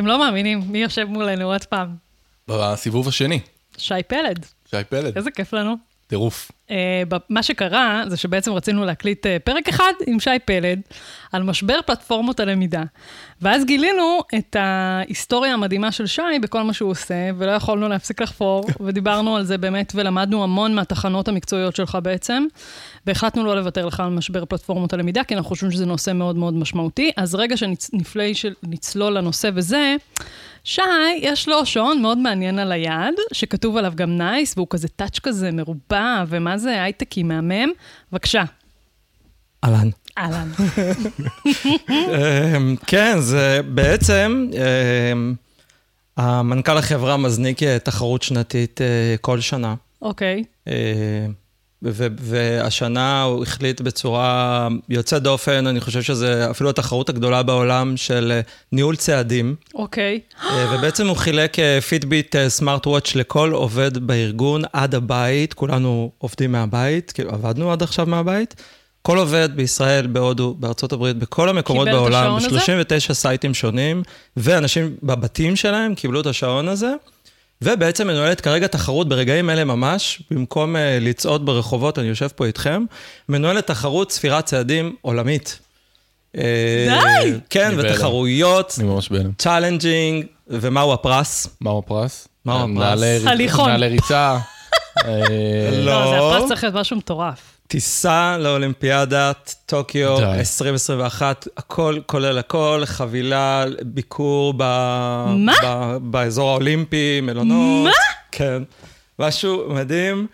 אתם לא מאמינים, מי יושב מולנו עוד פעם? בסיבוב השני, שי פלד. שי פלד, איזה כיף לנו. טירוף. אה, מה שקרה זה שבעצם רצינו להקליט אה, פרק אחד עם שי פלד על משבר פלטפורמות הלמידה. ואז גילינו את ההיסטוריה המדהימה של שי בכל מה שהוא עושה, ולא יכולנו להפסיק לחפור, ודיברנו על זה באמת, ולמדנו המון מהתחנות המקצועיות שלך בעצם, והחלטנו לא לוותר לך על משבר פלטפורמות הלמידה, כי אנחנו חושבים שזה נושא מאוד מאוד משמעותי. אז רגע שנצלול לנושא וזה, שי, יש לו שעון מאוד מעניין על היד, שכתוב עליו גם NICE, והוא כזה touch כזה מרובע, ומה זה הייטקי מהמם. בבקשה, אהלן. אהלן. אמ, כן, זה בעצם, אמ, המנכ"ל החברה מזניק אה, תחרות שנתית אה, כל שנה. אוקיי. אה, ו- והשנה הוא החליט בצורה יוצאת דופן, אני חושב שזה אפילו התחרות הגדולה בעולם של אה, ניהול צעדים. אוקיי. אה, ובעצם הוא חילק פידביט סמארט וואץ' לכל עובד בארגון עד הבית, כולנו עובדים מהבית, כאילו עבדנו עד עכשיו מהבית. כל עובד בישראל, בהודו, בארצות הברית, בכל המקומות בעולם, השעון הזה? ב-39 סייטים שונים, ואנשים בבתים שלהם קיבלו את השעון הזה, ובעצם מנוהלת כרגע תחרות ברגעים אלה ממש, במקום uh, לצעוד ברחובות, אני יושב פה איתכם, מנוהלת תחרות ספירת צעדים עולמית. אה, די! כן. ותחרויות, אני ממש בהלם. challenging, ומהו הפרס? מהו הפרס? מהו הפרס? נעלי ריצה- הליכון. נעלי ריצה. אה, לא. לא, זה הפרס צריך להיות משהו מטורף. טיסה לאולימפיאדת טוקיו די. 2021, הכל כולל הכל, חבילה, ביקור ב... מה? ב... באזור האולימפי, מלונות. מה? כן. משהו מדהים.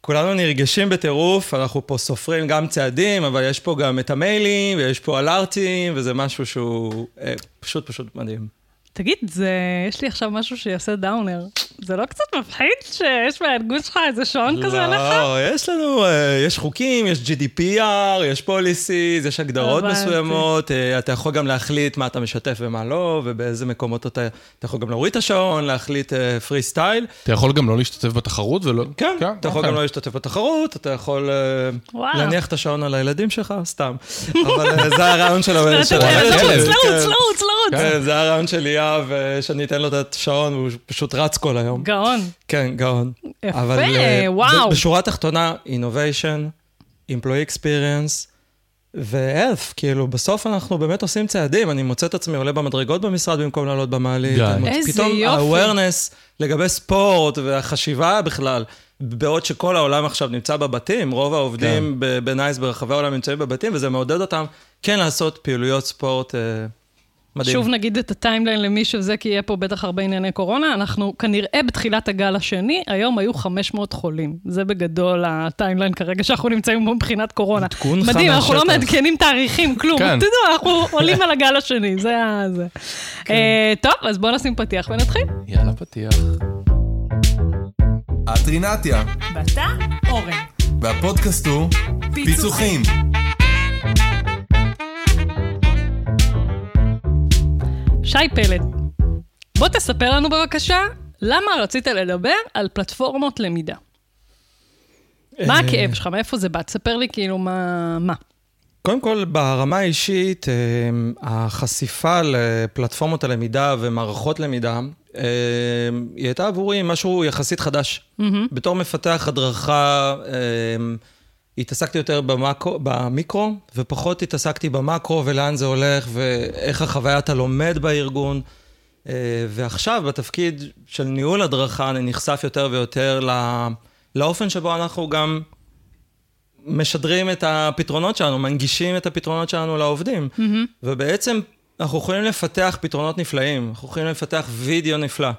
כולנו נרגשים בטירוף, אנחנו פה סופרים גם צעדים, אבל יש פה גם את המיילים, ויש פה אלארטים, וזה משהו שהוא אה, פשוט פשוט מדהים. תגיד, זה... יש לי עכשיו משהו שיעשה דאונר. זה לא קצת מפחיד שיש בארגון שלך איזה שעון כזה עליך? לא, יש לנו, אה, יש חוקים, יש GDPR, יש פוליסיז, יש הגדרות הבנתי. מסוימות, אה, אתה יכול גם להחליט מה אתה משתף ומה לא, ובאיזה מקומות אתה, אתה יכול גם להוריד את השעון, להחליט פרי סטייל. אתה יכול גם לא להשתתף בתחרות ולא... כן, אתה יכול אוקיי. גם לא להשתתף בתחרות, אתה יכול אה, וואו. להניח את השעון על הילדים שלך, סתם. אבל אה, זה הרעיון של הילד לרוץ, שלי. לרוץ, כן. לרוץ. כן, זה הרעיון של ליאב, אה, שאני אתן לו את השעון, והוא פשוט רץ כל היום. גאון. כן, גאון. יפה, אבל, אה, וואו. בשורה התחתונה, innovation, employee experience ו-health, כאילו, בסוף אנחנו באמת עושים צעדים. אני מוצא את עצמי עולה במדרגות במשרד במקום לעלות במעלית. מוצא- איזה פתאום יופי. ה-awareness לגבי ספורט והחשיבה בכלל, בעוד שכל העולם עכשיו נמצא בבתים, רוב העובדים ב- בנייס ברחבי העולם נמצאים בבתים, וזה מעודד אותם כן לעשות פעילויות ספורט אה, מדהים. שוב נגיד את ה timeline למי שזה, כי יהיה פה בטח הרבה ענייני קורונה. אנחנו כנראה בתחילת הגל השני, היום היו 500 חולים. זה בגדול ה timeline כרגע שאנחנו נמצאים בו מבחינת קורונה. עדכון חם מדהים, אנחנו לא. מעדכנים תאריכים, כלום. כן. תדעו, אנחנו עולים על הגל השני, זה ה... זה. אה, טוב, אז בואו נשים פתיח ונתחיל. יאללה, פתיח. את רינתיה, ואתה, אורן. והפודקאסט הוא פיצוחים. שי פלד, בוא תספר לנו בבקשה, למה רצית לדבר על פלטפורמות למידה? מה אה, הכאב שלך? מאיפה זה בא? תספר לי כאילו מה... מה. קודם כל, ברמה האישית, אה, החשיפה לפלטפורמות הלמידה ומערכות למידה, אה, היא הייתה עבורי משהו יחסית חדש. בתור מפתח הדרכה, התעסקתי יותר במקרו, במיקרו, ופחות התעסקתי במקרו ולאן זה הולך, ואיך החוויה אתה לומד בארגון. אה, ועכשיו, בתפקיד של ניהול הדרכה, אני נחשף יותר ויותר לא- לאופן שבו אנחנו גם משדרים את הפתרונות שלנו, מנגישים את הפתרונות שלנו לעובדים. Mm-hmm. ובעצם אנחנו יכולים לפתח פתרונות נפלאים, אנחנו יכולים לפתח וידאו נפלא,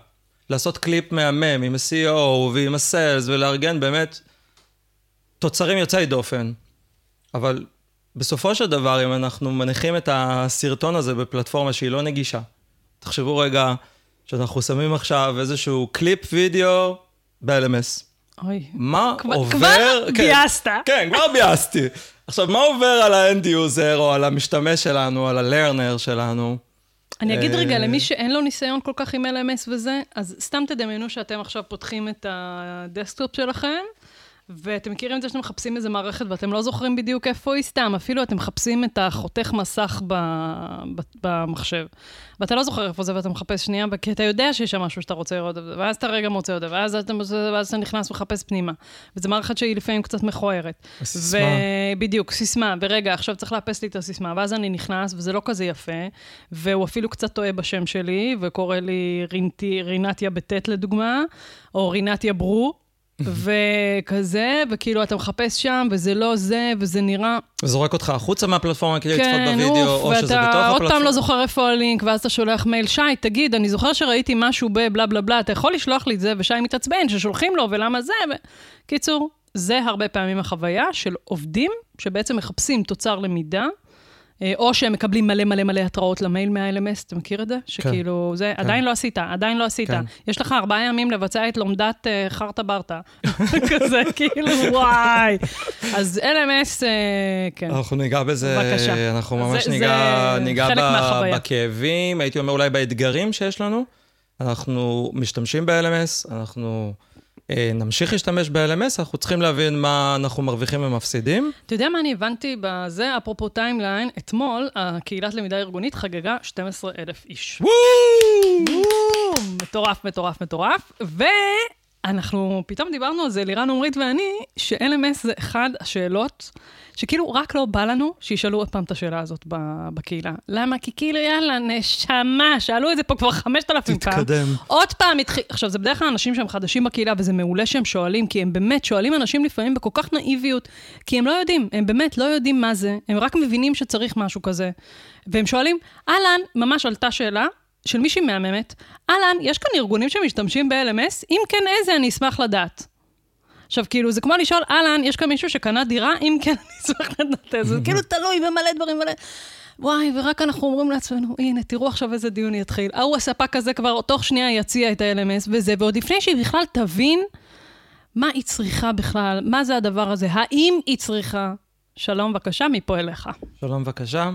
לעשות קליפ מהמם עם ה-CEO ועם ה-Sales ולארגן באמת תוצרים יוצאי דופן. אבל בסופו של דבר, אם אנחנו מניחים את הסרטון הזה בפלטפורמה שהיא לא נגישה, תחשבו רגע שאנחנו שמים עכשיו איזשהו קליפ וידאו ב-LMS. אוי. מה כבר- עובר... כבר כן, ביאסת. כן, כבר ביאסתי. עכשיו, מה עובר על ה end user, או על המשתמש שלנו, על ה learner שלנו? אני אגיד אה, רגע, למי שאין לו ניסיון כל כך עם LMS וזה, אז סתם תדמיינו שאתם עכשיו פותחים את ה desktop שלכם, ואתם מכירים את זה שאתם מחפשים איזה מערכת ואתם לא זוכרים בדיוק איפה היא סתם, אפילו אתם מחפשים את החותך מסך ב, ב, במחשב. ואתה לא זוכר איפה זה ואתה מחפש שנייה, כי אתה יודע שיש שם משהו שאתה רוצה לראות, ואז אתה רגע מוצא אותו, ואז אתה, ואז אתה נכנס ומחפש פנימה. וזו מערכת שהיא לפעמים קצת מכוערת. הסיסמה. בדיוק, סיסמה, ורגע, עכשיו צריך לאפס לי את הסיסמה, ואז אני נכנס, וזה לא כזה יפה, והוא אפילו קצת טועה בשם שלי, וקורא לי רינתי, רינתיה בטית לדוגמה, או רינתיה ברו. וכזה, וכאילו אתה מחפש שם, וזה לא זה, וזה נראה... וזורק אותך החוצה מהפלטפורמה כדי לצפות כן, בווידאו, אוף, או שזה בתוך ואתה עוד הפלטפורמה. פעם לא זוכר איפה הלינק, ואז אתה שולח מייל, שי, תגיד, אני זוכר שראיתי משהו בבלה בלה בלה, אתה יכול לשלוח לי את זה, ושי מתעצבן, ששולחים לו, ולמה זה, ו... קיצור, זה הרבה פעמים החוויה של עובדים שבעצם מחפשים תוצר למידה, או שהם מקבלים מלא מלא מלא התראות למייל מה-LMS, אתה מכיר את זה? שכאילו, זה, עדיין לא עשית, עדיין לא עשית. כן. יש לך ארבעה ימים לבצע את לומדת אה, חרטה ברטה. כזה, כאילו, וואי. אז LMS, אה, כן. אנחנו ניגע בזה, בבקשה. אנחנו ממש זה- ניגע, זה ניגע ב- מהחוויה. בכאבים, הייתי אומר אולי באתגרים שיש לנו. אנחנו משתמשים ב-LMS, אנחנו אה, נמשיך להשתמש ב-LMS, אנחנו צריכים להבין מה אנחנו מרוויחים ומפסידים. אתה יודע מה אני הבנתי בזה? אפרופו timeline, אתמול הקהילת למידה ארגונית חגגה 12,000 איש. בום! מטורף, מטורף, מטורף. ואנחנו פתאום דיברנו על זה, לירן עמרית ואני, ש-LMS זה אחד השאלות שכאילו רק לא בא לנו שישאלו עוד פעם את השאלה הזאת בקהילה. למה? כי כאילו, יאללה, נשמה, שאלו את זה פה כבר 5,000 פעם. תתקדם. עוד פעם התחיל, עכשיו, זה בדרך כלל אנשים שהם חדשים בקהילה, וזה מעולה שהם שואלים, כי הם באמת שואלים אנשים לפעמים בכל כך נאיביות, כי הם לא יודעים, הם באמת לא יודעים מה זה, הם רק מבינים שצריך משהו כזה. והם שואלים, אהלן, ממש עלתה שאלה של מישהי מהממת, אהלן, יש כאן ארגונים שמשתמשים ב-LMS? אם כן, איזה, אני אשמח לדעת. עכשיו, כאילו, זה כמו לשאול, אהלן, יש כאן מישהו שקנה דירה? אם כן, אני אשמח לדעת. זה כאילו תלוי במלא דברים מלא. וואי, ורק אנחנו אומרים לעצמנו, הנה, תראו עכשיו איזה דיון יתחיל. ההוא הספק הזה כבר תוך שנייה יציע את ה-LMS וזה, ועוד לפני שהיא בכלל תבין מה היא צריכה בכלל, מה זה הדבר הזה, האם היא צריכה. שלום, בבקשה, מפה אליך. שלום, בבקשה.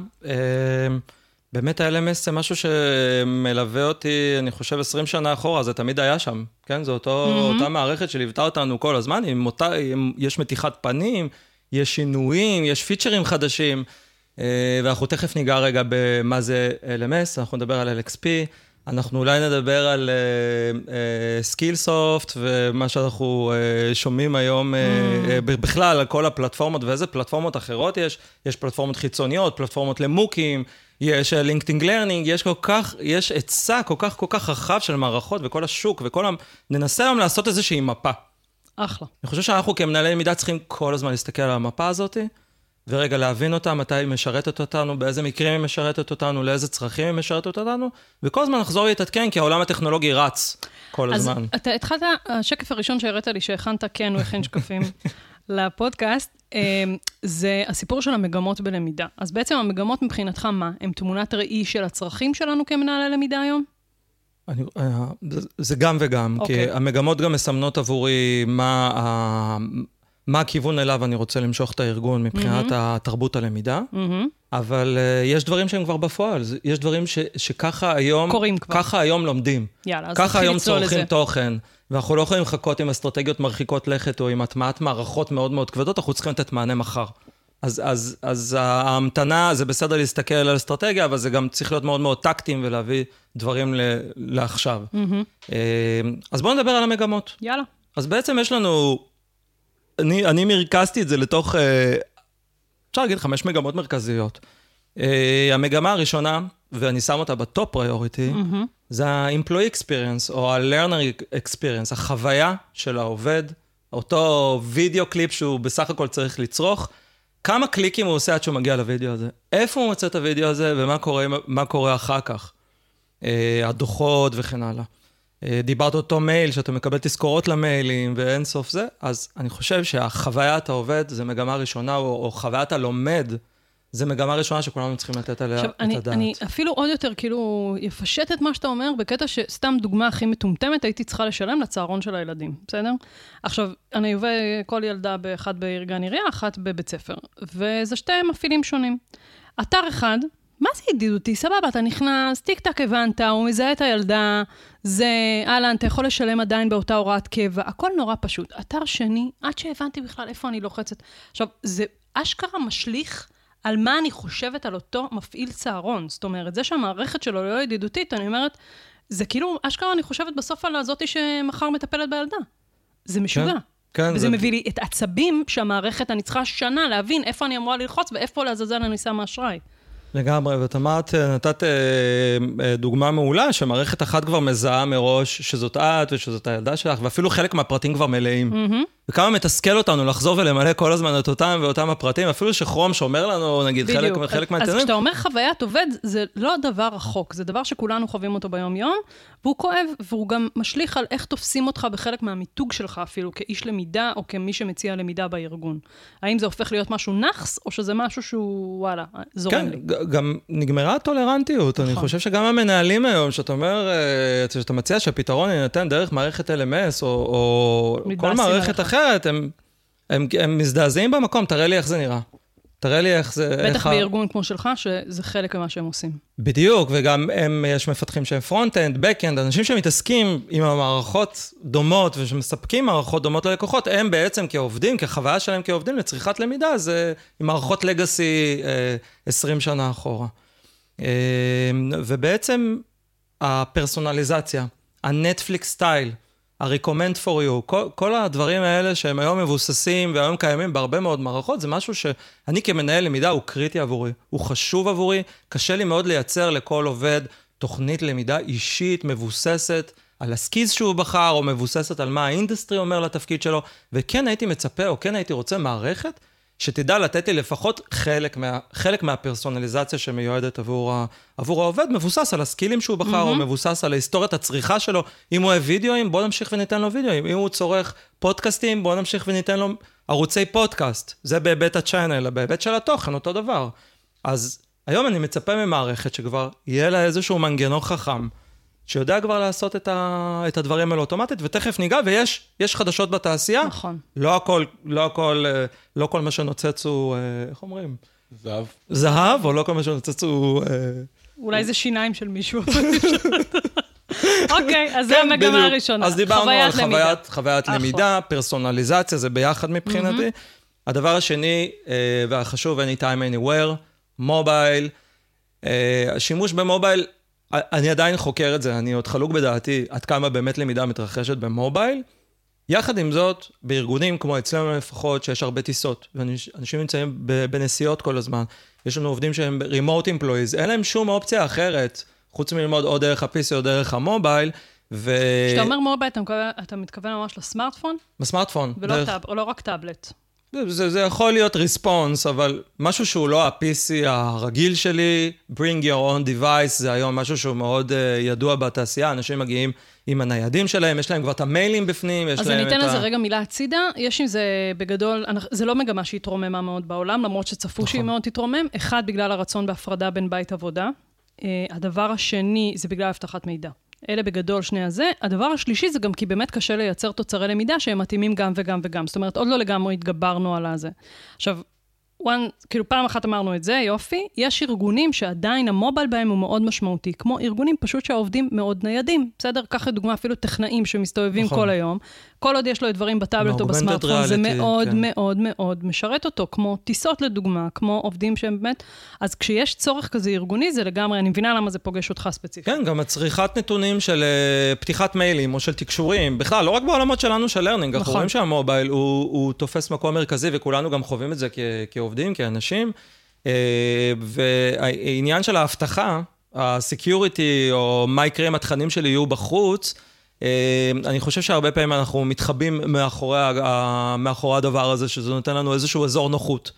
באמת ה-LMS זה משהו שמלווה אותי, אני חושב, 20 שנה אחורה, זה תמיד היה שם, כן? זו אותו, אותה מערכת שליוותה אותנו כל הזמן, עם אותה, עם, יש מתיחת פנים, יש שינויים, יש פיצ'רים חדשים, אה, ואנחנו תכף ניגע רגע במה זה LMS, אנחנו נדבר על LXP, אנחנו אולי נדבר על Skillsoft ומה שאנחנו אה, שומעים היום, אה, אה, בכלל, על כל הפלטפורמות ואיזה פלטפורמות אחרות יש. יש פלטפורמות חיצוניות, פלטפורמות למוקים, יש LinkedIn Learning, יש כל כך, יש היצע כל כך כל כך רחב של מערכות וכל השוק וכל ה... ננסה היום לעשות איזושהי מפה. אחלה. אני חושב שאנחנו כמנהלי למידה צריכים כל הזמן להסתכל על המפה הזאת, ורגע להבין אותה, מתי היא משרתת אותנו, באיזה מקרים היא משרתת אותנו, לאיזה צרכים היא משרתת אותנו, וכל הזמן לחזור להתעדכן, כי העולם הטכנולוגי רץ כל אז הזמן. אתה התחלת, השקף הראשון שהראית לי, שהכנת, כן, הוא הכין שקפים לפודקאסט, אה, זה הסיפור של המגמות בלמידה. אז בעצם המגמות מבחינתך מה? הן תמונת ראי של הצרכים שלנו כמנהלי למידה היום? אני, אה, זה- גם וגם, אוקיי. כי המגמות גם מסמנות עבורי מה, ה- מה הכיוון אליו אני רוצה למשוך את הארגון מבחינת התרבות הלמידה, מהמם. אבל אה, יש דברים שהם כבר בפועל, יש דברים ש, שככה היום, קורים כבר. ככה היום לומדים. יאללה, אז ככה נתחיל היום לצלול צורכים לזה. תוכן, ואנחנו לא יכולים לחכות עם אסטרטגיות מרחיקות לכת או עם הטמעת מערכות מאוד מאוד כבדות, אנחנו צריכים לתת מענה מחר. אז, אז, אז ההמתנה, זה בסדר להסתכל על אסטרטגיה, אבל זה גם צריך להיות מאוד מאוד טקטיים ולהביא דברים ל, לעכשיו. אה, אז בואו נדבר על המגמות. יאללה. אז בעצם יש לנו, אני, אני מרכזתי את זה לתוך, אה, אפשר להגיד חמש מגמות מרכזיות. אה, המגמה הראשונה, ואני שם אותה ב top priority, זה ה-employee experience או ה-learner experience, החוויה של העובד, אותו וידאו קליפ שהוא בסך הכל צריך לצרוך. כמה קליקים הוא עושה עד שהוא מגיע לוידאו הזה? איפה הוא מוצא את הוידאו הזה ומה קורה, קורה אחר כך? אה, הדוחות וכן הלאה. אה, דיברת אותו מייל, שאתה מקבל תזכורות למיילים ואין סוף זה, אז אני חושב שהחוויית העובד זה מגמה ראשונה, או, או חוויית הלומד, זה מגמה ראשונה שכולנו צריכים לתת עליה עכשיו, את אני, הדעת. אני אפילו עוד יותר כאילו יפשט את מה שאתה אומר, בקטע שסתם דוגמה הכי מטומטמת, הייתי צריכה לשלם לצהרון של הילדים, בסדר? עכשיו, אני עובד כל ילדה באחד בעיר גן עירייה, אחת בבית ספר, וזה שתי מפעילים שונים. אתר אחד מה זה ידידותי? סבבה, אתה נכנס, טיק טק הבנת, הוא מזהה את הילדה, זה, אהלן, אתה יכול לשלם עדיין באותה הוראת קבע, הכל נורא פשוט. אתר שני, עד שהבנתי בכלל איפה אני לוחצת. עכשיו, זה אשכרה משליך על מה אני חושבת על אותו מפעיל צהרון. זאת אומרת, זה שהמערכת שלו לא ידידותית, אני אומרת, זה כאילו, אשכרה אני חושבת בסוף על הזאתי שמחר מטפלת בילדה. זה משוגע. כן, וזה זה- מביא לי את עצבים שהמערכת, אני צריכה שנה להבין איפה אני אמורה ללחוץ ואיפה לעזאזל אני שמה אשראי. לגמרי, ואת אמרת, נתת אה, אה, דוגמה מעולה, שמערכת אחת כבר מזהה מראש שזאת את ושזאת הילדה שלך, ואפילו חלק מהפרטים כבר מלאים. וכמה מתסכל אותנו לחזור ולמלא כל הזמן את אותם ואותם הפרטים, אפילו שכרום שומר לנו, נגיד, חלק, בדיוק. חלק אז מהנתונים. כשאתה אומר חוויית עובד, זה לא דבר רחוק, זה דבר שכולנו חווים אותו ביום-יום, והוא כואב, והוא גם משליך על איך תופסים אותך בחלק מהמיתוג שלך אפילו, כאיש למידה או כמי שמציע למידה בארגון. האם זה הופך להיות משהו נאחס, או שזה משהו שהוא, וואלה, זורם כן, לי. ג- גם נגמרה הטולרנטיות. אני נכון. חושב שגם המנהלים היום, שאתה אומר, אה, שאתה מציע שהפתרון יינתן דרך מערכת LMS, או, או כל מערכת עליך. אחרת, הם, הם, הם מזדעזעים במקום, תראה לי איך זה נראה. תראה לי איך זה... בטח איך ה- בארגון כמו שלך, שזה חלק ממה שהם עושים. בדיוק, וגם הם, יש מפתחים שהם front-end, back-end, אנשים שמתעסקים עם המערכות דומות ושמספקים מערכות דומות ללקוחות, הם בעצם כעובדים, כחוויה שלהם כעובדים לצריכת למידה, זה עם מערכות legacy אה, 20 שנה אחורה. אה, ובעצם הפרסונליזציה, ה Netflix style, ה-recommend for you, כל, כל הדברים האלה שהם היום מבוססים והיום קיימים בהרבה מאוד מערכות, זה משהו שאני כמנהל למידה הוא קריטי עבורי, הוא חשוב עבורי, קשה לי מאוד לייצר לכל עובד תוכנית למידה אישית, מבוססת על ה skills שהוא בחר, או מבוססת על מה ה industry אומר לתפקיד שלו, וכן הייתי מצפה, או כן הייתי רוצה מערכת שתדע לתת לי לפחות חלק, מה, חלק מהפרסונליזציה שמיועדת עבור, ה, עבור העובד, מבוסס על הסקילים שהוא בחר, mm-hmm. או מבוסס על היסטוריית הצריכה שלו. אם הוא אוהב וידאוים, בוא נמשיך וניתן לו וידאוים. אם הוא צורך פודקאסטים, בוא נמשיך וניתן לו ערוצי פודקאסט. זה בהיבט ה channel, בהיבט של התוכן, אותו דבר. אז היום אני מצפה ממערכת שכבר יהיה לה איזשהו מנגנון חכם, שיודע כבר לעשות את, ה, את הדברים האלה אוטומטית, ותכף ניגע, ויש יש חדשות בתעשייה. נכון. לא הכל, לא הכל, אה, לא כל מה שנוצץ הוא, אה, איך אומרים? זהב. זהב, או לא כל מה שנוצץ הוא... אה, אולי זה שיניים של מישהו. אוקיי, אז זה כן, המגמה בדיוק. הראשונה. אז דיברנו על חוויית למידה. חוויית, חוויית אחלה. למידה, פרסונליזציה, זה ביחד מבחינתי. הדבר השני, והחשוב, anytime, anywhere, מובייל. השימוש במובייל, אני עדיין חוקר את זה, אני עוד חלוק בדעתי עד כמה באמת למידה מתרחשת במובייל. יחד עם זאת, בארגונים כמו אצלנו לפחות, שיש הרבה טיסות, ואנשים נמצאים בנסיעות כל הזמן, יש לנו עובדים שהם remote employees, אין להם שום אופציה אחרת, חוץ מללמוד או דרך ה-PC או דרך המובייל, ו... כשאתה אומר מובייל, אתה מתכוון- אתה מתכוון ממש לסמארטפון, בסמארטפון. ולא דרך... טאב- או לא רק טאבלט. זה, זה יכול להיות ריספונס, אבל משהו שהוא לא ה-PC הרגיל שלי, bring your own device, זה היום משהו שהוא מאוד uh, ידוע בתעשייה, אנשים מגיעים עם הניידים שלהם, יש להם כבר את המיילים בפנים, יש אז להם אני את אתן לזה ה... רגע מילה הצידה. יש עם זה בגדול, זה לא מגמה שהתרוממה מאוד בעולם, למרות שצפו שהיא נכון. מאוד תתרומם. אחד, בגלל הרצון בהפרדה בין בית עבודה. אה, הדבר השני, זה בגלל אבטחת מידע. אלה בגדול שני הזה. הדבר השלישי זה גם כי באמת קשה לייצר תוצרי למידה שהם מתאימים גם וגם וגם. זאת אומרת, עוד לא לגמרי התגברנו על הזה. עכשיו, one, כאילו פעם אחת אמרנו את זה, יופי. יש ארגונים שעדיין המובייל בהם הוא מאוד משמעותי, כמו ארגונים פשוט שהעובדים מאוד ניידים, בסדר? קח לדוגמה אפילו טכנאים שמסתובבים נכון. כל היום. כל עוד יש לו את דברים בטאבלט או בסמארטפון, זה מאוד כן. מאוד מאוד משרת אותו, כמו טיסות לדוגמה, כמו עובדים שהם באמת... אז כשיש צורך כזה ארגוני, זה לגמרי, אני מבינה למה זה פוגש אותך ספציפית. כן, גם הצריכת נתונים של uh, פתיחת מיילים או של תקשורים, בכלל, לא רק בעולמות שלנו של learning, אנחנו נכון. רואים שהמובייל הוא, הוא תופס מקום מרכזי, וכולנו גם חווים את זה כ- כעובדים, כאנשים. Uh, והעניין של האבטחה, ה security, או מה יקרה אם התכנים שלי יהיו בחוץ, אני חושב שהרבה פעמים אנחנו מתחבאים מאחורי, מאחורי הדבר הזה, שזה נותן לנו איזשהו אזור נוחות.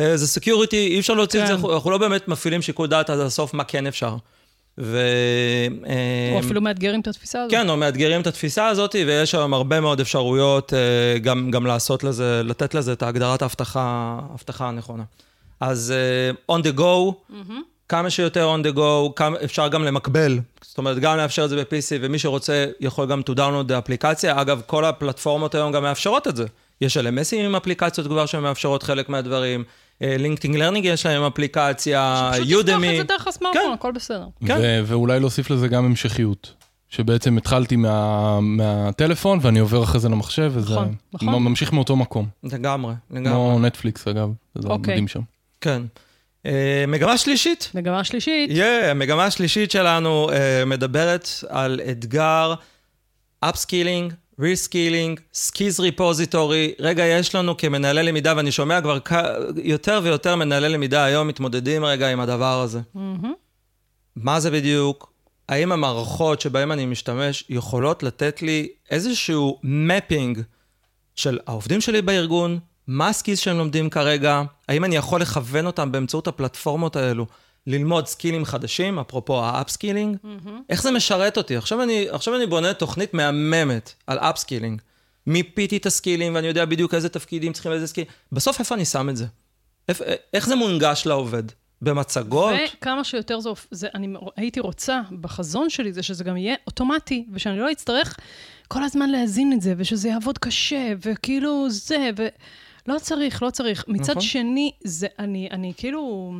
אה, זה security, אי אפשר להוציא את כן. זה, אנחנו לא באמת מפעילים שיקול דעת עד הסוף מה כן אפשר. ו... או אה, אפילו מאתגרים את התפיסה הזאת. כן, או מאתגרים את התפיסה הזאת, ויש היום הרבה מאוד אפשרויות אה, גם, גם לעשות לזה, לתת לזה את הגדרת האבטחה הנכונה. אז אה, on the go, כמה שיותר on the go, כמה, אפשר גם למקבל. זאת אומרת, גם לאפשר את זה ב-PC, ומי שרוצה יכול גם to download את האפליקציה. אגב, כל הפלטפורמות היום גם מאפשרות את זה. יש LMS ים עם אפליקציות כבר שמאפשרות חלק מהדברים. לינקדאין learning יש להם אפליקציה, יודמי. לפתוח את זה דרך הסמארטפון, הכל בסדר. כן. ו- ואולי להוסיף לזה גם המשכיות. שבעצם התחלתי מה, מהטלפון ואני עובר אחרי זה למחשב, וזה נכון, נכון. ממשיך מאותו מקום. לגמרי, לגמרי. כמו נטפליקס אגב, זה אוקיי. מדהים שם. כן. אה, מגמה שלישית. מגמה שלישית, yeah, המגמה השלישית שלנו uh, מדברת על אתגר upskilling, reskilling, skills repository. רגע, יש לנו כמנהלי למידה, ואני שומע כבר כ... יותר ויותר מנהלי למידה היום מתמודדים רגע עם הדבר הזה. מהמם. מה זה בדיוק? האם המערכות שבהן אני משתמש יכולות לתת לי איזשהו mapping של העובדים שלי בארגון, מה ה skills שהם לומדים כרגע, האם אני יכול לכוון אותם באמצעות הפלטפורמות האלו ללמוד skill ים חדשים, אפרופו ה upskilling, איך זה משרת אותי? עכשיו אני, עכשיו אני בונה תוכנית מהממת על upskilling. מיפיתי את ה skill ים ואני יודע בדיוק איזה תפקידים צריכים ואיזה skill ים. בסוף איפה אני שם את זה? איך, איך זה מונגש לעובד? במצגות? וכמה שיותר זה, זה, אני הייתי רוצה, בחזון שלי, זה שזה גם יהיה אוטומטי, ושאני לא אצטרך כל הזמן להזין את זה, ושזה יעבוד קשה, וכאילו זה, ולא צריך, לא צריך. מצד נכון. שני, זה, אני, אני כאילו...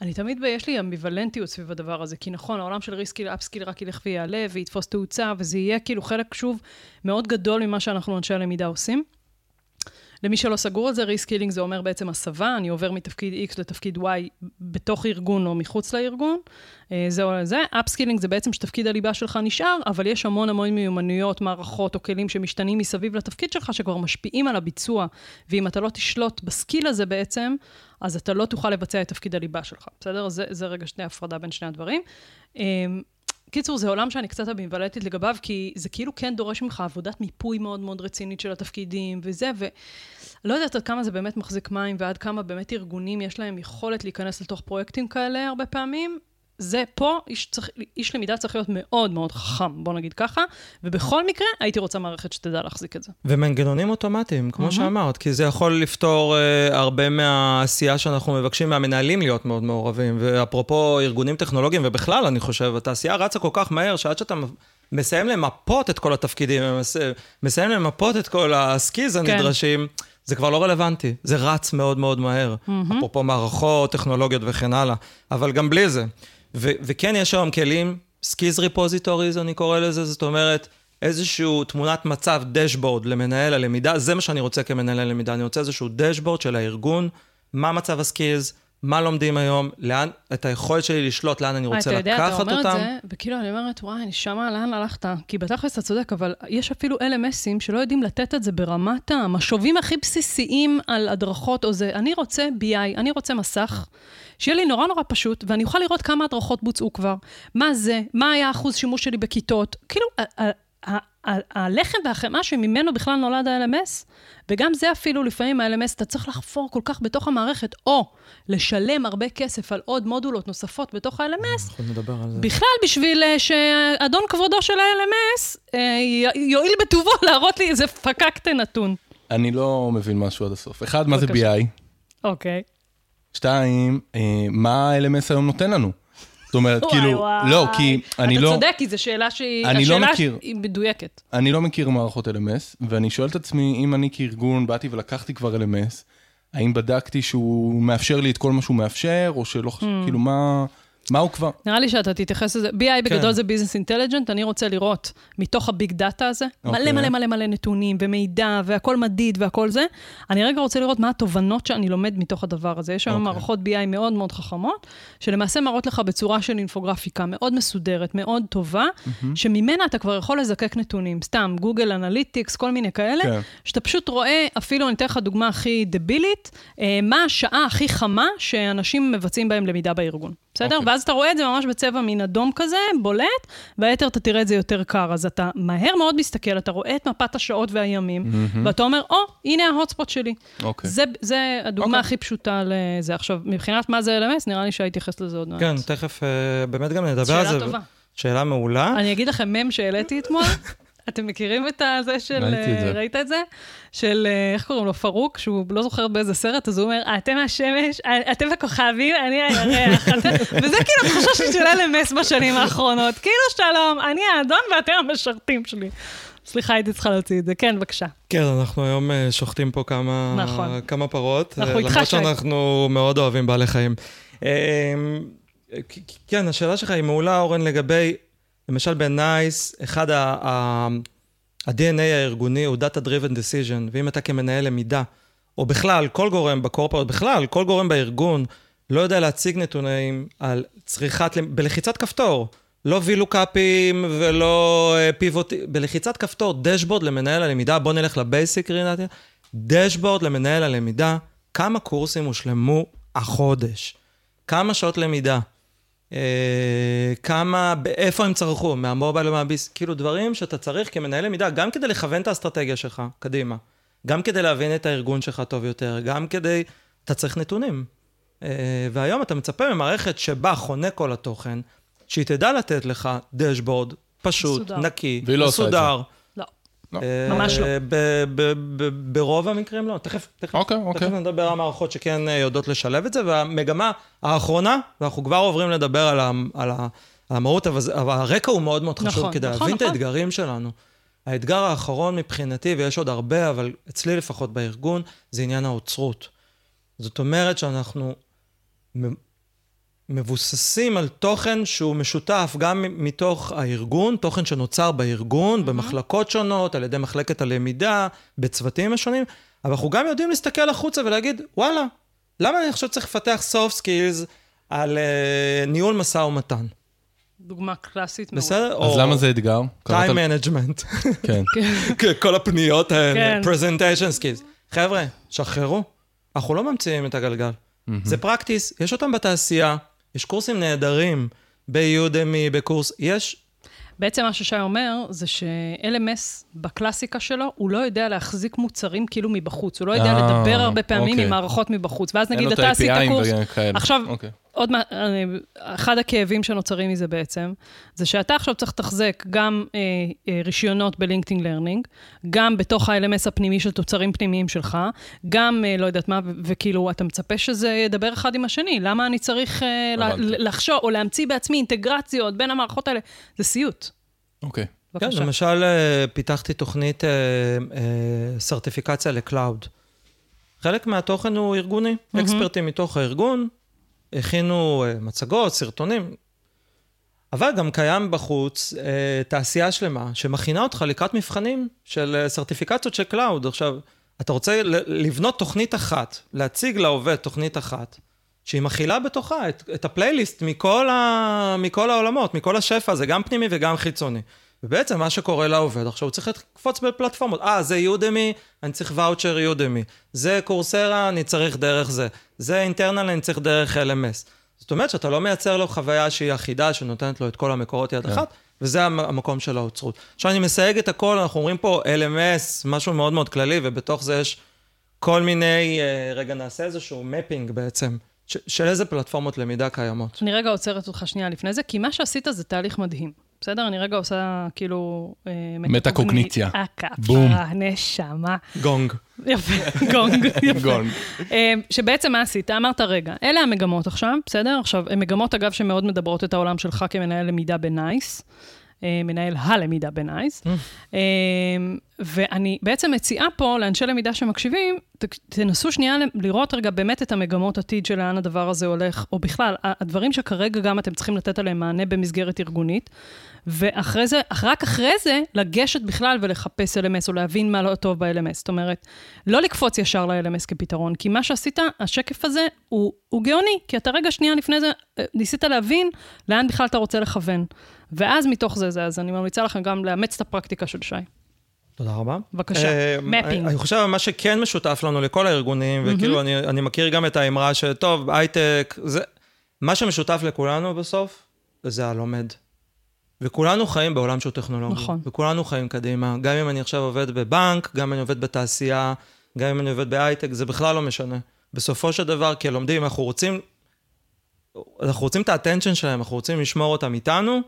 אני תמיד, יש לי אמביוולנטיות סביב הדבר הזה, כי נכון, העולם של reskill, upskill רק ילך ויעלה ויתפוס תאוצה, וזה יהיה כאילו חלק, שוב, מאוד גדול ממה שאנחנו אנשי הלמידה עושים. למי שלא סגור על זה, reskilling זה אומר בעצם הסבה, אני עובר מתפקיד X לתפקיד Y בתוך ארגון או מחוץ לארגון. אה, זה או זה. upskilling זה בעצם שתפקיד הליבה שלך נשאר, אבל יש המון המון מיומנויות, מערכות או כלים שמשתנים מסביב לתפקיד שלך, שכבר משפיעים על הביצוע. ואם אתה לא תשלוט בסקיל הזה בעצם, אז אתה לא תוכל לבצע את תפקיד הליבה שלך, בסדר? זה, זה רגע שני הפרדה בין שני הדברים. קיצור, זה עולם שאני קצת אמביוולנטית לגביו, כי זה כאילו כן דורש ממך עבודת מיפוי מאוד מאוד רצינית של התפקידים וזה, ולא יודעת עד כמה זה באמת מחזיק מים, ועד כמה באמת ארגונים יש להם יכולת להיכנס לתוך פרויקטים כאלה הרבה פעמים. זה פה, איש, צריך, איש למידה צריך להיות מאוד מאוד חכם, בוא נגיד ככה, ובכל מקרה, הייתי רוצה מערכת שתדע להחזיק את זה. ומנגנונים אוטומטיים, כמו מהמם. שאמרת, כי זה יכול לפתור uh, הרבה מהעשייה שאנחנו מבקשים מהמנהלים להיות מאוד מעורבים. ואפרופו ארגונים טכנולוגיים, ובכלל, אני חושב, התעשייה רצה כל כך מהר, שעד שאתה מסיים למפות את כל התפקידים, מס- מסיים למפות את כל הסקיז הנדרשים, זה כבר לא רלוונטי. זה רץ מאוד מאוד מהר. אפרופו מערכות, טכנולוגיות וכן הלאה. אבל גם בלי זה. ו- וכן, יש היום כלים, skills repositories, אני קורא לזה, זאת אומרת, איזשהו תמונת מצב, dashboard למנהל הלמידה, זה מה שאני רוצה כמנהל הלמידה, אני רוצה איזשהו dashboard של הארגון, מה מצב ה skills, מה לומדים היום, לאן, את היכולת שלי לשלוט לאן אני רוצה אתה יודע, אתה לקחת אומר אותם. את זה, וכאילו אני אומרת, וואי, נשמה, לאן הלכת? כי בתכלס אתה צודק, אבל יש אפילו LMS ים שלא יודעים לתת את זה ברמת המשובים הכי בסיסיים על הדרכות או זה. אני רוצה BI, אני רוצה מסך, שיהיה לי נורא נורא פשוט, ואני אוכל לראות כמה הדרכות בוצעו כבר, מה זה, מה היה אחוז שימוש שלי בכיתות. כאילו, הלחם והחמאה שממנו בכלל נולד ה-LMS, וגם זה אפילו לפעמים ה-LMS, אתה צריך לחפור כל כך בתוך המערכת, או לשלם הרבה כסף על עוד מודולות נוספות בתוך ה-LMS. בכלל בשביל אה, שאדון כבודו של ה-LMS אה, יואיל בטובו להראות לי איזה פקקטה נתון. אני לא מבין משהו עד הסוף. אחד, מה זה. BI? אוקיי. שתיים, אה, מה ה-LMS היום נותן לנו? זאת אומרת, וואי, כאילו, וואי. לא, כי אני לא... אתה צודק, כי זו שאלה שהיא... אני לא השאלה מכיר. היא מדויקת. אני לא מכיר מערכות LMS, ואני שואל את עצמי, אם אני כארגון באתי ולקחתי כבר LMS, האם בדקתי שהוא מאפשר לי את כל מה שהוא מאפשר, או שלא חשוב, Hmm. כאילו, מה, מה הוא כבר? נראה לי שאתה תתייחס לזה. BI בגדול זה business intelligent, אני רוצה לראות מתוך ה big data הזה, מלא אוקיי. מלא מלא מלא נתונים ומידע והכל מדיד והכל זה. אני רגע רוצה לראות מה התובנות שאני לומד מתוך הדבר הזה. יש היום אוקיי. מערכות BI מאוד מאוד חכמות, שלמעשה מראות לך בצורה של אינפוגרפיקה מאוד מסודרת, מאוד טובה, שממנה אתה כבר יכול לזקק נתונים. סתם, גוגל אנליטיקס, כל מיני כאלה, כן. שאתה פשוט רואה, אפילו אני אתן לך דוגמה הכי דבילית, אה, מה השעה הכי חמה שאנשים מבצעים בהם למידה בארגון. בסדר? אוקיי. ואז אתה רואה את זה ממש בצבע מין אדום כזה, בולט, והיתר אתה תראה את זה יותר קר. אז אתה מהר מאוד מסתכל, אתה רואה את מפת השעות והימים, ואתה אומר, או, הנה ההוטספוט שלי. אוקיי. זה, זה הדוגמה אוקיי. הכי פשוטה לזה. עכשיו, מבחינת מה זה LMS, נראה לי שאתייחס לזה עוד מעט. כן, תכף אה, באמת גם נדבר על זה. שאלה טובה. שאלה מעולה. אני אגיד לכם מם שהעליתי אתמול, אתם מכירים את הזה של... ראיתי את אה, זה. ראית את זה? של, אה, איך קוראים לו? פרוק, שהוא לא זוכר באיזה סרט, אז הוא אומר, אתם השמש, אה, אתם הכוכבים, אני הירח. אתם-" וזה כאילו התחושה שלי של LMS בשנים האחרונות. כאילו, שלום, אני האדון ואתם המשרתים שלי. סליחה, הייתי צריכה להוציא את זה. כן, בבקשה. כן, אנחנו היום שוחטים פה כמה, נכון. כמה פרות. אנחנו איתך, למרות שי. שאנחנו מאוד אוהבים בעלי חיים. כ- כן, השאלה שלך היא מעולה, אורן, לגבי, למשל בנייס, אחד ה-DNA הארגוני הוא Data Driven Decision, ואם אתה כמנהל למידה, או בכלל, כל גורם בקורפורט, בכלל, כל גורם בארגון, לא יודע להציג נתונים על צריכת, בלחיצת כפתור, לא וילוקאפים ולא אה, פיבוטים, בלחיצת כפתור, דשבורד למנהל הלמידה, בוא נלך לבייסיק, רינתיה, דשבורד למנהל הלמידה, כמה קורסים הושלמו החודש, כמה שעות למידה, כמה, איפה הם צרכו, מהמובייל ומהביס, כאילו דברים שאתה צריך כמנהל למידה, גם כדי לכוון את האסטרטגיה שלך קדימה, גם כדי להבין את הארגון שלך טוב יותר, גם כדי, אתה צריך נתונים. אה, והיום אתה מצפה ממערכת שבה חונה כל התוכן, שהיא תדע לתת לך דשבורד פשוט, מסודר. נקי, והיא לא עושה את זה. לא. אה, ממש לא. ברוב המקרים לא. תכף, תכף, אוקיי, תכף אוקיי. נדבר על מערכות שכן אה, יודעות לשלב את זה, והמגמה האחרונה, ואנחנו כבר עוברים לדבר על, ה, על, ה, על המהות, אבל, הרקע הוא מאוד מאוד חשוב, נכון, כדי נכון, להבין את נכון. האתגרים שלנו. האתגר האחרון מבחינתי, ויש עוד הרבה, אבל אצלי לפחות בארגון, זה עניין האוצרות. זאת אומרת שאנחנו מבוססים על תוכן שהוא משותף גם מתוך הארגון, תוכן שנוצר בארגון, במחלקות שונות, על ידי מחלקת הלמידה, בצוותים השונים, אבל אנחנו גם יודעים להסתכל החוצה ולהגיד, וואלה, למה אני עכשיו צריך לפתח soft skills על uh, ניהול משא ומתן? דוגמה קלאסית מאוד. בסדר? אז למה זה אתגר? time management. כן. כל הפניות האלה, כן. presentation skills. חבר'ה, שחררו, אנחנו לא ממציאים את הגלגל. זה פרקטיס, יש אותם בתעשייה, יש קורסים נהדרים ביודמי, בקורס, יש, בעצם מה ששי אומר, זה ש-LMS בקלאסיקה שלו, הוא לא יודע להחזיק מוצרים כאילו מבחוץ. הוא לא יודע אה, לדבר הרבה פעמים אוקיי. עם מערכות מבחוץ. ואז אין נגיד, לו את אתה עשית ה-API קורס... וכאלה. עכשיו, אוקיי. עוד מה, אני- אחד הכאבים שנוצרים מזה בעצם, זה שאתה עכשיו צריך לתחזק גם אה, אה, רישיונות בלינקדאין learning, גם בתוך ה-LMS הפנימי של תוצרים פנימיים שלך, גם אה, לא יודעת מה, ו- וכאילו, אתה מצפה שזה ידבר אחד עם השני. למה אני צריך אה, לה-. לחשוב או להמציא בעצמי אינטגרציות בין המערכות האלה? זה סיוט. אוקיי. כן, בבקשה. למשל, אה, פיתחתי תוכנית אה, אה, certification ל cloud. חלק מהתוכן הוא ארגוני, expert ים מתוך הארגון, הכינו אה, מצגות, סרטונים, אבל גם קיים בחוץ אה, תעשייה שלמה שמכינה אותך לקראת מבחנים של אה, certification ות של cloud. עכשיו, אתה רוצה לבנות תוכנית אחת, להציג לעובד תוכנית אחת, שהיא מכילה בתוכה את, את הפלייליסט מכל, ה, מכל העולמות, מכל השפע הזה, גם פנימי וגם חיצוני. ובעצם מה שקורה לעובד, עכשיו הוא צריך לקפוץ בפלטפורמות. אה, זה יודמי, אני צריך ואוצ'ר יודמי. זה קורסרה, אני צריך דרך זה. זה אינטרנל, אני צריך דרך LMS. זאת אומרת שאתה לא מייצר לו חוויה שהיא אחידה, שנותנת לו את כל המקורות יד אחת, וזה המ- המקום של האוצרות. עכשיו אני מסייג את הכל, אנחנו אומרים פה LMS, משהו מאוד מאוד כללי, ובתוך זה יש כל מיני, אה, רגע, נעשה איזשהו מפינג בעצם, של איזה פלטפורמות למידה קיימות. אני רגע עוצרת אותך שנייה לפני זה, כי מה שעשית זה תהליך מדהים. בסדר? אני רגע עושה כאילו... אה, מטה-קוגניציה. בום. נשמה. גונג. יפה, גונג, יפה. גונג. אה, שבעצם מה עשית? אמרת, רגע, אלה המגמות עכשיו, בסדר? עכשיו, הן מגמות, אגב, שמאוד מדברות את העולם שלך כמנהל למידה בנייס. אה, מנהל הלמידה בנייס. אה, ואני בעצם מציעה פה לאנשי למידה שמקשיבים, תנסו שנייה לראות רגע באמת את המגמות עתיד של לאן הדבר הזה הולך, או בכלל, הדברים שכרגע גם אתם צריכים לתת עליהם מענה במסגרת ארגונית, ואחרי זה, רק אחרי זה, לגשת בכלל ולחפש LMS, או להבין מה לא טוב ב-LMS. זאת אומרת, לא לקפוץ ישר ל-LMS כפתרון, כי מה שעשית, השקף הזה, הוא, הוא גאוני, כי אתה רגע שנייה לפני זה, אה, ניסית להבין לאן בכלל אתה רוצה לכוון. ואז מתוך זה, זה, אז אני ממליצה לכם גם לאמץ את הפרקטיקה של שי. תודה רבה. בבקשה, אה, mapping. אני אני חושב מה שכן משותף לנו לכל הארגונים, וכאילו אני, אני מכיר גם את האמרה שטוב, הייטק, זה... מה שמשותף לכולנו בסוף, זה הלומד. וכולנו חיים בעולם שהוא טכנולוגי. נכון. וכולנו חיים קדימה. גם אם אני עכשיו עובד בבנק, גם אם אני עובד בתעשייה, גם אם אני עובד בהייטק, זה בכלל לא משנה. בסופו של דבר, כלומדים, אנחנו רוצים, אנחנו רוצים את האטנשן שלהם, אנחנו רוצים לשמור אותם איתנו,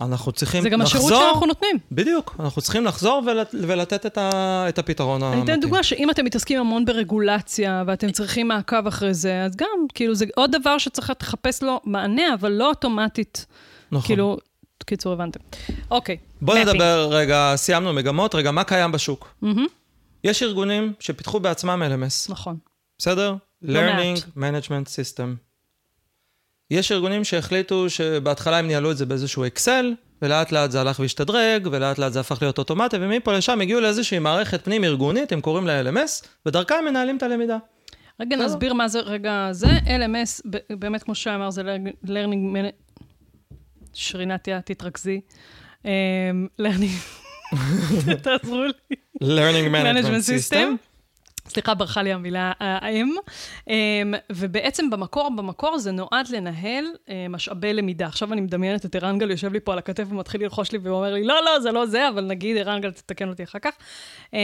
אנחנו צריכים זה גם לחזור... השירות שאנחנו נותנים. בדיוק, אנחנו צריכים לחזור ולת, ולתת את, ה, את הפתרון אני המתאים. אתן דוגמה שאם אתם מתעסקים המון ברגולציה ואתם צריכים מעקב אחרי זה, אז גם, כאילו, זה עוד דבר שצריך לחפש לו מענה, אבל לא אוטומטית. נכון. כאילו, קיצור, הבנתם. אוקיי. בוא mapping. נדבר רגע, סיימנו מגמות, רגע, מה קיים בשוק? מהמם, יש ארגונים שפיתחו בעצמם LMS, נכון. בסדר? לא Learning Management System. יש ארגונים שהחליטו שבהתחלה הם ניהלו את זה באיזשהו אקסל, ולאט לאט זה הלך והשתדרג, ולאט לאט זה הפך להיות אוטומטי, ומפה לשם הגיעו לאיזושהי מערכת פנים ארגונית, הם קוראים לה LMS, ודרכה הם מנהלים את הלמידה. רגע. נסביר מה זה רגע זה. LMS, באמת, כמו שאמר, זה learning- שרינתיה, תתרכזי. אמ, learning... תעזרו לי. Learning Management System. סליחה, ברחה לי המילה האם. אמ, ובעצם במקור, במקור זה נועד לנהל אה, משאבי למידה. עכשיו אני מדמיינת את ערנגל יושב לי פה על הכתף ומתחיל ללחוש לי והוא אומר לי, לא, לא, זה לא זה, אבל נגיד, ערנגל, תתקן אותי אחר כך. אמ,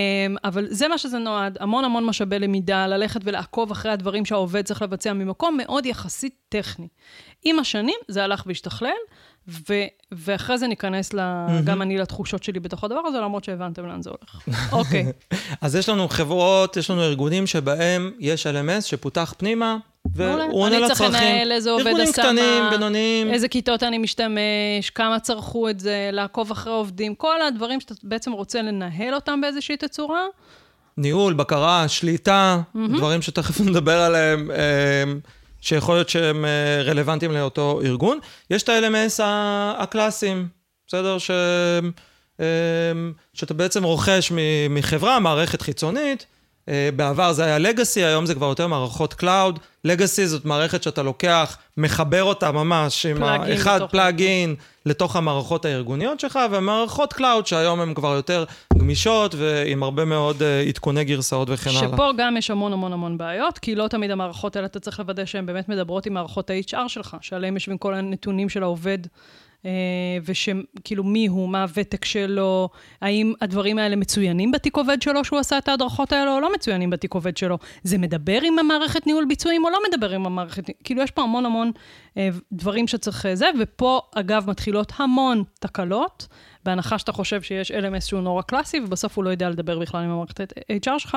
אבל זה מה שזה נועד, המון המון משאבי למידה, ללכת ולעקוב אחרי הדברים שהעובד צריך לבצע ממקום מאוד יחסית טכני. עם השנים זה הלך והשתכלל, ו- ואחרי זה ניכנס, ל- גם אני לתחושות שלי בתוך הדבר הזה, למרות שהבנתם לאן זה הולך. אוקיי. אז יש לנו חברות, יש לנו ארגונים שבהם יש LMS שפותח פנימה. והוא עונה אני לצרכים. צריך לנהל איזה עובד ארגונים עשה קטנים, בינוניים. איזה כיתות אני משתמש, כמה צרכו את זה, לעקוב אחרי עובדים, כל הדברים שאתה בעצם רוצה לנהל אותם באיזושהי תצורה. ניהול, בקרה, שליטה, דברים שתכף נדבר עליהם, אה, שיכול להיות שהם אה, רלוונטיים לאותו ארגון. יש את ה-LMS הקלאסיים, בסדר? ש... אה, שאתה בעצם רוכש מחברה, מערכת חיצונית. אה, בעבר זה היה legacy, היום זה כבר יותר מערכות cloud. legacy זאת מערכת שאתה לוקח, מחבר אותה ממש עם האחד plugin לתוך המערכות הארגוניות שלך, ומערכות cloud שהיום הן כבר יותר גמישות ועם הרבה מאוד אה, עדכוני גרסאות וכן הלאה. שפה גם יש המון המון המון בעיות, כי לא תמיד המערכות האלה, אתה צריך לוודא שהן באמת מדברות עם מערכות ה-HR שלך, שעליהן יושבים כל הנתונים של העובד, ושכאילו מי הוא, מה הוותק שלו, האם הדברים האלה מצוינים בתיק עובד שלו, שהוא עשה את ההדרכות האלה, או לא מצוינים בתיק עובד שלו. זה מדבר עם המערכת ניהול ביצועים, או לא מדבר עם המערכת, כאילו יש פה המון המון אה, דברים שצריך אה, זה, ופה, אגב, מתחילות המון תקלות. בהנחה שאתה חושב שיש LMS שהוא נורא קלאסי, ובסוף הוא לא יודע לדבר בכלל עם המערכת HR שלך,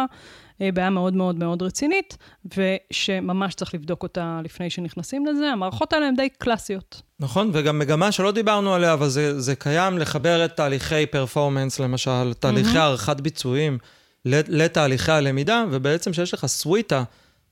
אה, בעיה מאוד מאוד מאוד רצינית, ושממש צריך לבדוק אותה לפני שנכנסים לזה. המערכות האלה הן די קלאסיות. נכון, וגם מגמה שלא דיברנו עליה, אבל זה, זה קיים לחבר את תהליכי פרפורמנס, למשל, תהליכי הערכת ביצועים, לתהליכי הלמידה, ובעצם שיש לך סוויטה,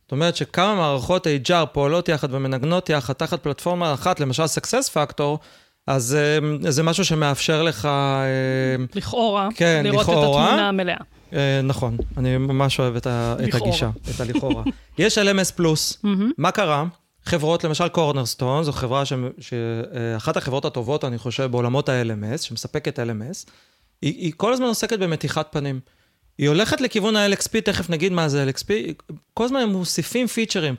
זאת אומרת שכמה מערכות HR פועלות יחד ומנגנות יחד תחת פלטפורמה אחת, למשל Success Factor, אז אה, זה משהו שמאפשר לך... אה, לכאורה, כן, לראות לכאורה. את התמונה המלאה. אה, נכון, אני ממש אוהב את, ה, את. הגישה, את הלכאורה. יש LMS פלוס, מה קרה? חברות, למשל קורנרסטון, זו חברה ש- שאחת החברות הטובות, אני חושב, בעולמות ה-LMS, שמספקת LMS, היא, היא כל הזמן עוסקת במתיחת פנים. היא הולכת לכיוון ה-LXP, תכף נגיד מה זה LXP, כל הזמן הם מוסיפים פיצ'רים.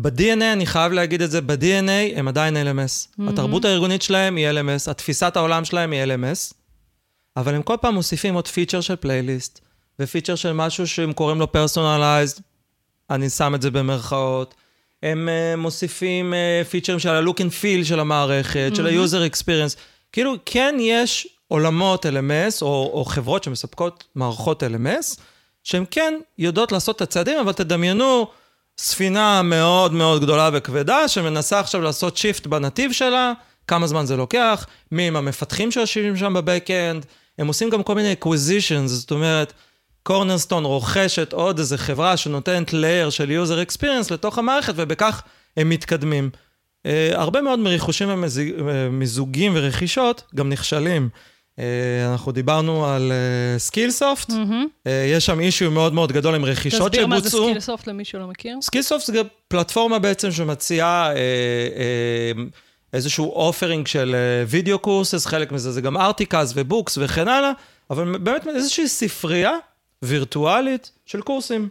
ב-DNA, אני חייב להגיד את זה, ב-DNA הם עדיין LMS. התרבות הארגונית שלהם היא LMS, התפיסת העולם שלהם היא LMS, אבל הם כל פעם מוסיפים עוד פיצ'ר של פלייליסט, ופיצ'ר של משהו שהם קוראים לו personalized, אני שם את זה במרכאות. הם uh, מוסיפים uh, פיצ'רים של ה-look and feel של המערכת, של ה-user experience. כאילו, כן יש עולמות LMS, או, או חברות שמספקות מערכות LMS, שהן כן יודעות לעשות את הצעדים, אבל תדמיינו ספינה מאוד מאוד גדולה וכבדה, שמנסה עכשיו לעשות shift בנתיב שלה, כמה זמן זה לוקח, מי הם המפתחים שיושבים שם ב-back-end, הם עושים גם כל מיני acquisitions, זאת אומרת, Cornerstone רוכשת עוד איזה חברה שנותנת layer של user experience לתוך המערכת, ובכך הם מתקדמים. Uh, הרבה מאוד מרכישות ומיזוגים ורכישות גם נכשלים. Uh, אנחנו דיברנו על Skillsoft, uh, uh, יש שם issue מאוד מאוד גדול עם רכישות תסביר מה זה שבוצעו. Skillsoft למי שלא מכיר. Skillsoft זה פלטפורמה בעצם שמציעה אה, אה, איזשהו offering של video courses, חלק מזה זה גם articles ו-books וכן הלאה, אבל באמת איזושהי ספרייה וירטואלית של קורסים.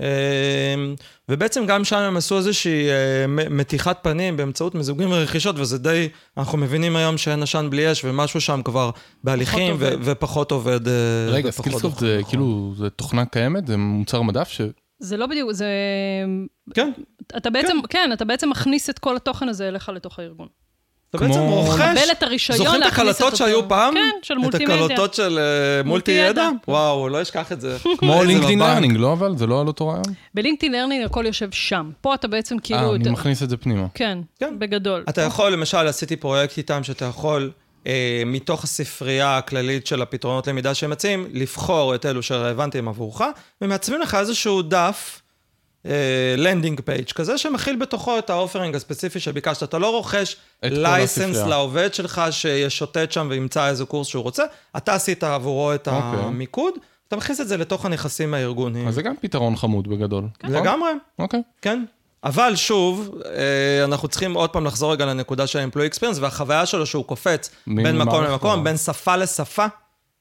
אה, ובעצם גם שם הם עשו איזושהי אה, מתיחת פנים באמצעות מיזוגים ורכישות, וזה די, אנחנו מבינים היום שאין עשן בלי אש, ומשהו שם כבר בהליכים ו-. ופחות עובד. אה, רגע, Skillsoft נכון. זה כאילו, זה תוכנה קיימת? זה מוצר מדף ש... זה לא בדיוק, זה... כן, אתה בעצם, כן, אתה בעצם מכניס את כל התוכן הזה אליך לתוך הארגון. אתה כמו- בעצם רוכש... את זוכרים את את הקלטות אותו- שהיו פעם? כן, של את מולטימדיה. הקלטות של אה, מולטי. ידע? וואו, לא אשכח את זה. כמו LinkedIn. Learning, לא אבל? זה לא על אותו רעיון? ב-LinkedIn Learning הכל יושב שם. פה אתה בעצם אה, כאילו... אני אתה- מכניס את זה פנימה. כן, כן. בגדול. אתה יכול, למשל, עשיתי פרויקט איתם שאתה יכול, אה, מתוך הספרייה הכללית של הפתרונות למידה שהם מציעים, לבחור את אלו שרלוונטיים עבורך, ומעצבים לך איזשהו דף, landing page כזה, שמכיל בתוכו את ה-offering הספציפי שביקשת. אתה לא רוכש license. לעובד שלך שישוטט שם וימצא איזה קורס שהוא רוצה, אתה עשית עבורו את אוקיי. המיקוד, אתה מכניס את זה לתוך הנכסים הארגוניים. אז זה גם פתרון חמוד בגדול. נכון? לגמרי. אוקיי. כן. אבל שוב, אה, אנחנו צריכים עוד פעם לחזור רגע לנקודה של ה-employee experience, והחוויה שלו שהוא קופץ בין מקום למקום, בין שפה לשפה.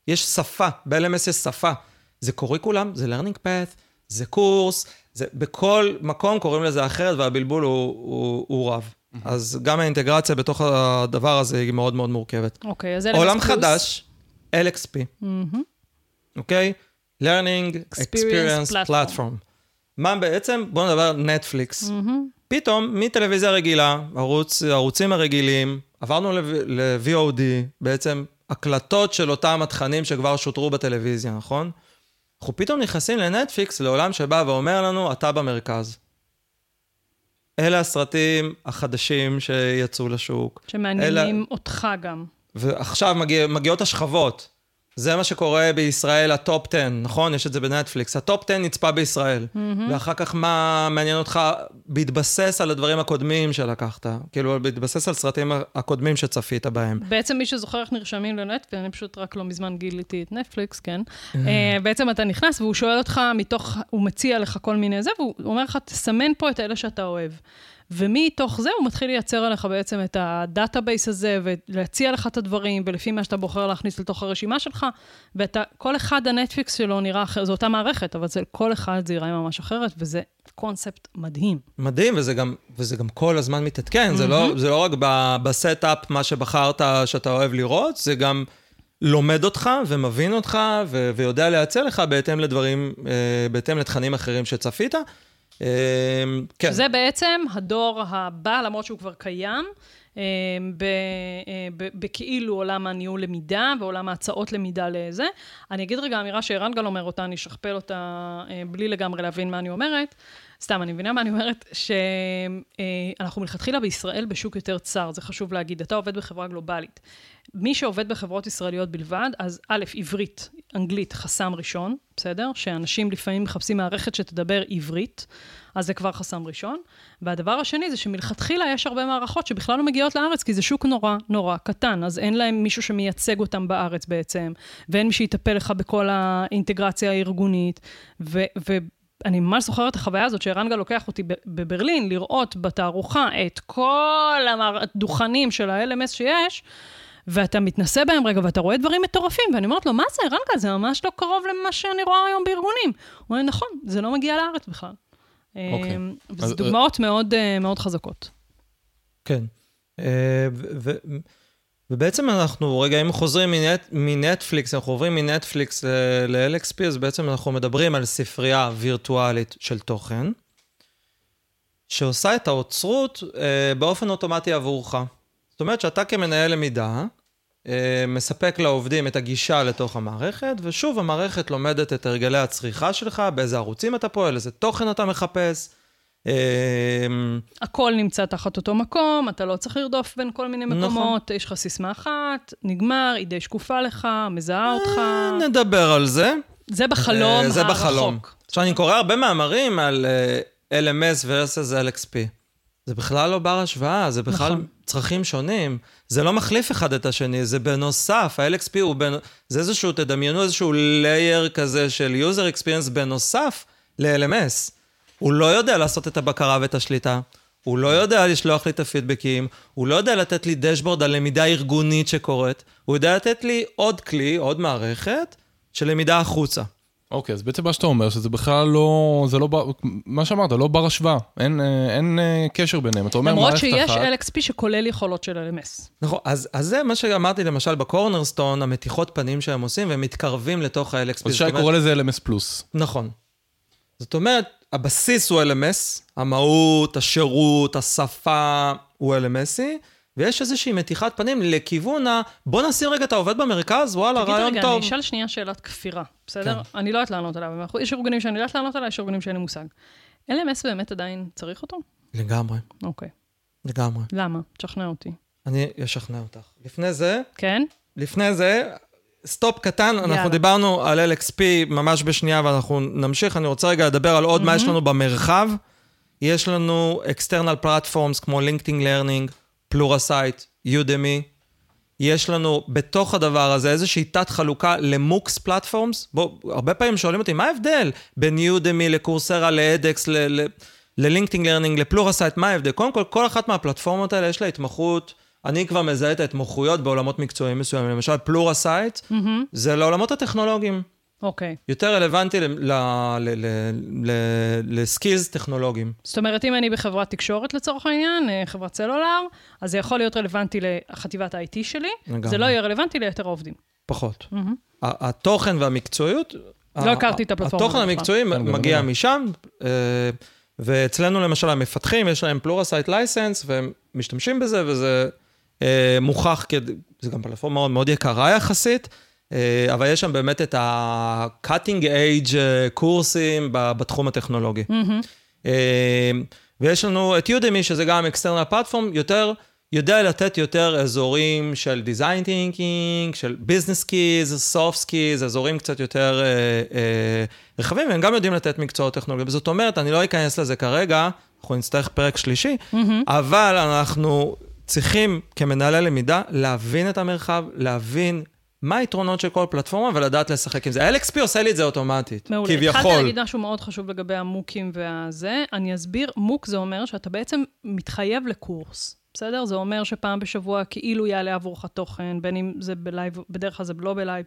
יש שפה, ב-LMS יש שפה. זה קוריקולם, זה learning path, זה קורס, זה, בכל מקום קוראים לזה אחרת, והבלבול הוא, הוא, הוא רב. אז גם האינטגרציה בתוך הדבר הזה היא מאוד מאוד מורכבת. אוקיי, אז LMS עולם. חדש, LXP, אוקיי? Learning Experience Experience Platform. Platform. מה בעצם? בואו נדבר על נטפליקס. פתאום, מטלוויזיה רגילה, ערוץ, הערוצים הרגילים, עברנו ל-VOD, בעצם הקלטות של אותם התכנים שכבר שודרו בטלוויזיה, נכון? אנחנו פתאום נכנסים לנטפליקס, לעולם שבא ואומר לנו, אתה במרכז. אלה הסרטים החדשים שיצאו לשוק. שמעניינים אותך גם. ועכשיו מגיע, מגיעות השכבות. זה מה שקורה בישראל, ה-top 10, נכון? יש את זה בנטפליקס. ה-top 10 נצפה בישראל. Mm-hmm. ואחר כך מה מעניין אותך? בהתבסס על הדברים הקודמים שלקחת. כאילו, בהתבסס על סרטים הקודמים שצפית בהם. בעצם מי שזוכר איך נרשמים לנטפליקס, אני פשוט רק לא מזמן גיליתי את נטפליקס, כן? אה, בעצם אתה נכנס והוא שואל אותך מתוך, הוא מציע לך כל מיני זה, והוא אומר לך, תסמן פה את אלה שאתה אוהב. ומתוך זה הוא מתחיל לייצר עליך בעצם את ה-database הזה, ולהציע לך את הדברים, ולפי מה שאתה בוחר להכניס לתוך הרשימה שלך, ואתה, כל אחד הנטפליקס שלו נראה אחרת, זו אותה מערכת, אבל זה, כל אחד זה ייראה ממש אחרת, וזה קונספט מדהים. מדהים, וזה גם, וזה גם כל הזמן מתעדכן. זה, לא, זה לא רק ב- ב-setup, מה שבחרת שאתה אוהב לראות, זה גם לומד אותך ומבין אותך ו- ויודע לייצר לך בהתאם לדברים, אה, בהתאם לתכנים אחרים שצפית. אה, כן. זה בעצם הדור הבא, למרות שהוא כבר קיים, ב- אה, בכאילו עולם הניהול למידה ועולם ההצעות למידה לזה. אני אגיד רגע אמירה שערן גל אומר אותה, אני אשכפל אותה אה, בלי לגמרי להבין מה אני אומרת. סתם, אני מבינה מה אני אומרת, שאנחנו מלכתחילה בישראל בשוק יותר צר, זה חשוב להגיד. אתה עובד בחברה גלובלית. מי שעובד בחברות ישראליות בלבד, אז א', עברית, אנגלית, חסם ראשון, בסדר? שאנשים לפעמים מחפשים מערכת שתדבר עברית, אז זה כבר חסם ראשון. והדבר השני זה שמלכתחילה יש הרבה מערכות שבכלל לא מגיעות לארץ, כי זה שוק נורא נורא קטן, אז אין להם מישהו שמייצג אותם בארץ בעצם, ואין מי שיטפל לך בכל האינטגרציה הארגונית, ו... אני ממש זוכרת את החוויה הזאת שערן גל לוקח אותי בברלין, לראות בתערוכה את כל הדוכנים של ה-LMS שיש, ואתה מתנסה בהם רגע, ואתה רואה דברים מטורפים, ואני אומרת לו, מה זה, גל, זה ממש לא קרוב למה שאני רואה היום בארגונים. הוא אומר, נכון, זה לא מגיע לארץ בכלל. אוקיי. אמ, אז- וזה דוגמאות מאוד, אה, מאוד חזקות. כן. אה, ו- ו- ובעצם אנחנו, רגע, אם חוזרים מנט, מנטפליקס, אנחנו עוברים מנטפליקס ל-LXP, אז בעצם אנחנו מדברים על ספרייה וירטואלית של תוכן, שעושה את האוצרות אה, באופן אוטומטי עבורך. זאת אומרת שאתה כמנהל למידה, אה, מספק לעובדים את הגישה לתוך המערכת, ושוב, המערכת לומדת את הרגלי הצריכה שלך, באיזה ערוצים אתה פועל, איזה תוכן אתה מחפש. אה, הכל נמצא תחת אותו מקום, אתה לא צריך לרדוף בין כל מיני נכון. מקומות, יש לך סיסמה אחת, נגמר, היא די שקופה לך, מזהה אותך. נדבר על זה. זה בחלום אה, זה הרחוק. בחלום. עכשיו, אני קורא הרבה מאמרים על אה, LMS versus LXP. זה בכלל לא בר השוואה, זה בכלל נכון. צרכים שונים. זה לא מחליף אחד את השני, זה בנוסף, ה-LXP הוא בין... זה איזשהו, תדמיינו איזשהו layer כזה של user experience בנוסף ל-LMS. הוא לא יודע לעשות את הבקרה ואת השליטה. הוא לא יודע לשלוח לי את הפידבקים, הוא לא יודע לתת לי דשבורד על למידה ארגונית שקורית, הוא יודע לתת לי עוד כלי, עוד מערכת, של למידה החוצה. אוקיי, אז בעצם מה שאתה אומר, שזה בכלל לא, זה לא, בר- מה שאמרת, לא בר השוואה. אין, אה, אין אה, קשר ביניהם. אתה אומר למרות מערכת שיש אחת, LXP שכולל יכולות של LMS. נכון, אז, אז זה מה שאמרתי למשל בקורנרסטון, המתיחות פנים שהם עושים, והם מתקרבים לתוך ה-LXP. אז שי קורא לזה LMS פלוס. נכון. זאת אומרת, הבסיס הוא LMS, המהות, השירות, השפה הוא LMSי, ויש איזושהי מתיחת פנים לכיוון ה... בוא נשים רגע את העובד במרכז, וואלה, תגיד רעיון רגע, טוב. אני אשאל שנייה שאלת כפירה, בסדר? אני לא יודעת לענות אנחנו- יש ארגונים שאני יודעת לענות עליה, יש ארגונים שאין לי מושג. LMS באמת עדיין צריך אותו? לגמרי, אוקיי. לגמרי. למה? תשכנע אותי. אני אשכנע אותך. לפני זה, כן? לפני זה, סטופ קטן, יאללה. אנחנו דיברנו על LXP ממש בשנייה ואנחנו נמשיך. אני רוצה רגע לדבר על עוד מה יש לנו במרחב. יש לנו external platforms כמו LinkedIn Learning, Pluralsight, Udemy. יש לנו בתוך הדבר הזה איזושהי תת-חלוקה ל-MOOCs platforms. בוא, הרבה פעמים שואלים אותי, מה ההבדל בין Udemy ל-Coursera, ל-edX, ל-LinkedIn Learning, ל-Pluralsight, מה ההבדל? קודם כל, כל אחת מהפלטפורמות האלה יש לה התמחות, אני כבר מזהה את ההתמחויות בעולמות מקצועיים מסוימים. למשל, Pluralsight, זה לעולמות הטכנולוגיים. אוקיי. יותר רלוונטי ל- ל- ל- ל- ל- ל-skills טכנולוגיים. זאת אומרת, אם אני בחברת תקשורת לצורך העניין, אה, חברת סלולר, אז זה יכול להיות רלוונטי לחטיבת ה-IT שלי, לגמרי. זה לא יהיה רלוונטי ליתר העובדים. פחות. ה- התוכן והמקצועיות... לא הכרתי את הפלטפורמה התוכן. המקצועי כן, מגיע לא. משם, אה, ואצלנו למשל המפתחים, יש להם Pluralsight license, והם משתמשים בזה, וזה מוכח, כד- זה גם פלטפורמה מאוד, מאוד יקרה יחסית, אה, אבל יש שם באמת את ה- cutting edge אה, קורסים בתחום הטכנולוגי. אה, ויש לנו את Udemy, שזה גם external platform, יותר, יודע לתת יותר אזורים של design thinking, של business skills, soft skills, אזורים קצת יותר אה, אה, רחבים, והם גם יודעים לתת מקצועות טכנולוגיים. זאת אומרת, אני לא אכנס לזה כרגע, אנחנו נצטרך פרק שלישי, אבל אנחנו צריכים כמנהלי למידה להבין את המרחב, להבין מה היתרונות של כל פלטפורמה ולדעת לשחק עם זה. ה-LXP עושה לי את זה אוטומטית, מעולה. כביכול. התחלתי להגיד משהו מאוד חשוב לגבי ה-MOOCים והזה. אני אסביר, MOOC זה אומר שאתה בעצם מתחייב לקורס. בסדר? זה אומר שפעם בשבוע כאילו יעלה עבורך תוכן, בין אם זה בלייב, בדרך כלל זה לא בלייב,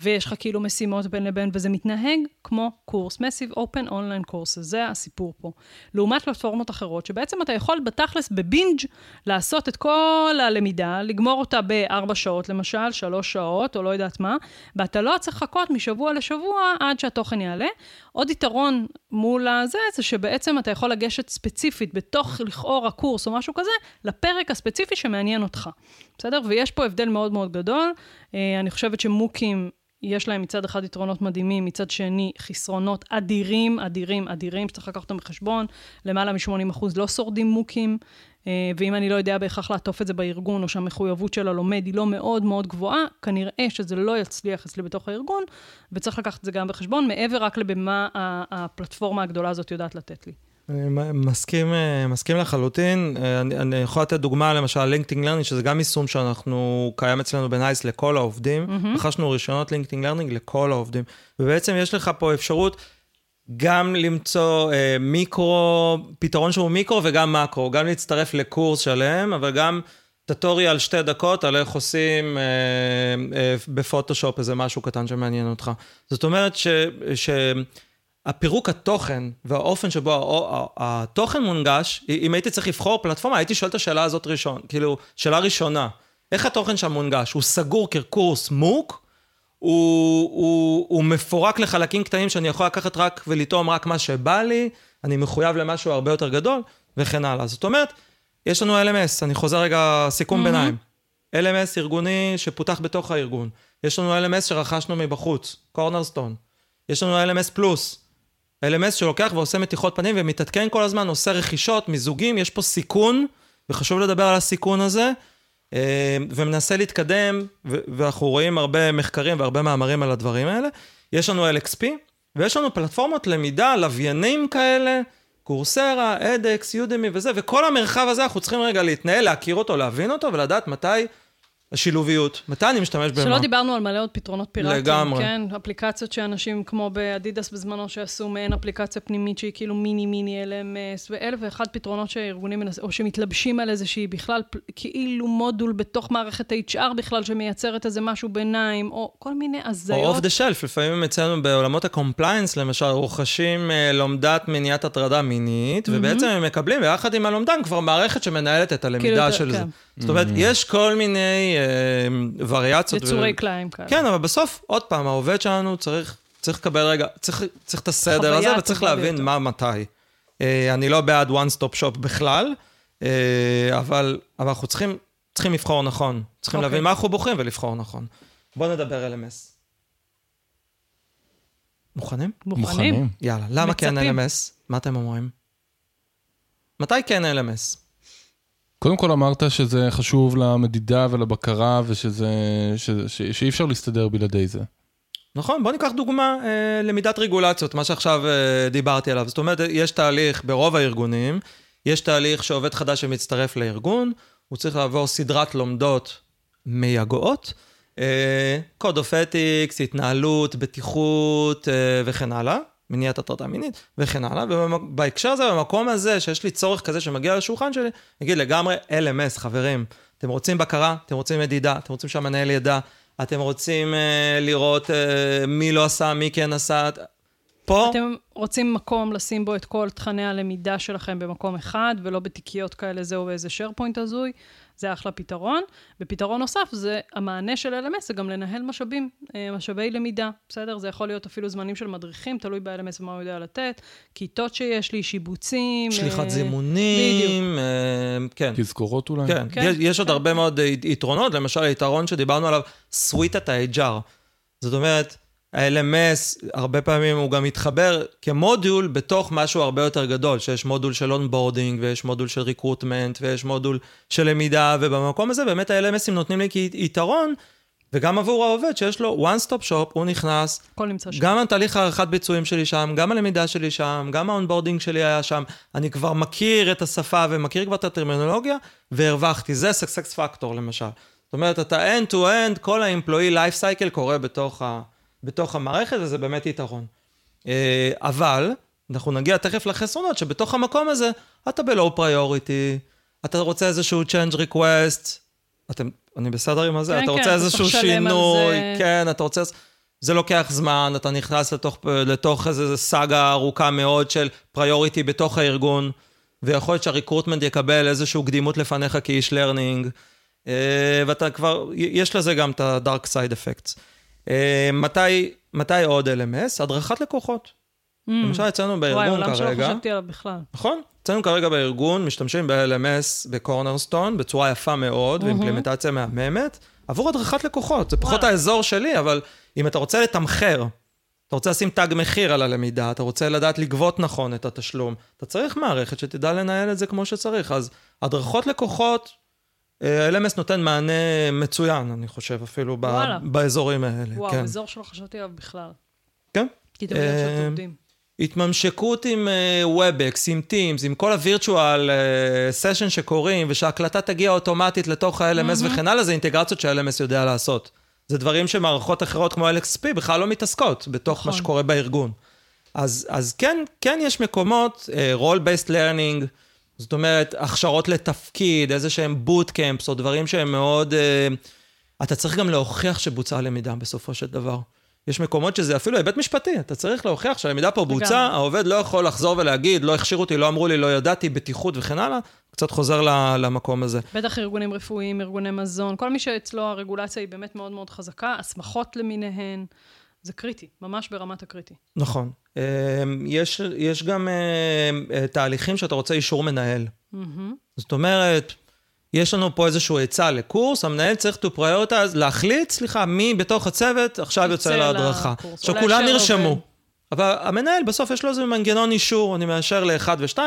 ויש לך כאילו משימות בין לבין, וזה מתנהג כמו קורס, Massive Open Online Courses, זה הסיפור פה. לעומת פלטפורמות אחרות, שבעצם אתה יכול בתכלס, בבינג', לעשות את כל הלמידה, לגמור אותה בארבע שעות למשל, שלוש שעות, או לא יודעת מה, ואתה לא צריך לחכות משבוע לשבוע עד שהתוכן יעלה. עוד יתרון מול הזה, זה שבעצם אתה יכול לגשת ספציפית בתוך לכאורה קורס או משהו כזה, לפרק הספציפי שמעניין אותך. בסדר? ויש פה הבדל מאוד מאוד גדול. אה, אני חושבת ש MOOC ים, יש להם מצד אחד יתרונות מדהימים, מצד שני חסרונות אדירים, אדירים, אדירים, שצריך לקחת אותם בחשבון. למעלה מ-80% לא שורדים MOOC ים, אה, ואם אני לא יודע בהכרח לעטוף את זה בארגון, או שהמחויבות של הלומד היא לא מאוד מאוד גבוהה, כנראה שזה לא יצליח אצלי בתוך הארגון, וצריך לקחת את זה גם בחשבון, מעבר רק לבמה הפלטפורמה הגדולה הזאת יודעת לתת לי. אני מסכים, אה, מסכים לחלוטין. אה, אני, אני יכול לתת דוגמה, למשל, LinkedIn Learning, שזה גם יישום שאנחנו, קיים אצלנו בנייס לכל העובדים. רכשנו רישיונות LinkedIn Learning לכל העובדים. ובעצם יש לך פה אפשרות גם למצוא אה, מיקרו, פתרון שהוא מיקרו וגם מקרו, גם להצטרף לקורס שלם, אבל גם tutorial שתי דקות על איך עושים אה, אה, בפוטושופ איזה משהו קטן שמעניין אותך. זאת אומרת ש... ש הפירוק התוכן והאופן שבו התוכן מונגש, אם הייתי צריך לבחור פלטפורמה, הייתי שואל את השאלה הזאת ראשון, כאילו, שאלה ראשונה, איך התוכן שם מונגש? הוא סגור כקורס מוק? הוא, הוא, הוא מפורק לחלקים קטנים שאני יכול לקחת רק ולטעום רק מה שבא לי, אני מחויב למשהו הרבה יותר גדול, וכן הלאה. זאת אומרת, יש לנו LMS, אני חוזר רגע, סיכום mm-hmm. ביניים. LMS ארגוני שפותח בתוך הארגון. יש לנו LMS שרכשנו מבחוץ, קורנרסטון. יש לנו LMS פלוס. LMS שלוקח ועושה מתיחות פנים ומתעדכן כל הזמן, עושה רכישות, מיזוגים, יש פה סיכון, וחשוב לדבר על הסיכון הזה, אה, ומנסה להתקדם, ואנחנו רואים הרבה מחקרים והרבה מאמרים על הדברים האלה. יש לנו LXP, ויש לנו פלטפורמות למידה, לוויינים כאלה, Coursera, edX, Udemy וזה, וכל המרחב הזה אנחנו צריכים רגע להתנהל, להכיר אותו, להבין אותו, ולדעת מתי השילוביות, מתי אני משתמש במה. שלא דיברנו על מלא עוד פתרונות פיראטיים, לגמרי. כן? אפליקציות שאנשים כמו באדידס בזמנו שעשו מעין אפליקציה פנימית שהיא כאילו מיני מיני LMS, ואלף ואחד פתרונות שארגונים מנסים, או שמתלבשים על איזושהי בכלל, פ- כאילו מודול בתוך מערכת ה-HR בכלל שמייצרת איזה משהו ביניים, או כל מיני או הזיות. off the shelf, לפעמים אצלנו בעולמות ה compliance, למשל, רוכשים אה, לומדת מניעת הטרדה מינית, ובעצם הם מקבלים ביחד עם הלומדן כבר מערכת שמנהלת את הלמידה כאילו, של זה. כן. זאת אומרת, יש כל מיני אה, וריאציות. יצורי כלאיים כאלה. כן, אבל בסוף, עוד פעם, העובד שלנו צריך, צריך לקבל רגע, צריך, צריך את הסדר הזה, וצריך להבין ביותר. מה מתי. אה, אני לא בעד one stop shop בכלל, אה, אבל, אבל אנחנו צריכים, צריכים לבחור נכון. צריכים אוקיי. להבין מה אנחנו בוחרים ולבחור נכון. בואו נדבר LMS. מוכנים? מוכנים. יאללה, למה כן מצפים. LMS? מה אתם אומרים? מתי כן LMS? קודם כל אמרת שזה חשוב למדידה ולבקרה ושזה, ש, ש, שאי אפשר להסתדר בלעדי זה. נכון, בוא ניקח דוגמה, אה, למידת רגולציות, מה שעכשיו אה, דיברתי עליו. זאת אומרת, יש תהליך ברוב הארגונים, יש תהליך שעובד חדש שמצטרף לארגון, הוא צריך לעבור סדרת לומדות מייגעות, אה, Code of Ethics, התנהלות, בטיחות אה, וכן הלאה, מניעת הטרדה מינית וכן הלאה, ובהקשר הזה, במקום הזה, שיש לי צורך כזה שמגיע לשולחן שלי, נגיד לגמרי LMS, חברים, אתם רוצים בקרה, אתם רוצים מדידה, אתם רוצים שהמנהל ידע, אתם רוצים אה, לראות אה, מי לא עשה, מי כן עשה, פה... אתם רוצים מקום לשים בו את כל תכני הלמידה שלכם במקום אחד, ולא בתיקיות כאלה, זהו באיזה SharePoint הזוי, זה אחלה פתרון. ופתרון נוסף זה, המענה של LMS זה גם לנהל משאבים, אה, משאבי למידה, בסדר? זה יכול להיות אפילו זמנים של מדריכים, תלוי ב-LMS ומה הוא יודע לתת, כיתות שיש לי, שיבוצים. שליחת אה, זימונים, אה, כן. תזכורות אולי? כן, כן, יש, יש עוד כן. הרבה מאוד י- יתרונות, למשל היתרון שדיברנו עליו, סוויטת ה-HR. זאת אומרת, ה-LMS, הרבה פעמים הוא גם מתחבר כמודול בתוך משהו הרבה יותר גדול, שיש מודול של onboarding, ויש מודול של recruitment, ויש מודול של למידה, ובמקום הזה באמת ה-LMS ים נותנים לי כיתרון, וגם עבור העובד שיש לו one stop shop, הוא נכנס, הכל נמצא שם. גם התהליך הערכת ביצועים שלי שם, גם הלמידה שלי שם, גם ה onboarding שלי היה שם. אני כבר מכיר את השפה ומכיר כבר את הטרמינולוגיה, והרווחתי. זה success factor למשל. זאת אומרת, אתה end to end, כל ה-employee life cycle קורה בתוך, ה, בתוך המערכת, וזה באמת יתרון. אה, אבל, אנחנו נגיע תכף לחסרונות, שבתוך המקום הזה, אתה ב-low priority, אתה רוצה איזשהו change request, אתם, אני בסדר עם הזה? כן, אתה כן, רוצה איזשהו שינוי, זה. כן, אתה רוצה... זה לוקח זמן, אתה נכנס לתוך, לתוך איזו סאגה ארוכה מאוד של פריוריטי בתוך הארגון, ויכול להיות שה recruitment יקבל איזושהי קדימות לפניך כאיש learning, אה, ואתה כבר, יש לזה גם את ה-dark side effects. אה, מתי, מתי עוד LMS? הדרכת לקוחות. Mm. למשל אצלנו וואי, בארגון עולם שלא כרגע, חשבתי עליו בכלל. נכון? אצלנו כרגע בארגון משתמשים ב-LMS ב Cornerstone בצורה יפה מאוד, ואימפלמנטציה מהממת, עבור הדרכת לקוחות. זה פחות וואלה. האזור שלי, אבל אם אתה רוצה לתמחר, אתה רוצה לשים תג מחיר על הלמידה, אתה רוצה לדעת לגבות נכון את התשלום, אתה צריך מערכת שתדע לנהל את זה כמו שצריך. אז הדרכות לקוחות, אה, ה-LMS נותן מענה מצוין, אני חושב, אפילו וואלה. באזורים האלה. וואו, כן. אזור שלא חשבתי עליו בכלל. כן. כי תמיד חושבת אה, עובדים. התממשקות עם WebEx, עם Teams, עם כל הווירטואל סשן שקורים, ושההקלטה תגיע אוטומטית לתוך ה-LMS וכן הלאה, זה אינטגרציות שה-LMS יודע לעשות. זה דברים שמערכות אחרות כמו LXP בכלל לא מתעסקות בתוך נכון. מה שקורה בארגון. אז, אז כן, כן יש מקומות, uh, role-based learning, זאת אומרת, הכשרות לתפקיד, איזה שהם bootcamps, או דברים שהם מאוד... Uh, אתה צריך גם להוכיח שבוצעה למידה בסופו של דבר. יש מקומות שזה אפילו היבט משפטי, אתה צריך להוכיח שהלמידה פה בוצעה. העובד לא יכול לחזור ולהגיד, לא הכשירו אותי, לא אמרו לי, לא ידעתי, בטיחות וכן הלאה, קצת חוזר למקום הזה. בטח ארגונים רפואיים, ארגוני מזון, כל מי שאצלו הרגולציה היא באמת מאוד מאוד חזקה, הסמכות למיניהן, זה קריטי, ממש ברמת הקריטי. נכון. אה, יש, יש גם אה, אה, תהליכים שאתה רוצה אישור מנהל. מהמם. זאת אומרת, יש לנו פה איזשהו היצע לקורס, המנהל צריך to prioritize, להחליט, סליחה, מי בתוך הצוות עכשיו יוצא להדרכה. עכשיו, כולם נרשמו. אבל המנהל, בסוף יש לו איזה מנגנון אישור, אני מאשר ל-1 ו-2,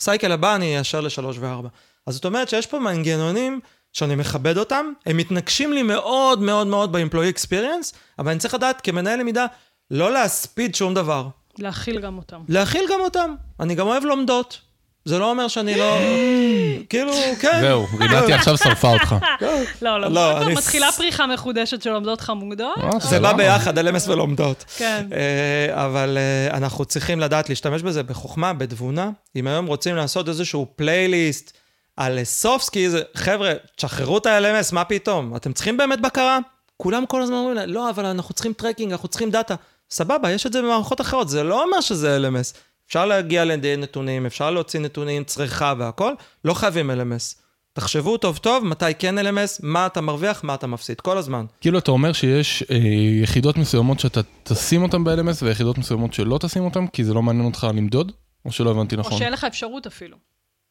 סייקל הבא אני אאשר ל-3 ו-4. אז זאת אומרת שיש פה מנגנונים שאני מכבד אותם, הם מתנגשים לי מאוד מאוד מאוד ב-employee experience, אבל אני צריך לדעת כמנהל למידה, לא להספיד שום דבר. להכיל גם אותם. להכיל גם אותם. אני גם אוהב לומדות. זה לא אומר שאני לא... כאילו, כן. זהו, רינתי עכשיו שרפה אותך. לא, לא, אני- מתחילה פריחה מחודשת של לומדות חמודות. אה, זה בא. ביחד, LMS ולומדות. כן. אה, אבל אה, אנחנו צריכים לדעת להשתמש בזה בחוכמה, בתבונה. אם היום רוצים לעשות איזשהו פלייליסט על soft skills, חבר'ה, תשחררו את ה-LMS, מה פתאום? אתם צריכים באמת בקרה? כולם כל הזמן אומרים, לא, אבל אנחנו צריכים tracking, אנחנו צריכים data. סבבה, יש את זה במערכות אחרות, זה לא אומר שזה LMS. אפשר להגיע לידי נתונים, אפשר להוציא נתונים, צריכה והכל, לא חייבים LMS. תחשבו טוב טוב, מתי כן LMS, מה אתה מרוויח, מה אתה מפסיד, כל הזמן. כאילו אתה אומר שיש אה, יחידות מסוימות שאתה תשים אותן ב-LMS ויחידות מסוימות שלא תשים אותן, כי זה לא מעניין אותך למדוד? או שלא הבנתי או נכון? שאין לך אפשרות אפילו.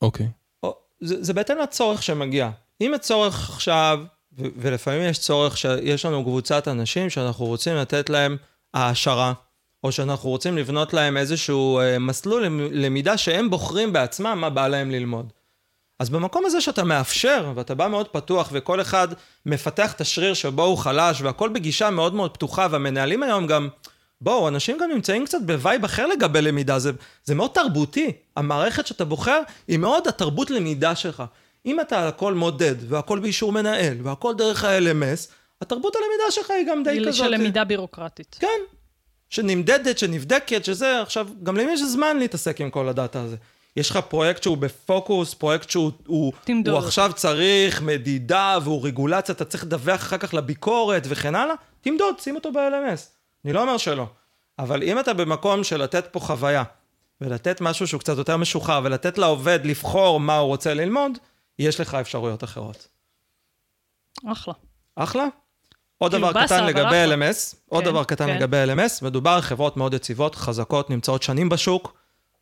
אוקיי. או, זה, זה בהתאם לצורך שמגיע. אם הצורך עכשיו, ו- ולפעמים יש צורך שיש לנו קבוצת אנשים שאנחנו רוצים לתת להם העשרה, או שאנחנו רוצים לבנות להם איזשהו אה, מסלול למ- למידה שהם בוחרים בעצמם מה בא להם ללמוד. אז במקום הזה שאתה מאפשר, ואתה בא מאוד פתוח, וכל אחד מפתח את השריר שבו הוא חלש, והכל בגישה מאוד מאוד פתוחה, והמנהלים היום גם, בואו, אנשים גם נמצאים קצת ב vibe אחר לגבי למידה, זה, זה מאוד תרבותי. המערכת שאתה בוחר היא מאוד התרבות למידה שלך. אם אתה הכל מודד, והכל באישור מנהל, והכל דרך ה-LMS, התרבות הלמידה שלך היא גם די גיל כזאת. של למידה בירוקרטית. כן. שנמדדת, שנבדקת, שזה, עכשיו, גם למי יש זמן להתעסק עם כל הדאטה הזה? יש לך פרויקט שהוא בפוקוס, פרויקט שהוא הוא. הוא עכשיו צריך מדידה והוא רגולציה, אתה צריך לדווח אחר כך לביקורת וכן הלאה, תמדוד, שים אותו ב-LMS. אני לא אומר שלא. אבל אם אתה במקום של לתת פה חוויה, ולתת משהו שהוא קצת יותר משוחרר, ולתת לעובד לבחור מה הוא רוצה ללמוד, יש לך אפשרויות אחרות. אחלה. אחלה. עוד דבר קטן לגבי. LMS, עוד כן, דבר קטן כן. לגבי LMS, מדובר על חברות מאוד יציבות, חזקות, נמצאות שנים בשוק.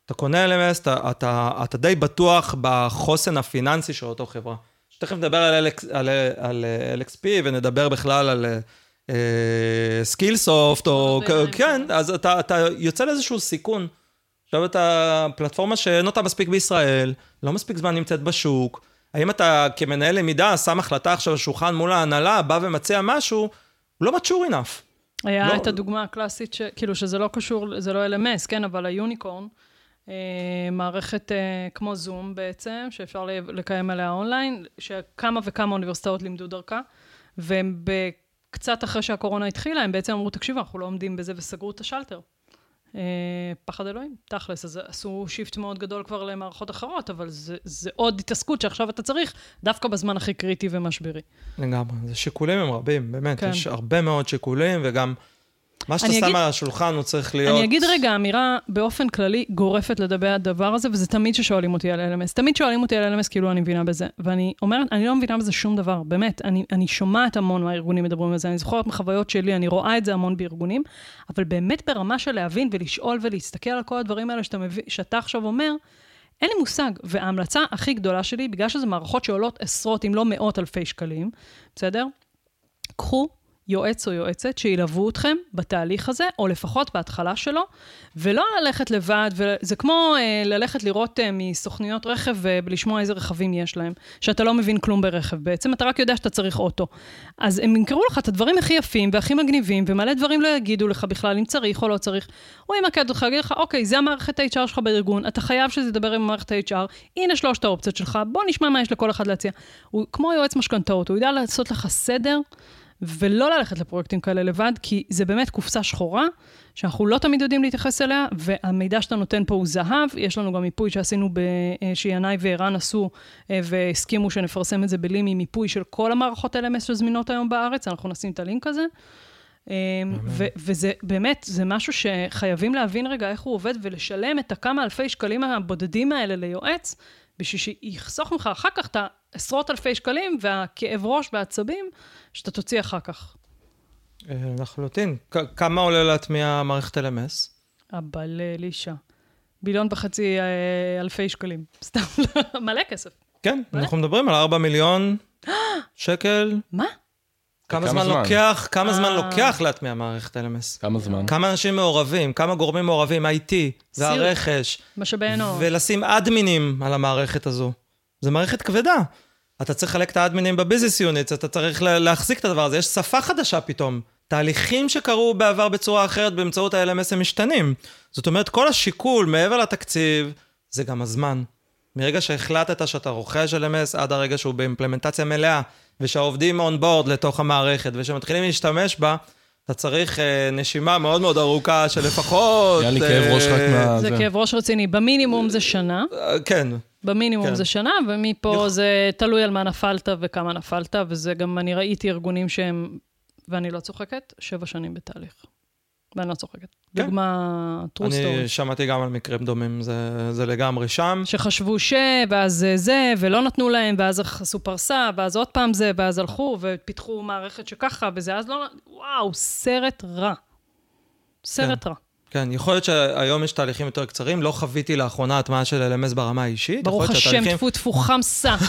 אתה קונה LMS, אתה, אתה, אתה די בטוח בחוסן הפיננסי של אותו חברה. שתכף נדבר על, LX, על, על אה, LXP ונדבר בכלל על Skillsoft, או עוד דברים כן, כאלה. אז אתה, אתה יוצא לאיזשהו סיכון. עכשיו אתה פלטפורמה שאין אותה מספיק בישראל, לא מספיק זמן נמצאת בשוק. האם אתה כמנהל למידה שם החלטה עכשיו על שולחן מול ההנהלה, בא ומציע משהו, הוא לא mature enough. היה לא- את הדוגמה הקלאסית, ש... כאילו שזה לא קשור, זה לא LMS, כן, אבל היוניקורן, אה, מערכת אה, כמו זום בעצם, שאפשר לקיים עליה אונליין, שכמה וכמה אוניברסיטאות לימדו דרכה, והם קצת אחרי שהקורונה התחילה, הם בעצם אמרו, תקשיבו, אנחנו לא עומדים בזה, וסגרו את השלטר. אה, פחד אלוהים, תכלס, אז עשו shift מאוד גדול כבר למערכות אחרות, אבל זה, זה עוד התעסקות שעכשיו אתה צריך, דווקא בזמן הכי קריטי ומשברי. לגמרי, זה שיקולים הם רבים, באמת, כן. יש הרבה מאוד שיקולים, וגם מה שאתה שם אגיד- על השולחן הוא צריך להיות... אני אגיד רגע אמירה באופן כללי גורפת לגבי הדבר הזה, וזה תמיד ששואלים אותי על LMS. תמיד שואלים אותי על LMS כאילו אני מבינה בזה. ואני אומרת, אני לא מבינה בזה שום דבר, באמת. אני, אני שומעת המון מהארגונים מדברים על זה, אני זוכרת מחוויות שלי, אני רואה את זה המון בארגונים, אבל באמת ברמה של להבין ולשאול ולהסתכל על כל הדברים האלה שאתה, מביא, שאתה עכשיו אומר, אין לי מושג. וההמלצה הכי גדולה שלי, בגלל שזה מערכות שעולות עשרות, אם לא מאות אלפי שקלים, בסדר? קחו יועץ או יועצת שילוו אתכם בתהליך הזה, או לפחות בהתחלה שלו, ולא ללכת לבד, וזה כמו אה, ללכת לראות אה, מסוכניות רכב אה, ולשמוע איזה רכבים יש להם, שאתה לא מבין כלום ברכב בעצם, אתה רק יודע שאתה צריך אוטו. אז הם ימכרו לך את הדברים הכי יפים והכי מגניבים, ומלא דברים לא יגידו לך בכלל אם צריך או לא צריך. הוא ימקד אותך, יגיד לך, אוקיי, זה המערכת ה-HR שלך בארגון, אתה חייב שזה ידבר עם מערכת ה-HR, הנה שלושת האופציות שלך, בוא נשמע מה יש לכל אחד להציע. הוא כמו יועץ משכנתאות, הוא יודע לעשות לך סדר. ולא ללכת לפרויקטים כאלה לבד, כי זה באמת קופסה שחורה, שאנחנו לא תמיד יודעים להתייחס אליה, והמידע שאתה נותן פה הוא זהב. יש לנו גם מיפוי שעשינו, ב- אה, שינאי וערן עשו, אה, והסכימו שנפרסם את זה בלימי, מיפוי של כל המערכות LMS שזמינות היום בארץ, אנחנו נשים את הלינק הזה. אה, ו- וזה באמת, זה משהו שחייבים להבין רגע איך הוא עובד, ולשלם את הכמה אלפי שקלים הבודדים האלה ליועץ, בשביל שיחסוך ממך אחר כך את העשרות אלפי שקלים והכאב ראש והעצבים שאתה תוציא אחר כך. אה, לחלוטין. כ- כמה עולה להטמיע מערכת LMS? אבל אה, לישה. ביליון וחצי אה, אלפי שקלים. סתם, מלא כסף. כן? אנחנו מדברים על 4 מיליון שקל. מה? כמה זמן זמן? לוקח, כמה זמן אה. לוקח להטמיע מערכת LMS? כמה זמן? כמה אנשים מעורבים, כמה גורמים מעורבים, IT, והרכש, משאבי אנוש. ולשים אדמינים על המערכת הזו. זו מערכת כבדה. אתה צריך לחלק את האדמינים בביזנס יוניטס, אתה צריך לה- להחזיק את הדבר הזה, יש שפה חדשה פתאום. תהליכים שקרו בעבר בצורה אחרת באמצעות ה-LMS הם משתנים. זאת אומרת, כל השיקול מעבר לתקציב, זה גם הזמן. מרגע שהחלטת שאתה רוכש LMS עד הרגע שהוא באימפלמנטציה מלאה, ושהעובדים און בורד לתוך המערכת, ושמתחילים להשתמש בה, אתה צריך אה, נשימה מאוד מאוד ארוכה של לפחות... היה לי כאב ראש רק אה, מה... זה זה. כאב ראש רציני. במינימום זה שנה, אה, כן, במינימום כן. זה שנה, ומפה יכול- זה תלוי על מה נפלת וכמה נפלת, וזה גם, אני ראיתי ארגונים שהם, ואני לא צוחקת, שבע שנים בתהליך. ואני לא צוחקת. כן. דוגמה true אני story. שמעתי גם על מקרים דומים, זה, זה לגמרי שם. שחשבו ש, ואז זה, ולא נתנו להם, ואז עשו פרסה, ואז עוד פעם זה, ואז הלכו, ופיתחו מערכת שככה, וזה אז לא... וואו, סרט רע. סרט רע. כן, יכול להיות שהיום יש תהליכים יותר קצרים, לא חוויתי לאחרונה הטמעה של LMS ברמה האישית. ברוך השם, שהתהליכים- טפו טפו חמסה.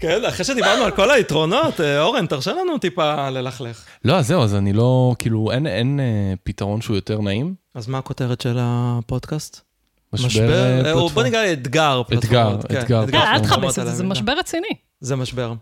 כן, אחרי שדיברנו על כל היתרונות, אה, אורן, תרשה לנו טיפה ללכלך. לא, אז זהו, אז אני לא, כאילו, אין, אין אה, פתרון שהוא יותר נעים. אז מה הכותרת של הפודקאסט? משבר, אה, פלטפורמה. בוא נקרא אתגר פלטפורמות. אתגר, כן, אתגר. כן, אל תכבס את זה, זה. משבר רציני. זה משבר.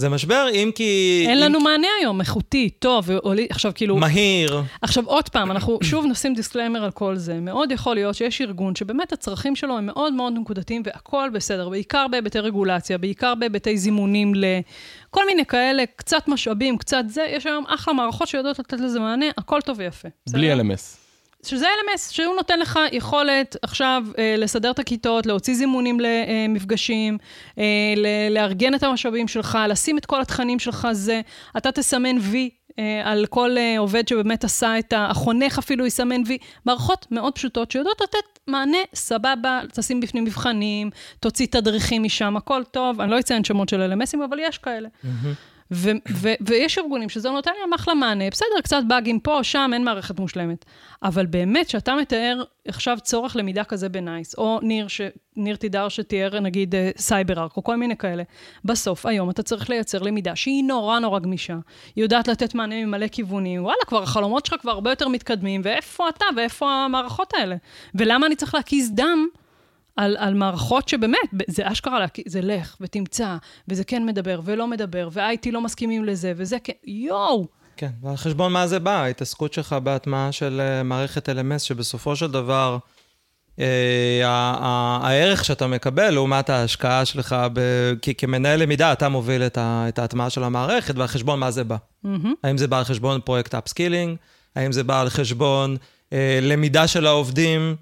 זה משבר אם כי... אין אם- לנו מענה היום, איכותי, טוב, ועולי- עכשיו כאילו... מהיר. עכשיו עוד פעם, אנחנו שוב נשים disclaimer על כל זה. מאוד יכול להיות שיש ארגון שבאמת הצרכים שלו הם מאוד מאוד נקודתיים והכול בסדר, בעיקר בהיבטי רגולציה, בעיקר בהיבטי זימונים לכל מיני כאלה, קצת משאבים, קצת זה, יש היום אחלה מערכות שיודעות לתת לזה מענה, הכל טוב ויפה. בלי? LMS. שזה LMS, שהוא נותן לך יכולת עכשיו אה, לסדר את הכיתות, להוציא זימונים למפגשים, אה, ל- לארגן את המשאבים שלך, לשים את כל התכנים שלך, זה, אתה תסמן וי. אה, על כל אה, עובד שבאמת עשה את. החונך אפילו יסמן וי. מערכות מאוד פשוטות שיודעות לתת מענה סבבה, תשים בפנים מבחנים, תוציא תדריכים משם, הכל טוב. אני לא אציין שמות של LMSים, אבל יש כאלה. ו- ו- ויש ארגונים שזה נותן להם אחלה מענה, בסדר, קצת באגים פה, שם, אין מערכת מושלמת. אבל באמת, שאתה מתאר עכשיו צורך למידה כזה בנייס, או ניר, ש- ניר תדהר שתיאר נגיד אה, CyberArk, או כל מיני כאלה, בסוף, היום אתה צריך לייצר למידה שהיא נורא נורא גמישה. היא יודעת לתת מענה ממלא כיוונים, וואלה, כבר החלומות שלך כבר הרבה יותר מתקדמים, ואיפה אתה ואיפה המערכות האלה? ולמה אני צריך להקיז דם על, על מערכות שבאמת, זה אשכרה, זה לך תמצא, וזה כן מדבר ולא מדבר, ו-IT לא מסכימים לזה, וזה כן, יואו. כן, ועל חשבון מה זה בא? ההתעסקות שלך בהטמעה של אה, מערכת LMS, שבסופו של דבר, אה, הערך שאתה מקבל לעומת ההשקעה שלך, ב- כי כמנהל למידה, אתה מוביל את ה- את ההטמעה של המערכת, ועל חשבון מה זה בא? האם זה בא על חשבון פרויקט upskilling? האם זה בא על חשבון אה, למידה של העובדים?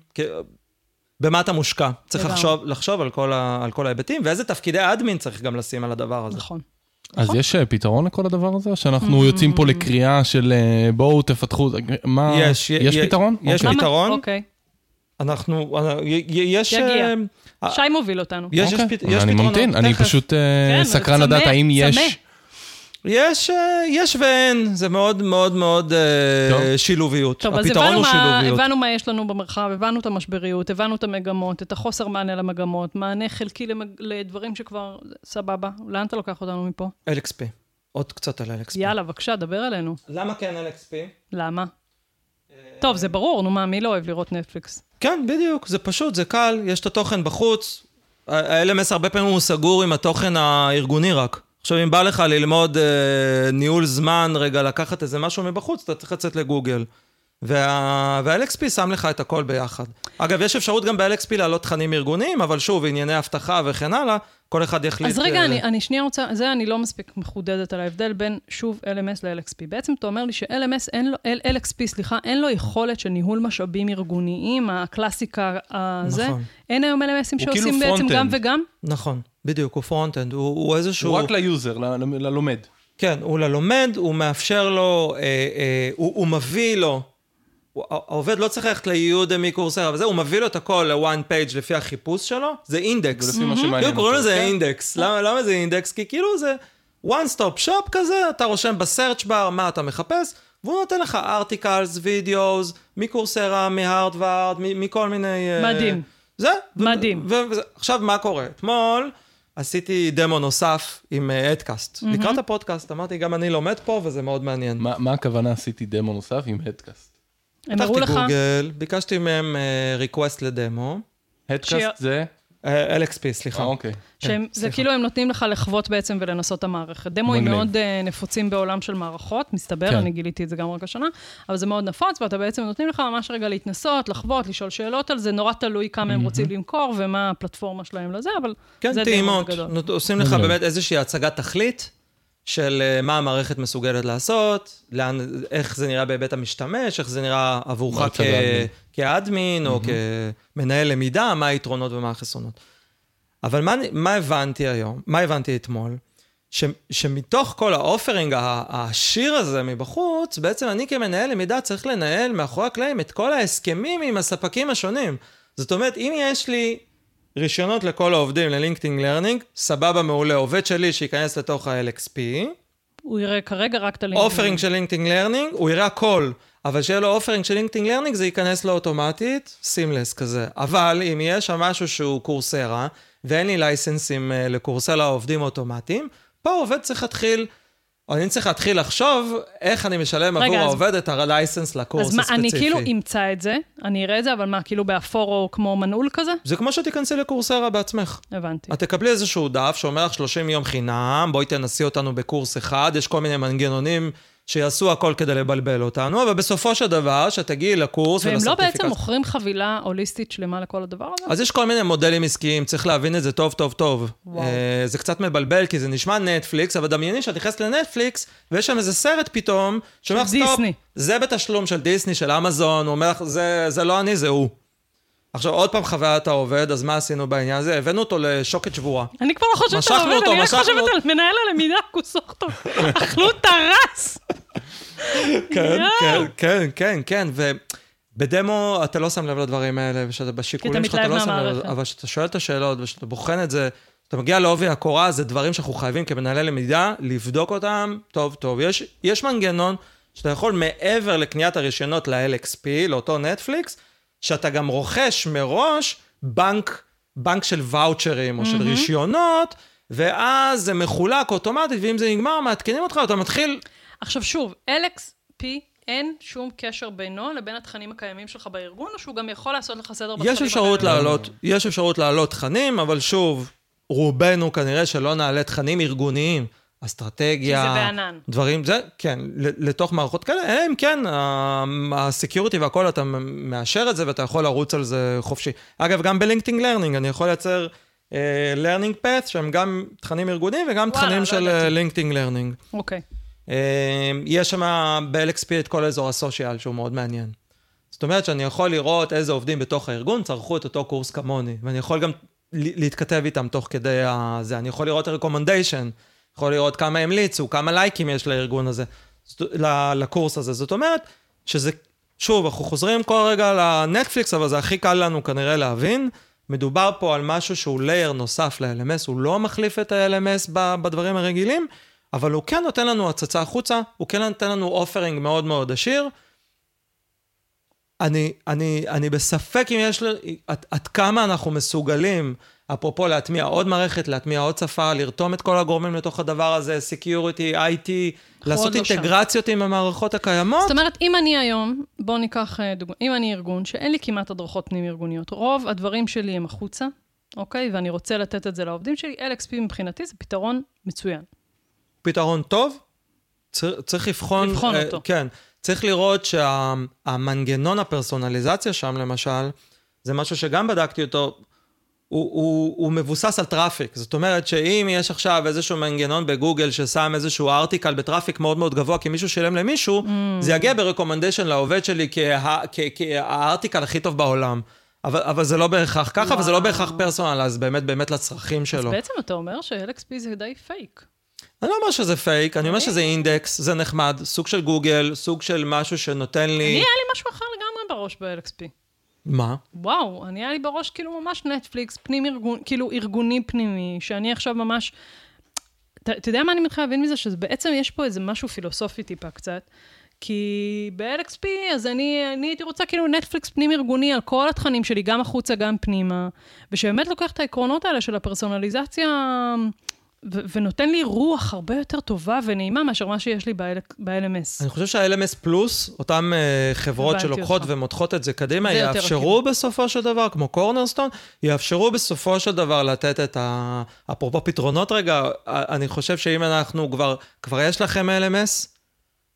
במה אתה מושקע? צריך. לחשוב, לחשוב על, כל ה, על כל ההיבטים, ואיזה תפקידי אדמין צריך גם לשים על הדבר הזה. נכון. אז יש אה, פתרון לכל הדבר הזה? שאנחנו יוצאים פה לקריאה של אה, בואו תפתחו, מה... יש, יש פתרון? יש אוקיי. פתרון? אוקיי. אנחנו, אה, יש... יגיע. אה, שי מוביל אותנו. יש, אוקיי. פת- יש אני פתרונות, ממתין, אני. פשוט אה, כן, סקרן לדעת האם צמא. יש... יש, אה, יש ואין, זה מאוד מאוד מאוד אה, טוב. שילוביות. טוב, אז הפתרון הבנו הוא מה, שילוביות. הבנו מה יש לנו במרחב, הבנו את המשבריות, הבנו את המגמות, את החוסר מענה למגמות, מענה חלקי למג... לדברים שכבר, סבבה. לאן אתה לוקח אותנו מפה? LXP, עוד קצת על LXP. יאללה, בבקשה, דבר אלינו. למה כן LXP? למה? טוב, זה ברור, נו מה, מי לא אוהב לראות נטפליקס? כן, בדיוק, זה פשוט, זה קל, יש את התוכן בחוץ. ה-LMS הרבה פעמים הוא סגור עם התוכן הארגוני רק. עכשיו, אם בא לך ללמוד אה, ניהול זמן, רגע, לקחת איזה משהו מבחוץ, אתה צריך לצאת לגוגל. וה... וה-LXP שם לך את הכל ביחד. אגב, יש אפשרות גם ב-LXP להעלות תכנים ארגוניים, אבל שוב, ענייני אבטחה וכן הלאה, כל אחד יחליט... אז רגע, אה, אני, אני שנייה רוצה, זה אני לא מספיק מחודדת על ההבדל בין, שוב, LMS ל-LXP. בעצם אתה אומר לי ש-LMS, אין לו, LXP, סליחה, אין לו יכולת של ניהול משאבים ארגוניים, הקלאסיקה הזה. נכון. אין היום LMS ים שעושים כאילו בעצם. גם וגם? נכון, בדיוק, הוא front-end, הוא, הוא איזשהו... הוא רק ל user, ל- ל- ללומד. כן, הוא ללומד, הוא מאפשר לו, אה, אה, הוא, הוא מביא לו, העובד לא צריך ללכת ל Udemy Coursera, וזה, הוא מביא לו את הכל ל-one page לפי החיפוש שלו, זה אינדקס. זה לפי מה שמעניין כאילו קוראים אותו, לזה כן. אינדקס. למה, למה זה אינדקס? כי כאילו זה one stop shop כזה, אתה רושם ב search bar מה אתה מחפש, והוא נותן לך articles, videos, מ Coursera, מ Harvard, מ- מכל מיני... אה, מדהים. זה. מדהים. עכשיו, מה קורה? אתמול עשיתי דמו נוסף עם אה, EdCast. לקראת הפודקאסט, אמרתי, גם אני לומד פה, וזה מאוד מעניין. מה מה הכוונה עשיתי דמו נוסף עם EdCast? הם הראו פתחתי לך, גוגל, ביקשתי מהם request ל demo. EdCast זה? אה, LXP, סליחה. אה, אוקיי. שהם, כן, זה סליחה. כאילו הם נותנים לך לחוות בעצם ולנסות את המערכת. דמוים. מאוד אה, נפוצים בעולם של מערכות, מסתבר, כן. אני גיליתי את זה גם רק השנה, אבל זה מאוד נפוץ, ואתה בעצם נותנים לך ממש רגע להתנסות, לחוות, לשאול שאלות על זה, נורא תלוי כמה הם רוצים למכור ומה הפלטפורמה שלהם לזה, אבל כן, זה טעימות. דמו בגדול. נות- עושים לך. באמת איזושהי הצגת תכלית של אה, מה המערכת מסוגלת לעשות, לאן, איך זה נראה בהיבט המשתמש, איך זה נראה עבורך כ- אדמין. כאדמין או כמנהל למידה, מה היתרונות ומה החסרונות. אבל מה, מה הבנתי היום? מה הבנתי אתמול? ש, שמתוך כל האופרינג העשיר הזה מבחוץ, בעצם אני כמנהל למידה צריך לנהל מאחורי הקלעים את כל ההסכמים עם הספקים השונים. זאת אומרת, אם יש לי רישיונות לכל העובדים ל LinkedIn Learning, סבבה, מעולה. עובד שלי שייכנס לתוך ה-LXP, הוא יראה כרגע רק את הלינקים. offering של LinkedIn Learning, הוא יראה הכל. אבל שיהיה לו offering של LinkedIn Learning, זה ייכנס לו אוטומטית, seamless כזה. אבל אם יש שם משהו שהוא Coursera, ואין לי license ים אה, ל Coursera ל עובדים אוטומטיים, פה העובד צריך להתחיל, אני צריך להתחיל לחשוב איך אני משלם רגע, עבור אז- העובד את ה license לקורס אז מה, הספציפי. אני כאילו אמצא את זה, אני אראה את זה, אבל מה, כאילו באפור או כמו מנעול כזה? זה כמו שתיכנסי לקורסרה בעצמך. הבנתי. את תקבלי איזשהו דף שאומר לך 30 יום חינם, בואי תנסי אותנו בקורס אחד, יש כל מיני מנגנונים שיעשו הכל כדי לבלבל אותנו, אבל בסופו של דבר, שתגיעי לקורס והם לא ולסרטיפיקציה- בעצם מוכרים חבילה הוליסטית שלמה לכל הדבר הזה? אז יש כל מיני מודלים עסקיים, צריך להבין את זה טוב טוב טוב. וואו. אה, זה קצת מבלבל, כי זה נשמע נטפליקס, אבל דמייני שאת נכנסת לנטפליקס, ויש שם איזה סרט פתאום, שאומר לך, סטופ, דיסני." זה בתשלום של דיסני, של אמזון, הוא אומר לך, זה, זה לא אני, זה הוא. עכשיו, עוד פעם חוויית העובד, אז מה עשינו בעניין הזה? הבאנו אותו לשוקת שבורה. אני כבר לא חושבת על משכנו עובד, אותו, אני רק חושבת. על מנהל הלמידה, כוסוך טוב. אכלו טרס! כן. כן, כן, כן, כן, ובדמו אתה לא שם לב לדברים האלה, ושאתה בשיקולים שלך אתה לא שם לב. אבל כשאתה שואל את השאלות וכשאתה בוחן את זה, אתה מגיע לעובי הקורה, זה דברים שאנחנו חייבים כמנהלי למידה, לבדוק אותם טוב טוב. יש, יש מנגנון שאתה יכול מעבר לקניית הרישיונות ל-LXP, לאותו נטפליקס, שאתה גם רוכש מראש בנק, בנק של ואוצ'רים או של רישיונות, ואז זה מחולק אוטומטית, ואם זה נגמר, מעדכנים אותך, אתה מתחיל. עכשיו שוב, LXP, אין שום קשר בינו לבין התכנים הקיימים שלך בארגון, או שהוא גם יכול לעשות לך סדר בתכנים יש אפשרות הקיימים? להעלות, יש אפשרות להעלות תכנים, אבל שוב, רובנו כנראה שלא נעלה תכנים ארגוניים, אסטרטגיה, בענן. דברים, זה, כן, לתוך מערכות כאלה, אלא אם כן, ה security והכל, אתה מאשר את זה ואתה יכול לרוץ על זה חופשי. אגב, גם ב LinkedIn Learning, אני יכול לייצר אה, learning path, שהם גם תכנים ארגוניים וגם וואלה, תכנים לא של ידעתי. LinkedIn Learning. אוקיי. אה, יש שם ב-LXP את כל אזור ה social, שהוא מאוד מעניין. זאת אומרת שאני יכול לראות איזה עובדים בתוך הארגון צרכו את אותו קורס כמוני, ואני יכול גם להתכתב איתם תוך כדי זה. אני יכול לראות recommendation, יכול לראות כמה המליצו, כמה לייקים יש לארגון הזה, לקורס הזה. זאת אומרת שזה, שוב, אנחנו חוזרים כל רגע לנטפליקס, אבל זה הכי קל לנו כנראה להבין. מדובר פה על משהו שהוא layer נוסף ל-LMS, הוא לא מחליף את ה-LMS בדברים הרגילים, אבל הוא כן נותן לנו הצצה החוצה, הוא כן נותן לנו offering מאוד מאוד עשיר. אני, אני, אני בספק אם יש, עד כמה אנחנו מסוגלים, אפרופו להטמיע עוד מערכת, להטמיע עוד שפה, לרתום את כל הגורמים לתוך הדבר הזה, Security, IT, לעשות לא שם. אינטגרציות עם המערכות הקיימות. זאת אומרת, אם אני היום, בואו ניקח אה, דוגמא, אם אני ארגון שאין לי כמעט הדרכות פנים-ארגוניות, רוב הדברים שלי הם החוצה, אוקיי? ואני רוצה לתת את זה לעובדים שלי, LXP מבחינתי זה פתרון מצוין. פתרון טוב, צר, צריך לבחון... לבחון אה, אותו. כן, צריך לראות שהמנגנון הפרסונליזציה שם, למשל, זה משהו שגם בדקתי אותו, הוא, הוא, הוא מבוסס על traffic. זאת אומרת שאם יש עכשיו איזשהו מנגנון בגוגל ששם איזשהו article ב traffic מאוד מאוד גבוה, כי מישהו שילם למישהו, Mm. זה יגיע ב recommendation לעובד שלי כה- כה article הכי טוב בעולם. אבל, אבל זה לא בהכרח ככה, וזה לא. בהכרח personal, אז באמת באמת לצרכים אז שלו. בעצם אתה אומר ש-LXP זה די פייק. אני לא אומר שזה פייק, אני אומר שזה אינדקס, זה נחמד, סוג של גוגל, סוג של משהו שנותן אני, לי... היה לי משהו אחר לגמרי בראש ב-LXP. מה? וואו, אני היה לי בראש כאילו ממש נטפליקס, פנים ארגון, כאילו ארגוני פנימי, שאני עכשיו ממש... אתה יודע מה אני מתחילה להבין מזה? שבעצם יש פה איזה משהו פילוסופי טיפה קצת. כי ב-LXP, אז אני, אני הייתי רוצה כאילו נטפליקס פנים ארגוני על כל התכנים שלי, גם החוצה, גם פנימה, ושבאמת לוקח את העקרונות האלה של הפרסונליזציה, ו- ונותן לי רוח הרבה יותר טובה ונעימה מאשר מה שיש לי ב-LMS. אני חושב שה-LMS פלוס, אותן uh, חברות הבנתי שלוקחות אותך. ומותחות את זה קדימה, זה יותר יאפשרו בסופו של דבר, כמו קורנרסטון, יאפשרו בסופו של דבר לתת את ה... אפרופו פתרונות רגע, אני חושב שאם אנחנו כבר, כבר יש לכם LMS,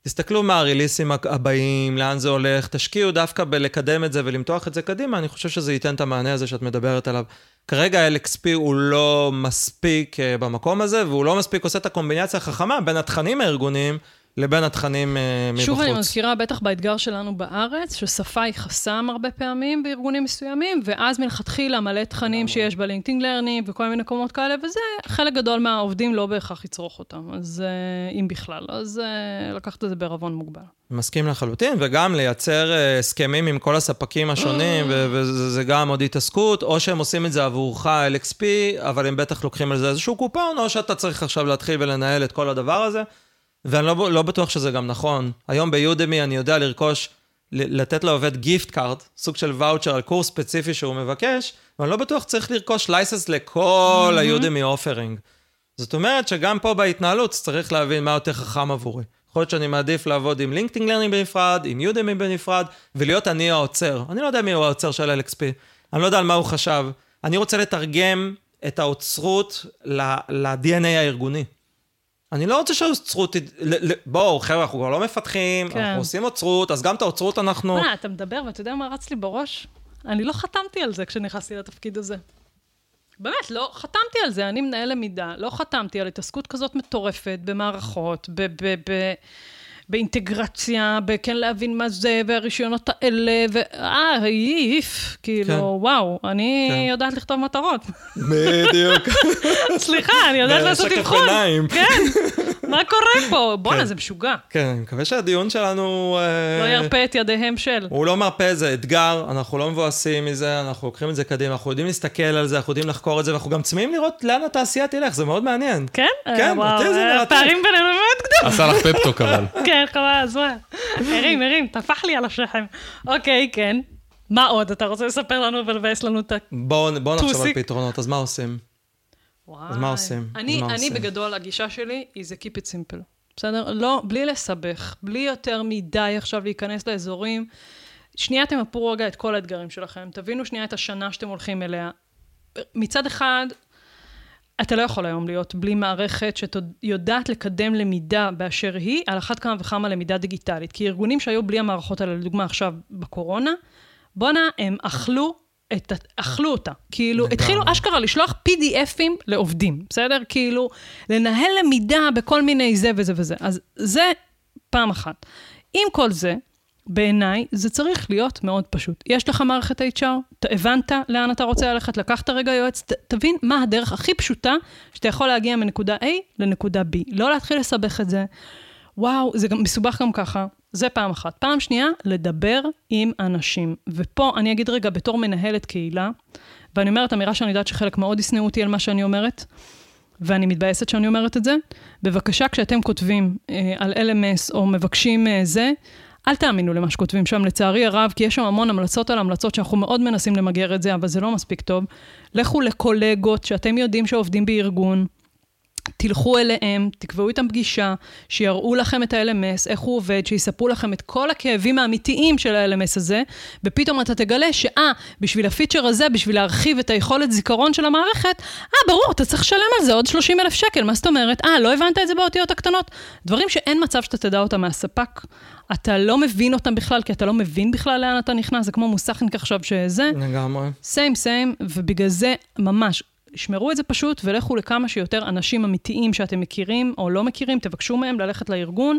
תסתכלו מה הריליסים הבאים, לאן זה הולך, תשקיעו דווקא בלקדם את זה ולמתוח את זה קדימה, אני חושב שזה ייתן את המענה הזה שאת מדברת עליו. כרגע LXP הוא לא מספיק אה, במקום הזה, והוא לא מספיק עושה את הקומבינציה החכמה בין התכנים הארגוניים לבין התכנים אה, מבחוץ. שוב אני מזכירה, בטח באתגר שלנו בארץ, ששפה היא חסם הרבה פעמים בארגונים מסוימים, ואז מלכתחילה מלא תכנים שיש ב LinkedIn Learning וכל מיני מקומות כאלה, וזה, חלק גדול מהעובדים לא בהכרח יצרוך אותם, אז אה, אם בכלל, אז אה, לקחת את זה בערבון מוגבל. מסכים לחלוטין, וגם לייצר אה, הסכמים עם כל הספקים השונים, וזה זה גם עוד התעסקות, או שהם עושים את זה עבורך LXP, אבל הם בטח לוקחים על זה איזשהו קופון, או שאתה צריך עכשיו להתחיל ולנהל את כל הדבר הזה, ואני לא, לא בטוח שזה גם נכון. היום ב Udemy אני יודע לרכוש לתת לעובד gift card, סוג של ואוצ'ר על קורס ספציפי שהוא מבקש, ואני לא בטוח צריך לרכוש license לכל ה Udemy offering. זאת אומרת שגם פה בהתנהלות צריך להבין מה יותר חכם עבורי. יכול להיות שאני מעדיף לעבוד עם LinkedIn Learning בנפרד, עם Udemy בנפרד, ולהיות אני האוצר. אני לא יודע מי הוא האוצר של LXP, אני לא יודע על מה הוא חשב. אני רוצה לתרגם את האוצרות ל-DNA הארגוני. אני לא רוצה שהאוצרות... בואו, חבר'ה, אנחנו כבר לא מפתחים, כן. אנחנו עושים אוצרות, אז גם את האוצרות אנחנו... מה, אתה מדבר ואתה יודע מה רץ לי בראש? אני לא חתמתי על זה כשנכנסתי לתפקיד הזה. באמת, לא חתמתי על זה, אני מנהל למידה, לא חתמתי על התעסקות כזאת מטורפת במערכות, ב... ב, ב באינטגרציה, בכן להבין מה זה, והרישיונות האלה, ו... אה, העיף, כאילו, כן. וואו, אני כן. יודעת לכתוב מטרות. בדיוק. סליחה, אני יודעת לעשות בשקף אבחון. עיניים. כן, מה קורה פה? בואנה, כן. זה משוגע. כן, אני מקווה שהדיון שלנו... אה, לא ירפה את ידיהם של. הוא לא מרפה, זה אתגר, אנחנו לא מבואסים מזה, אנחנו לוקחים את זה קדימה, אנחנו יודעים להסתכל על זה, אנחנו יודעים לחקור את זה, ואנחנו גם צמאים לראות לאן התעשייה תלך, זה מאוד מעניין. כן? כן, וואו, אותי זה אה, מרתק. הפערים בינינו מאוד גדולים. עשה לך פפטוק אבל. כן, חבל, אז מה? הרים, הרים, טפח לי על השכם. אוקיי, כן. מה עוד? אתה רוצה לספר לנו ולבאס לנו את ה... בואו בוא נחשוב על. פתרונות, אז מה עושים? וואי. אז מה עושים? אני, עושים? בגדול, הגישה שלי היא זה keep it simple. בסדר? לא, בלי לסבך, בלי יותר מדי עכשיו להיכנס לאזורים. שנייה תמפו רגע את כל האתגרים שלכם, תבינו שנייה את השנה שאתם הולכים אליה. מצד אחד, אתה לא יכול היום להיות בלי מערכת שיודעת לקדם למידה באשר היא, על אחת כמה וכמה למידה דיגיטלית. כי ארגונים שהיו בלי המערכות האלה, לדוגמה עכשיו בקורונה, בואנה, הם אכלו את, אכלו אותה. כאילו, לגמרי. התחילו אשכרה לשלוח PDFים לעובדים, בסדר? כאילו, לנהל למידה בכל מיני זה וזה וזה. אז זה פעם אחת. עם כל זה, בעיניי, זה צריך להיות מאוד פשוט. יש לך מערכת HR, אתה הבנת לאן אתה רוצה ללכת, לקחת רגע יועץ, ת, תבין מה הדרך הכי פשוטה שאתה יכול להגיע מנקודה A לנקודה B. לא להתחיל לסבך את זה. וואו, זה גם מסובך גם ככה. זה פעם אחת. פעם שנייה, לדבר עם אנשים. ופה אני אגיד רגע, בתור מנהלת קהילה, ואני אומרת אמירה שאני יודעת שחלק מאוד ישנאו אותי על מה שאני אומרת, ואני מתבאסת שאני אומרת את זה. בבקשה, כשאתם כותבים אה, על LMS או מבקשים אה, זה, אל תאמינו למה שכותבים שם, לצערי הרב, כי יש שם המון המלצות על המלצות שאנחנו מאוד מנסים למגר את זה, אבל זה לא מספיק טוב. לכו לקולגות שאתם יודעים שעובדים בארגון, תלכו אליהם, תקבעו איתם פגישה, שיראו לכם את ה-LMS, איך הוא עובד, שיספרו לכם את כל הכאבים האמיתיים של ה-LMS הזה, ופתאום אתה תגלה שאה, בשביל הפיצ'ר הזה, בשביל להרחיב את היכולת זיכרון של המערכת, אה, ברור, אתה צריך לשלם על זה עוד 30 אלף שקל, מה זאת אומרת? אה, לא הבנת את זה באותיות הקטנות? דברים שאין מצב שאתה תדע אותם מהספק. אתה לא מבין אותם בכלל, כי אתה לא מבין בכלל לאן אתה נכנס, זה כמו מוסכניק עכשיו שזה. לגמרי. סיים סיים, ובגלל זה ממש, שמרו את זה פשוט ולכו לכמה שיותר אנשים אמיתיים שאתם מכירים או לא מכירים, תבקשו מהם ללכת לארגון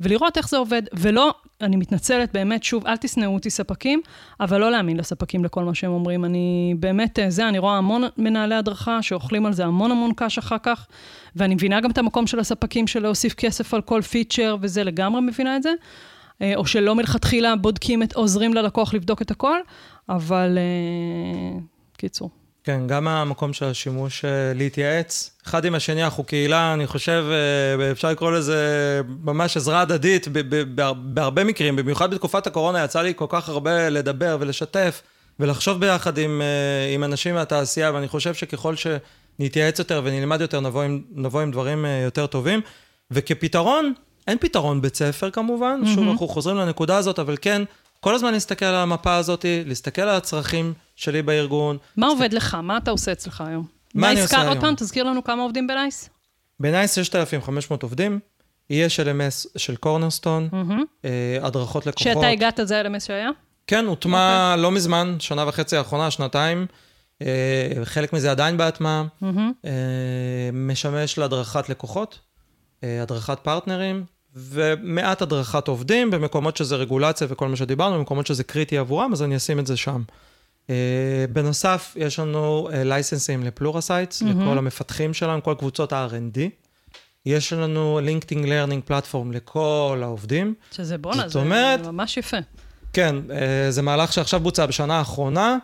ולראות איך זה עובד. ולא, אני מתנצלת, באמת, שוב, אל תשנאו אותי ספקים, אבל לא להאמין לספקים לכל מה שהם אומרים. אני באמת, אה, זה, אני רואה המון מנהלי הדרכה שאוכלים על זה המון המון קש אחר כך, ואני מבינה גם את המקום של הספקים של להוסיף כסף על כל פיצ'ר, וזה לגמרי מבינה את זה. אה, או שלא מלכתחילה בודקים את, עוזרים ללקוח לבדוק את הכל, אבל אה, קיצור. כן, גם המקום של השימוש אה, להתייעץ. אחד עם השני, אנחנו קהילה, אני חושב, אה, אפשר לקרוא לזה ממש עזרה הדדית בהרבה מקרים, במיוחד בתקופת הקורונה יצא לי כל כך הרבה לדבר ולשתף ולחשוב ביחד עם, אה, עם אנשים מהתעשייה, ואני חושב שככל שנתייעץ יותר ונלמד יותר, נבוא עם, נבוא עם דברים יותר טובים. וכפתרון, אין פתרון בית ספר כמובן, שוב, אנחנו חוזרים לנקודה הזאת, אבל כן, כל הזמן להסתכל על המפה הזאת, להסתכל על הצרכים שלי בארגון, מה עובד לך? מה אתה עושה אצלך היום? מה אני NICE עושה קאר- עוד היום? פעם, תזכיר לנו כמה עובדים ב NICE. ב NICE 6,500 עובדים, יש LMS של Cornerstone, אה, הדרכות לקוחות. כשאתה הגעת, זה ה-LMS שהיה? כן, הוטמע לא מזמן, שנה וחצי האחרונה, שנתיים. אה, חלק מזה עדיין בהטמעה. אה, משמש להדרכת לקוחות, הדרכת פרטנרים, ומעט הדרכת עובדים במקומות שזה רגולציה וכל מה שדיברנו, במקומות שזה קריטי עבורם, אז אני אשים את זה שם. אה, בנוסף, יש לנו לייסנסים ל Pluralsight, לכל המפתחים שלנו, כל קבוצות ה-R&D. יש לנו LinkedIn Learning platform לכל העובדים. שזה בואנה, זאת זה אומרת- ממש יפה. כן, אה, זה מהלך שעכשיו בוצע בשנה האחרונה,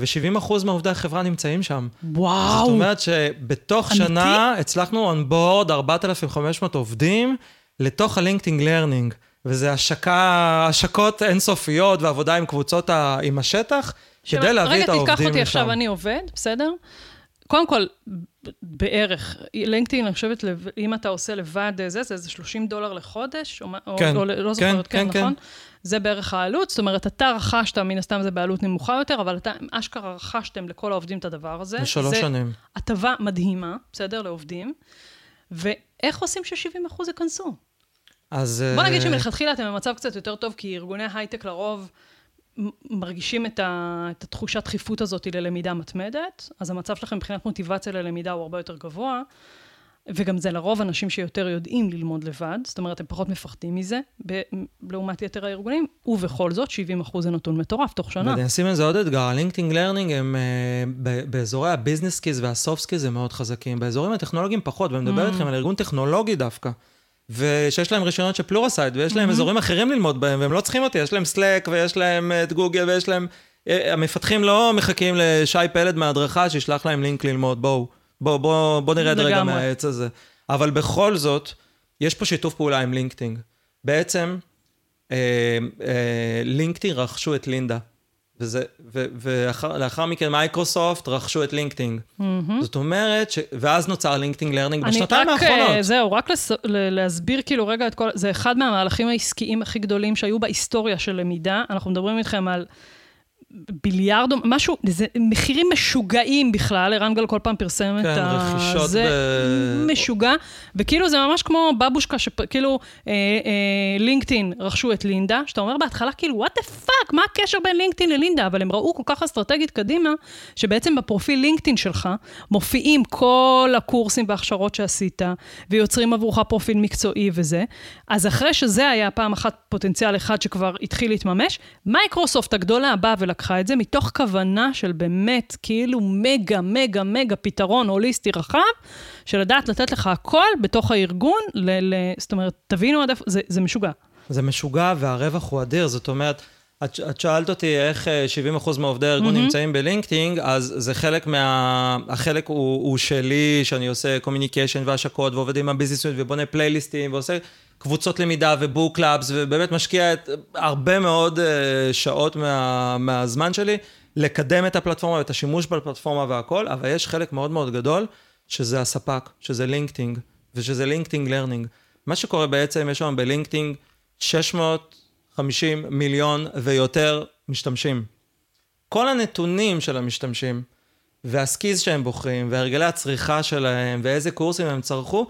ו-70% מעובדי החברה נמצאים שם. וואו. זאת אומרת שבתוך אמיתי? שנה הצלחנו board 4,500 עובדים לתוך ה LinkedIn Learning. וזה השקה, השקות אינסופיות ועבודה עם קבוצות, ה, עם השטח, כדי להביא את העובדים לשם. רגע, תיקח אותי עכשיו, אני עובד, בסדר? קודם כל, בערך, LinkedIn, אני חושבת, אם אתה עושה לבד זה, זה איזה 30 דולר לחודש, או, כן, או לא כן, זוכרת, כן, כן, נכון? כן. זה בערך העלות, זאת אומרת, אתה רכשת, מן הסתם זה בעלות נמוכה יותר, אבל אתה אשכרה רכשתם לכל העובדים את הדבר הזה. לשלוש זה שנים. הטבה מדהימה, בסדר? לעובדים. ואיך עושים ש-70% ייכנסו? אז... בוא נגיד אה, שמלכתחילה אתם במצב קצת יותר טוב, כי ארגוני הייטק לרוב מרגישים את, ה, את התחושת דחיפות הזאת ללמידה מתמדת, אז המצב שלכם מבחינת מוטיבציה ללמידה הוא הרבה יותר גבוה, וגם זה לרוב אנשים שיותר יודעים ללמוד לבד, זאת אומרת, הם פחות מפחדים מזה, ב- לעומת יתר הארגונים, ובכל זאת, 70 אחוז זה נתון מטורף תוך שנה. ואני אשים לזה עוד אתגר, ה LinkedIn Learning הם אה, ב- באזורי ה business skills וה soft skills הם מאוד חזקים, באזורים הטכנולוגיים פחות, ואני מדבר Mm. איתכם על ארגון טכנולוגי דווקא. ושיש להם רישיונות של Pluralsight, ויש Mm-hmm. להם אזורים אחרים ללמוד בהם, והם לא צריכים אותי, יש להם Slack, ויש להם אה, את גוגל, ויש להם... אה, המפתחים לא מחכים לשי פלד מההדרכה שישלח להם לינק ללמוד, בואו, בואו, בואו, בואו נרד רגע. מהעץ הזה. אבל בכל זאת, יש פה שיתוף פעולה עם LinkedIn. בעצם, אה, אה, LinkedIn רכשו את Lynda. וזה, ו, ולאחר מכן מייקרוסופט רכשו את LinkedIn. זאת אומרת, ש, ואז נוצר LinkedIn Learning בשנתיים רק, אה, האחרונות. זהו, רק לס... ל- להסביר כאילו רגע את כל... זה אחד מהמהלכים העסקיים הכי גדולים שהיו בהיסטוריה של למידה. אנחנו מדברים איתכם על ביליארדו, משהו, זה מחירים משוגעים בכלל, ערן גל כל פעם פרסם כן, את ה... רכישות זה ב- משוגע, וכאילו זה ממש כמו בבושקה, שכאילו אה, אה, LinkedIn רכשו את Lynda, שאתה אומר בהתחלה כאילו, what the fuck, מה הקשר בין LinkedIn ל Lynda? אבל הם ראו כל כך אסטרטגית קדימה, שבעצם בפרופיל LinkedIn שלך מופיעים כל הקורסים וההכשרות שעשית, ויוצרים עבורך פרופיל מקצועי וזה. אז אחרי שזה היה פעם אחת פוטנציאל אחד שכבר התחיל להתממש, מייקרוסופט הגדולה באה ולקחה את זה מתוך כוונה של באמת כאילו מגה, מגה, מגה פתרון הוליסטי רחב, של לדעת לתת לך הכל בתוך הארגון, ל- ל- זאת אומרת, תבינו עד איפה, זה, זה משוגע. זה משוגע והרווח הוא אדיר, זאת אומרת, את, את שאלת אותי איך אה, 70% מעובדי הארגון mm-hmm. נמצאים ב LinkedIn, אז זה חלק מה... החלק הוא, הוא שלי, שאני עושה communication והשקות, ועובד עם ה business ובונה פלייליסטים, ועושה קבוצות למידה ו book clubs, ובאמת משקיע את, הרבה מאוד uh, שעות מה, מהזמן שלי לקדם את הפלטפורמה ואת השימוש בפלטפורמה והכל, אבל יש חלק מאוד מאוד גדול, שזה הספק, שזה LinkedIn, ושזה LinkedIn Learning. מה שקורה בעצם, יש לנו ב LinkedIn 650 מיליון ויותר משתמשים. כל הנתונים של המשתמשים, וה skills שהם בוחרים, והרגלי הצריכה שלהם, ואיזה קורסים הם צרכו,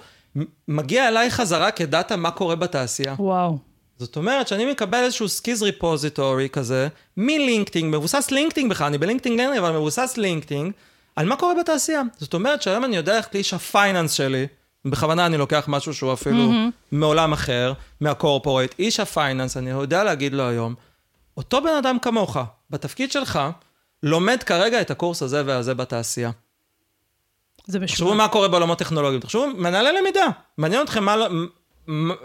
מגיע אליי חזרה כדאטה מה קורה בתעשייה. וואו. זאת אומרת שאני מקבל איזשהו skills repository כזה, מ LinkedIn, מבוסס LinkedIn בכלל, אני ב LinkedIn Learning, אבל מבוסס LinkedIn, על מה קורה בתעשייה. זאת אומרת שהיום אני יודע איך איש ה finance שלי, בכוונה אני לוקח משהו שהוא אפילו mm-hmm. מעולם אחר, מה corporate, איש ה finance, אני יודע להגיד לו היום, אותו בן אדם כמוך, בתפקיד שלך, לומד כרגע את הקורס הזה והזה בתעשייה. זה תחשבו משוגע. מה קורה בעולמות טכנולוגיים, תחשבו, מנהלי למידה, מעניין אתכם מה,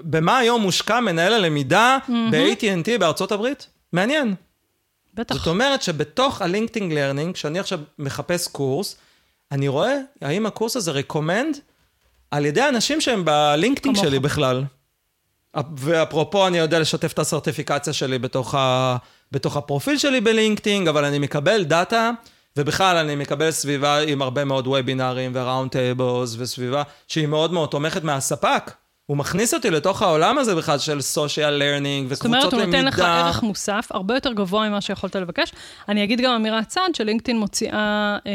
במה היום מושקע מנהל הלמידה ב-AT&T בארצות הברית? מעניין. בטח. זאת אומרת שבתוך ה LinkedIn Learning, כשאני עכשיו מחפש קורס, אני רואה האם הקורס הזה recommended על ידי אנשים שהם כמוך. שלי בכלל. ואפרופו, אני יודע לשתף את הסרטיפיקציה שלי בתוך, ה... בתוך הפרופיל שלי ב LinkedIn, אבל אני מקבל דאטה, ובכלל אני מקבל סביבה עם הרבה מאוד וובינארים ו round tables, וסביבה שהיא מאוד מאוד תומכת מהספק. הוא מכניס אותי לתוך העולם הזה בכלל של social learning זאת אומרת, וקבוצות הוא למידה. נותן לך ערך מוסף, הרבה יותר גבוה ממה שיכולת לבקש. אני אגיד גם אמירת צד, שלינקדאין מוציאה אה,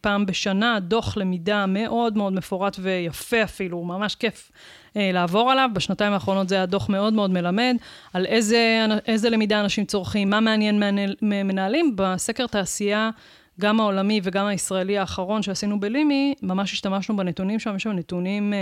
פעם בשנה דוח למידה מאוד מאוד מפורט ויפה אפילו, ממש כיף אה, לעבור עליו. בשנתיים האחרונות זה היה דוח מאוד מאוד מלמד, על איזה, איזה למידה אנשים צורכים, מה מעניין מנהל- מנהלים. בסקר תעשייה, גם העולמי וגם הישראלי האחרון שעשינו בלימי, ממש השתמשנו בנתונים שם, יש שם נתונים אה,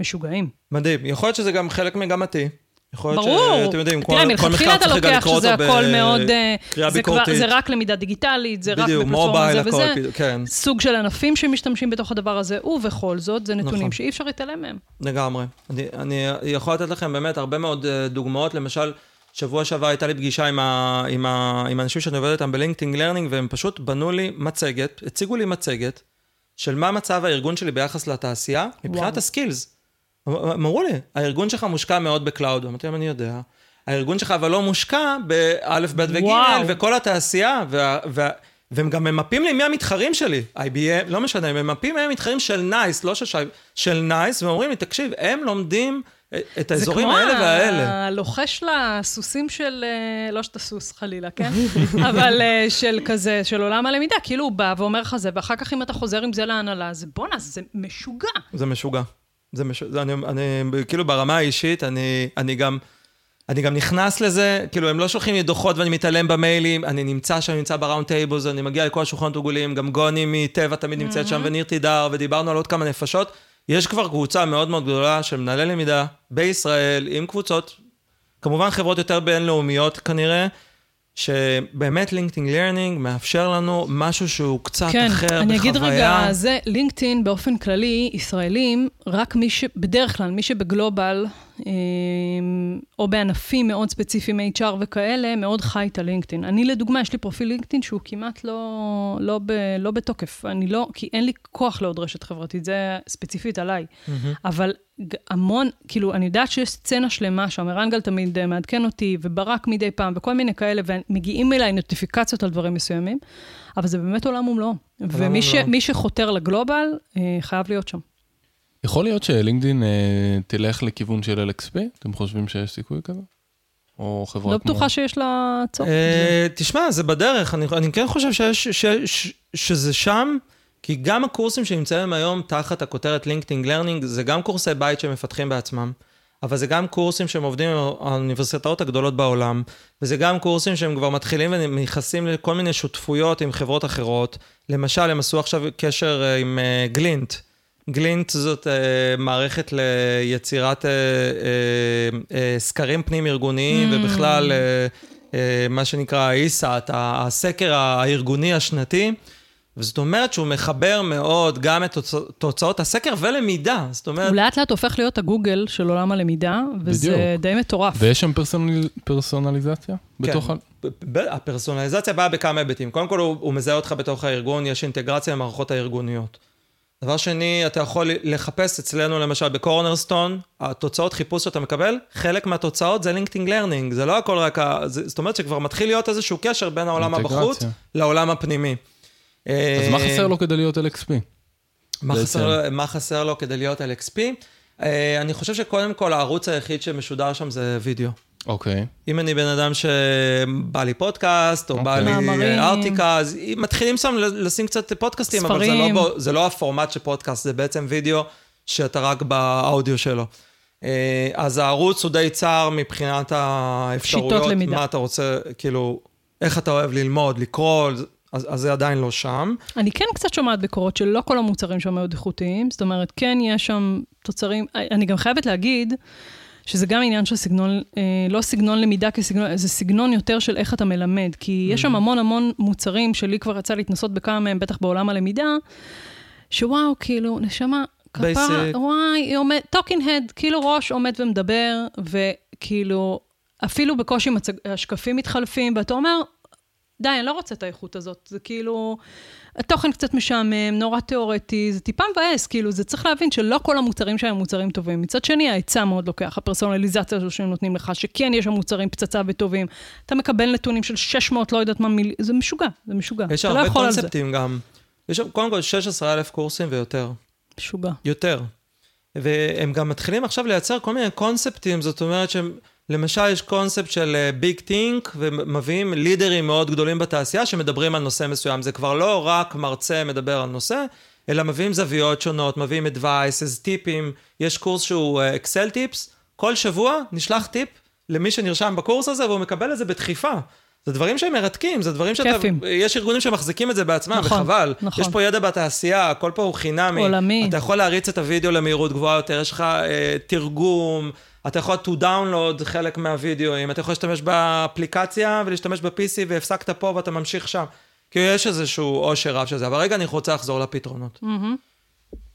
משוגעים. מדהים. יכול להיות שזה גם חלק מגמתי. יכול להיות ברור. שאתם יודעים, כל, תראה, כל מחקר צריך רגע לקרוא אותו. אה, בקריאה זה, כבר, ביקורתית. זה רק למידה דיגיטלית, זה רק בדיוק, בפלטפורמה mobile, זה הכל, וזה. פתאום, כן. סוג של ענפים שמשתמשים בתוך הדבר הזה, ובכל זאת, זה נתונים נכון. שאי אפשר להתעלם מהם. לגמרי. אני, אני יכול לתת לכם באמת הרבה מאוד אה, דוגמאות. למשל, שבוע שעבר הייתה לי פגישה עם, ה, עם, ה, עם האנשים שאני עובד איתם ב LinkedIn Learning, והם פשוט בנו לי מצגת, הציגו לי מצגת, של מה מצב הארגון שלי ביחס לתעשייה, מבחינת. ה skills. הם אמרו לי, הארגון שלך מושקע מאוד ב cloud. אמרתי להם, אני יודע. הארגון שלך אבל לא מושקע באלף, בית וואו. וכל התעשייה, וה, וה, והם גם ממפים לי מי המתחרים שלי. IBM, לא משנה, הם ממפים מי המתחרים של NICE, לא של שי, של NICE, ואומרים לי, תקשיב, הם לומדים את האזורים האלה והאלה. זה כמו הלוחש לסוסים של, אה, לא שאתה סוס חלילה, כן? אבל אה, של כזה, של עולם הלמידה, כאילו הוא בא ואומר לך זה, ואחר כך אם אתה חוזר עם זה להנהלה, זה בואנה, זה משוגע. זה משוגע. זה משוגע. זה, אני, אני, כאילו ברמה האישית, אני, אני גם... אני גם נכנס לזה, כאילו, הם לא שולחים לי דוחות ואני מתעלם במיילים, אני נמצא שם, נמצא ב round tables, אני מגיע לכל השולחנות עגולים, גם גוני מטבע תמיד נמצאת שם, וניר תידר, ודיברנו על עוד כמה נפשות. יש כבר קבוצה מאוד מאוד גדולה של מנהלי למידה בישראל, עם קבוצות, כמובן חברות יותר בינלאומיות כנראה, שבאמת LinkedIn Learning מאפשר לנו משהו שהוא קצת כן, אחר בחוויה. אני אגיד רגע, זה לינקדאין באופן כללי, ישראלים, רק מי ש... בדרך כלל, מי שבגלובל, או בענפים מאוד ספציפיים, HR וכאלה, מאוד חי את הלינקדאין. אני לדוגמה, יש לי פרופיל לינקדאין שהוא כמעט לא, לא, ב, לא בתוקף. אני לא, כי אין לי כוח לעוד רשת חברתית, זה ספציפית עליי. אבל ג- המון, כאילו, אני יודעת שיש סצנה שלמה שם, רנגל תמיד אה, מעדכן אותי, וברק מדי פעם, וכל מיני כאלה, ומגיעים אליי נוטיפיקציות על דברים מסוימים, אבל זה באמת עולם ומלואו. ומי ש, שחותר ל global, אה, חייב להיות שם. יכול להיות ש LinkedIn אה, תלך לכיוון של LXP? אתם חושבים שיש סיכוי כזה? או חברה לא כמו... בטוחה שיש לה צורך. אה, תשמע, זה בדרך, אני, אני כן חושב שיש, ש, ש, שזה שם, כי גם הקורסים שנמצאים היום תחת הכותרת LinkedIn Learning, זה גם קורסי בית שהם מפתחים בעצמם, אבל זה גם קורסים שהם עובדים עם האוניברסיטאות הגדולות בעולם, וזה גם קורסים שהם כבר מתחילים ונכנסים לכל מיני שותפויות עם חברות אחרות. למשל, הם עשו עכשיו קשר אה, עם אה, גלינט. גלינט זאת uh, מערכת ליצירת uh, uh, uh, סקרים פנים-ארגוניים, mm. ובכלל uh, uh, מה שנקרא ה-ISAT, הסקר הארגוני השנתי. וזאת אומרת שהוא מחבר מאוד גם את תוצא, תוצאות הסקר ולמידה. זאת אומרת... הוא לאט לאט הופך להיות הגוגל של עולם הלמידה, וזה בדיוק. די מטורף. ויש שם פרסונל... פרסונליזציה? בתוך ה... הפרסונליזציה באה בכמה היבטים. קודם כל, הוא, הוא מזהה אותך בתוך הארגון, יש אינטגרציה למערכות הארגוניות. דבר שני, אתה יכול לחפש אצלנו, למשל, ב Cornerstone, התוצאות חיפוש שאתה מקבל, חלק מהתוצאות זה LinkedIn Learning, זה לא הכל רק ה... זה, זאת אומרת שכבר מתחיל להיות איזשהו קשר בין העולם. הבחוץ לעולם הפנימי. אז מה חסר לו כדי להיות LXP? מה? חסר, מה חסר לו כדי להיות LXP? אה, אני חושב שקודם כל הערוץ היחיד שמשודר שם זה וידאו. אוקיי. אם אני בן אדם שבא לי פודקאסט, או בא אוקיי. לי מאמרים. אה, ארטיקה, אז מתחילים שם לשים קצת פודקאסטים, אבל זה ספרים. לא, זה לא הפורמט של פודקאסט, זה בעצם וידאו שאתה רק באודיו שלו. אה, אז הערוץ הוא די צר מבחינת האפשרויות. שיטות למידה. מה אתה רוצה, כאילו, איך אתה אוהב ללמוד, לקרוא, אז, אז זה עדיין לא שם. אני כן קצת שומעת ביקורות שלא כל המוצרים שם מאוד איכותיים, זאת אומרת, כן יש שם תוצרים, אני גם חייבת להגיד, שזה גם עניין של סגנון, אה, לא סגנון למידה כסגנון, זה סגנון יותר של איך אתה מלמד, כי יש שם המון המון מוצרים שלי כבר יצא להתנסות בכמה מהם, בטח בעולם הלמידה, שוואו, כאילו, נשמה, כפרה. וואי, היא עומד, talking head, כאילו ראש עומד ומדבר, וכאילו, אפילו בקושי מצג, השקפים מתחלפים, ואתה אומר, די, אני לא רוצה את האיכות הזאת. זה כאילו, התוכן קצת משעמם, נורא תיאורטי, זה טיפה מבאס, כאילו, זה צריך להבין שלא כל המוצרים שם הם מוצרים טובים. מצד שני, ההיצע מאוד לוקח, הפרסונליזציה הזו שהם נותנים לך, שכן יש שם מוצרים פצצה וטובים. אתה מקבל נתונים של 600, לא יודעת מה מיל... זה משוגע, זה משוגע. יש לא הרבה זה. קונספטים גם. יש שם קודם כל 16,000 קורסים ויותר. משוגע. יותר. והם גם מתחילים עכשיו לייצר כל מיני קונספטים, זאת אומרת שהם, למשל יש קונספט של ביג טינק, ומביאים לידרים מאוד גדולים בתעשייה שמדברים על נושא מסוים. זה כבר לא רק מרצה מדבר על נושא, אלא מביאים זוויות שונות, מביאים advices, טיפים, יש קורס שהוא אקסל טיפס, כל שבוע נשלח טיפ למי שנרשם בקורס הזה, והוא מקבל את זה בדחיפה. זה דברים שהם מרתקים, זה דברים שאתה... כיפים. יש ארגונים שמחזיקים את זה בעצמם, נכון, וחבל. נכון. יש פה ידע בתעשייה, הכל פה הוא חינמי. עולמי. אתה יכול להריץ את הוידאו למהירות גבוהה יותר, יש לך אה, תרגום, אתה יכול to download חלק מהווידאוים, אתה יכול להשתמש באפליקציה ולהשתמש ב-PC והפסקת פה ואתה ממשיך שם. כי יש איזשהו עושר רב של זה, אבל רגע אני רוצה לחזור לפתרונות.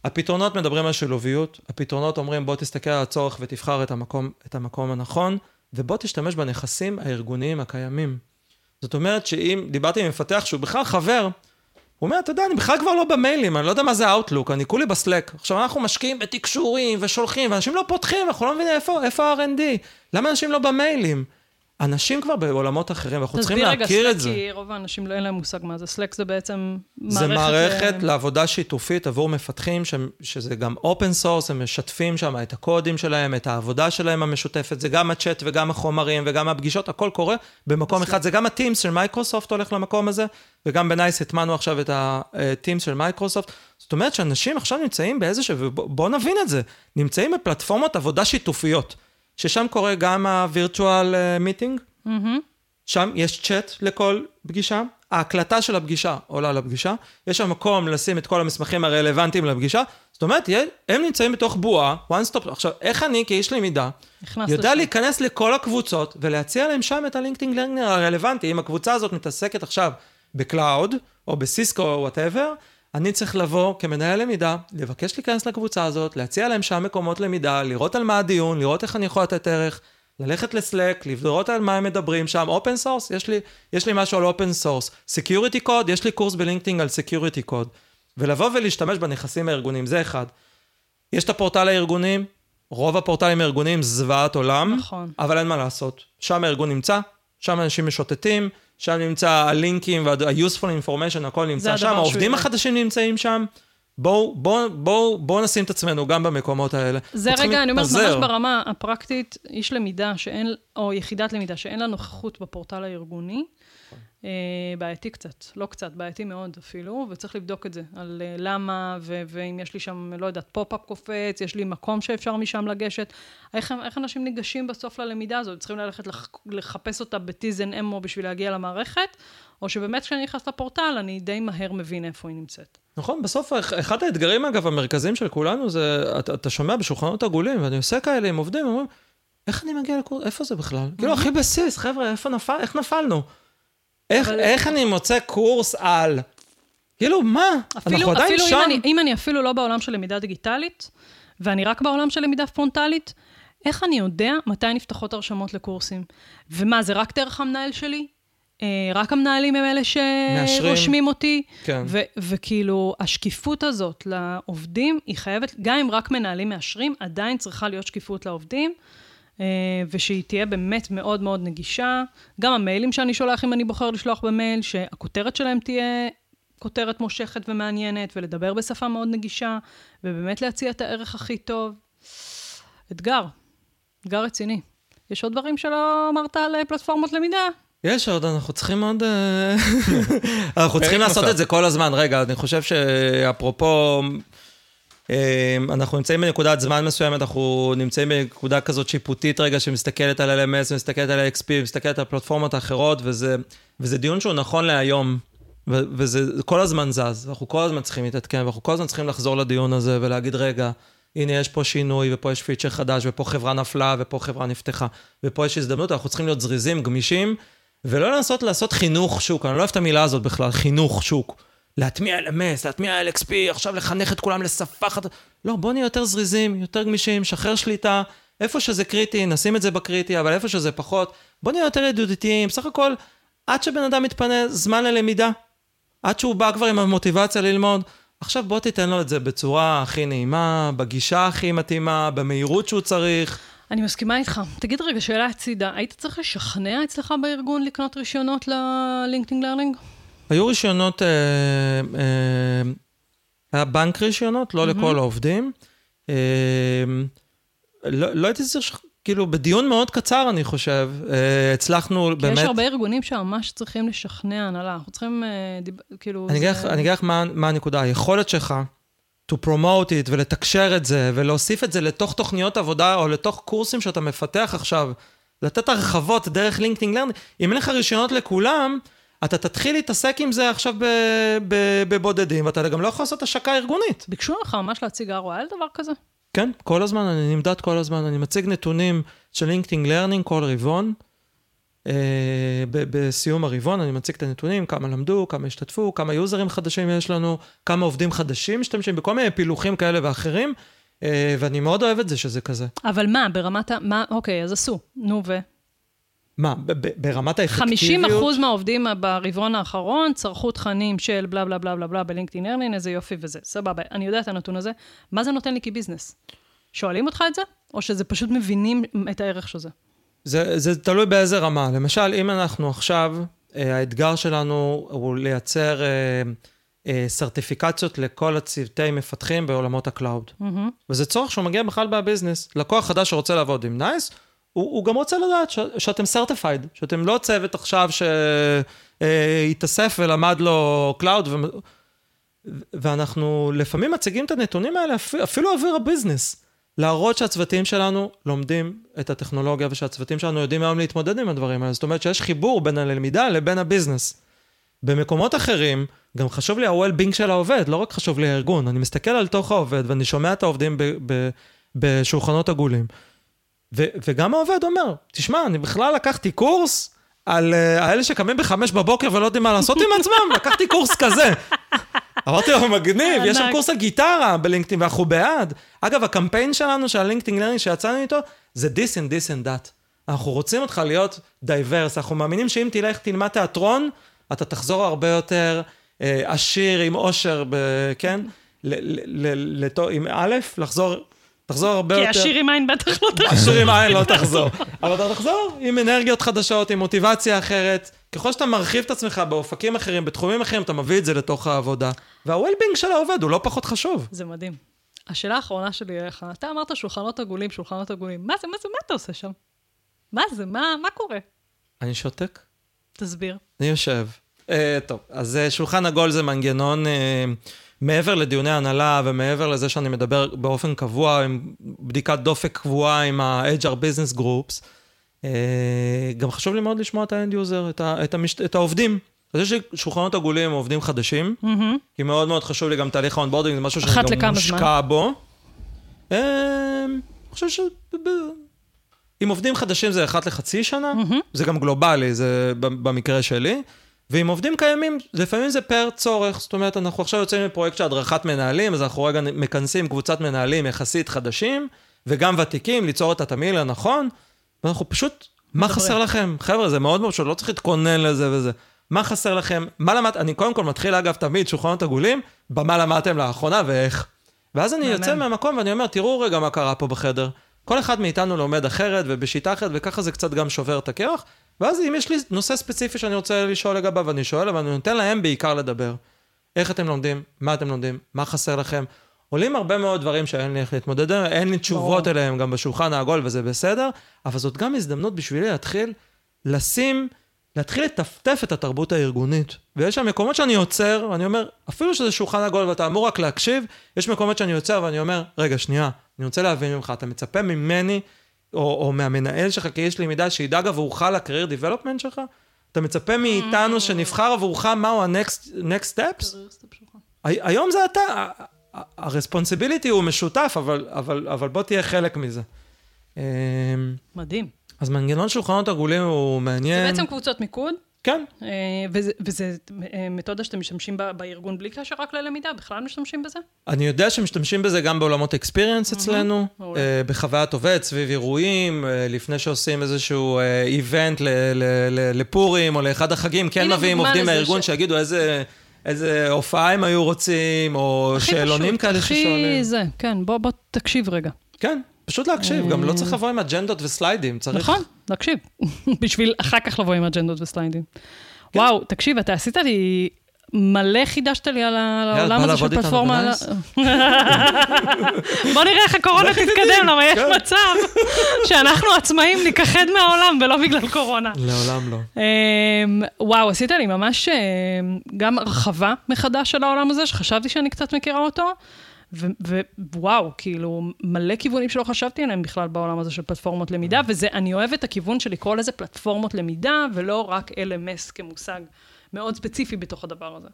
הפתרונות מדברים על שילוביות, הפתרונות אומרים בוא תסתכל על הצורך ותבחר את המקום, את המקום הנכון, ובוא תשתמש בנכסים הארגוניים הקיימים. זאת אומרת שאם דיברתי עם מפתח שהוא בכלל חבר, הוא אומר, אתה יודע, אני בכלל כבר לא במיילים, אני לא יודע מה זה Outlook, אני כולי בסלק. עכשיו, אנחנו משקיעים בתקשורים ושולחים, ואנשים לא פותחים, אנחנו לא מבינים איפה, איפה ה-R&D. למה אנשים לא במיילים? אנשים כבר בעולמות אחרים, אנחנו צריכים להכיר תסביר רגע, את זה. סלק, כי רוב האנשים לא אין להם מושג מה זה. סלק זה בעצם מערכת... זה מערכת ל- לעבודה שיתופית עבור מפתחים, ש... שזה גם open source, הם משתפים שם את הקודים שלהם, את העבודה שלהם המשותפת, זה גם הצ'אט וגם החומרים וגם הפגישות, הכל קורה במקום אחד. זה גם ה Teams של מייקרוסופט הולך למקום הזה, וגם בנייס הטמענו עכשיו את ה Teams של מייקרוסופט. זאת אומרת שאנשים עכשיו נמצאים באיזשהו, ובואו נבין את זה, נמצאים בפלטפורמות עבודה שיתופיות, ששם קורה גם ה-virtual אה, meeting, מהמם. שם יש צ'אט לכל פגישה, ההקלטה של הפגישה עולה לפגישה, יש שם מקום לשים את כל המסמכים הרלוונטיים לפגישה, זאת אומרת, הם נמצאים בתוך בועה, one stop, עכשיו, איך אני כאיש למידה, יודע לשם. להיכנס לכל הקבוצות ולהציע להם שם את ה LinkedIn Learning הרלוונטי, אם הקבוצה הזאת מתעסקת עכשיו ב cloud, או בסיסקו או whatever, אני צריך לבוא כמנהל למידה, לבקש להיכנס לקבוצה הזאת, להציע להם שם מקומות למידה, לראות על מה הדיון, לראות איך אני יכול לתת ערך, ללכת ל Slack, לראות על מה הם מדברים שם, open source, יש לי, יש לי משהו על open source, security code, יש לי קורס ב LinkedIn על security code, ולבוא ולהשתמש בנכסים הארגוניים, זה אחד. יש את הפורטל הארגונים, רוב הפורטלים הארגוניים זוועת עולם, נכון. אבל אין מה לעשות. שם הארגון נמצא, שם אנשים משוטטים, שם נמצא הלינקים וה-useful information, הכל נמצא שם, העובדים. החדשים נמצאים שם. בואו בוא, בוא, בוא נשים את עצמנו גם במקומות האלה. זה רגע, אני אומרת, ממש. ברמה הפרקטית, איש למידה שאין, או יחידת למידה שאין לה נוכחות בפורטל הארגוני, בעייתי קצת, לא קצת, בעייתי מאוד אפילו, וצריך לבדוק את זה, על אה, למה, ו- ואם יש לי שם, לא יודעת, pop-up קופץ, יש לי מקום שאפשר משם לגשת. איך, איך אנשים ניגשים בסוף ללמידה הזאת? צריכים ללכת לח, לחפש אותה ב-T's and Mo בשביל להגיע למערכת, או שבאמת כשאני נכנס לפורטל, אני די מהר מבין איפה היא נמצאת. נכון, בסוף אח- אחד האתגרים, אגב, המרכזיים של כולנו זה, אתה, אתה שומע בשולחנות עגולים, ואני עושה כאלה עם עובדים, אומרים, איך אני מגיע לקורס, איפה זה בכלל? כאילו, הכי בסיס, חבר'ה, איפה נפל, איך נפלנו? איך, אבל- איך אני מוצא קורס על? כאילו, מה? אפילו, אנחנו עדיין אפילו שם. אם, אני, אם אני אפילו לא בעולם של למידה דיגיטלית, ואני רק בעולם של למידה פרונטלית, איך אני יודע מתי נפתחות הרשמות לקורסים? ומה, זה רק דרך המנהל שלי? אה, רק המנהלים הם אלה. שרושמים אותי? כן. ו- וכאילו, השקיפות הזאת לעובדים, היא חייבת, גם אם רק מנהלים מאשרים, עדיין צריכה להיות שקיפות לעובדים. אה, ושהיא תהיה באמת מאוד מאוד נגישה. גם המיילים שאני שולח, אם אני בוחר לשלוח במייל, שהכותרת שלהם תהיה כותרת מושכת ומעניינת, ולדבר בשפה מאוד נגישה, ובאמת להציע את הערך הכי טוב. אתגר, אתגר רציני. יש עוד דברים שלא אמרת על אה, פלטפורמות למידה? יש עוד, אנחנו צריכים עוד... אה, אנחנו צריכים לעשות. את זה כל הזמן. רגע, אני חושב שאפרופו, אנחנו נמצאים בנקודת זמן מסוימת, אנחנו נמצאים בנקודה כזאת שיפוטית רגע, שמסתכלת על LMS, מסתכלת על XP, מסתכלת על הפלטפורמות האחרות, וזה, וזה דיון שהוא נכון להיום. ו- וזה כל הזמן זז, אנחנו כל הזמן צריכים להתעדכן, ואנחנו כל הזמן צריכים לחזור לדיון הזה ולהגיד, רגע, הנה יש פה שינוי, ופה יש פיצ'ר חדש, ופה חברה נפלה, ופה חברה נפתחה, ופה יש הזדמנות, אנחנו צריכים להיות זריזים, גמישים, ולא לנסות לעשות חינוך שוק, אני לא אוהב את המילה הזאת בכלל, חינוך שוק. להטמיע LMS, להטמיע LXP, עכשיו לחנך את כולם לשפה אחת. לא, בואו נהיה יותר זריזים, יותר גמישים, שחרר שליטה. איפה שזה קריטי, נשים את זה בקריטי, אבל איפה שזה פחות, בואו נהיה יותר ידידותיים. בסך הכל, עד שבן אדם מתפנה זמן ללמידה, עד שהוא בא כבר עם המוטיבציה ללמוד, עכשיו בוא תיתן לו את זה בצורה הכי נעימה, בגישה הכי מתאימה, במהירות שהוא צריך. אני מסכימה איתך. תגיד רגע, שאלה הצידה, היית צריך לשכנע אצלך בארגון לקנות רישיונות ל LinkedIn Learning? היו רישיונות, אה, אה, היה בנק רישיונות, לא לכל העובדים. אה, לא, לא הייתי צריך, כאילו, בדיון מאוד קצר, אני חושב, אה, הצלחנו כי באמת... יש הרבה ארגונים שממש צריכים לשכנע הנהלה. אנחנו צריכים, אה, דיב... כאילו... אני אגיד זה- לך- מה, מה הנקודה, היכולת שלך to promote it ולתקשר את זה ולהוסיף את זה לתוך תוכניות עבודה או לתוך קורסים שאתה מפתח עכשיו, לתת הרחבות דרך LinkedIn Learning, אם אין לך רישיונות לכולם, אתה תתחיל להתעסק עם זה עכשיו בבודדים, ואתה גם לא יכול לעשות השקה ארגונית. ביקשו לך ממש להציג ROI על דבר כזה? כן, כל הזמן, אני נמדד כל הזמן, אני מציג נתונים של LinkedIn Learning כל רבעון. אה, ב- בסיום הרבעון אני מציג את הנתונים, כמה למדו, כמה השתתפו, כמה users חדשים יש לנו, כמה עובדים חדשים משתמשים בכל מיני פילוחים כאלה ואחרים, אה, ואני מאוד אוהב את זה שזה כזה. אבל מה, ברמת ה... מה, אוקיי, אז עשו. נו, ו... מה, ברמת 50 האפקטיביות? אחוז מהעובדים ברבעון האחרון צרכו תכנים של בלה בלה בלה בלה בלה בלינקדאין ארלין, איזה יופי וזה. סבבה, אני יודע את הנתון הזה. מה זה נותן לי כביזנס? שואלים אותך את זה? או שזה פשוט מבינים את הערך של זה? זה, זה תלוי באיזה רמה. למשל, אם אנחנו עכשיו, אה, האתגר שלנו הוא לייצר אה, אה, סרטיפיקציות לכל הצוותי מפתחים בעולמות ה cloud. וזה צורך שהוא מגיע בכלל מה business. לקוח חדש שרוצה לעבוד עם נייס, הוא, הוא גם רוצה לדעת ש, שאתם certified, שאתם לא צוות עכשיו שהתאסף ולמד לו cloud, ו, ואנחנו לפעמים מציגים את הנתונים האלה אפילו, עבור ה business. להראות שהצוותים שלנו לומדים את הטכנולוגיה ושהצוותים שלנו יודעים היום להתמודד עם הדברים האלה. זאת אומרת שיש חיבור בין הלמידה לבין ה business. במקומות אחרים, גם חשוב לי ה-well-being של העובד, לא רק חשוב לי הארגון. אני מסתכל על תוך העובד ואני שומע את העובדים בשולחנות עגולים. ו- וגם העובד אומר, תשמע, אני בכלל לקחתי קורס על האלה שקמים בחמש בבוקר ולא יודעים מה לעשות עם עצמם, לקחתי קורס כזה. אמרתי לו, מגניב, יש שם. קורס על גיטרה ב LinkedIn ואנחנו בעד. אגב, הקמפיין שלנו, של ה LinkedIn Learning שיצאנו איתו, זה this and this and that. אנחנו רוצים אותך להיות diverse, אנחנו מאמינים שאם תלך תלמד תיאטרון, אתה תחזור הרבה יותר אה, עשיר, עם עושר, ב, כן? ל, ל, ל, עם א', תחזור, תחזור הרבה כי יותר... עשיר עם עין בטח לא תחזור. עשיר עם עין לא תחזור. אבל אתה תחזור עם אנרגיות חדשות, עם מוטיבציה אחרת. ככל שאתה מרחיב את עצמך באופקים אחרים, בתחומים אחרים, אתה מביא את זה לתוך העבודה. וה-well-being של העובד הוא לא פחות חשוב. זה מדהים. השאלה האחרונה שלי אליך, אתה אמרת שולחנות עגולים, שולחנות עגולים. מה זה, מה זה, מה אתה עושה שם? מה זה, מה, מה קורה? אני שותק? תסביר. אני יושב. Uh, טוב, אז uh, שולחן עגול זה מנגנון, uh, מעבר לדיוני הנהלה ומעבר לזה שאני מדבר באופן קבוע, עם בדיקת דופק קבועה עם ה-HR Business Groups, uh, גם חשוב לי מאוד לשמוע את ה-end user, את, ה- את, המש... את העובדים. אז יש לי שולחנות עגולים עם עובדים חדשים, מהמם. כי מאוד מאוד חשוב לי גם תהליך ה onboarding, זה משהו שאני גם מושקע בו. אה, אני חושב ש... עם עובדים חדשים זה אחת לחצי שנה, זה גם גלובלי, זה במקרה שלי. ועם עובדים קיימים, לפעמים זה פר צורך, זאת אומרת, אנחנו עכשיו יוצאים מפרויקט של הדרכת מנהלים, אז אנחנו רגע מכנסים קבוצת מנהלים יחסית חדשים, וגם ותיקים, ליצור את התמהיל הנכון, ואנחנו פשוט, מה מדברים. חסר לכם? חבר'ה, זה מאוד מאוד פשוט, לא צריך להתכונן לזה וזה. מה חסר לכם? מה למדת? אני קודם כל מתחיל, אגב, תמיד שולחנות עגולים, במה למדתם לאחרונה ואיך. ואז אני. יוצא מהמקום ואני אומר, תראו רגע מה קרה פה בחדר. כל אחד מאיתנו לומד אחרת ובשיטה אחרת, וככה זה קצת גם שובר את הקרח. ואז אם יש לי נושא ספציפי שאני רוצה לשאול לגביו, אני שואל, אבל אני נותן להם בעיקר לדבר. איך אתם לומדים? מה אתם לומדים? מה חסר לכם? עולים הרבה מאוד דברים שאין לי איך להתמודד עליהם, אין לי תשובות ברור. אליהם גם בשולחן העגול וזה בסדר, אבל זאת גם הזדמנות בשבילי להתחיל לשים, להתחיל לטפטף את התרבות הארגונית. ויש שם מקומות שאני עוצר, ואני אומר, אפילו שזה שולחן עגול ואתה אמור רק להקשיב, יש מקומות שאני עוצר ואני אומר, רגע, שנייה, אני רוצה להבין ממך, אתה מצפה ממני, או, או מהמנהל שלך כאיש למידה, שידאג עבורך לקרייר דיבלופמנט שלך? אתה מצפה מאיתנו שנבחר עבורך מהו ה-next next steps? הי- היום זה אתה, הרספונסיביליטי הוא משותף, אבל, אבל, אבל בוא תהיה חלק מזה. אמ, מדהים. אז מנגנון שולחנות עגולים הוא זה מעניין. בעצם קבוצות מיקוד, כן, אה, וזה- וזה אה, מתודה שאתם משתמשים בה בארגון בלי קשר רק ללמידה, בכלל משתמשים בזה? אני יודע שמשתמשים בזה גם בעולמות אקספיריאנס אצלנו. אה, בחוויית עובד, סביב אירועים, לפני שעושים איזשהו איבנט לפורים או לאחד החגים, כן מביאים עובדים מהארגון ש- שיגידו איזה... איזה הופעה הם היו רוצים, או הכי שאלונים פשוט, כאלה הכי ששואלים. זה, כן, בוא, בוא תקשיב רגע. כן, פשוט להקשיב, גם לא צריך לבוא עם אג'נדות וסליידים, צריך... נכון, להקשיב. בשביל אחר כך לבוא עם אג'נדות וסליידים. כן. וואו, תקשיב, אתה עשית לי... מלא חידשת לי על העולם הזה של פלטפורמה. בוא נראה איך הקורונה תתקדם, למה יש כן. מצב שאנחנו עצמאים ניכחד מהעולם ולא בגלל קורונה. לעולם לא. אמ, וואו, עשית לי ממש אמ, גם הרחבה מחדש של העולם הזה, שחשבתי שאני קצת מכירה אותו, ווואו, כאילו, מלא כיוונים שלא חשבתי עליהם בכלל בעולם הזה של פלטפורמות למידה, וזה, אני אוהבת את הכיוון של לקרוא לזה פלטפורמות למידה, ולא רק LMS כמושג מאוד ספציפי בתוך הדבר הזה.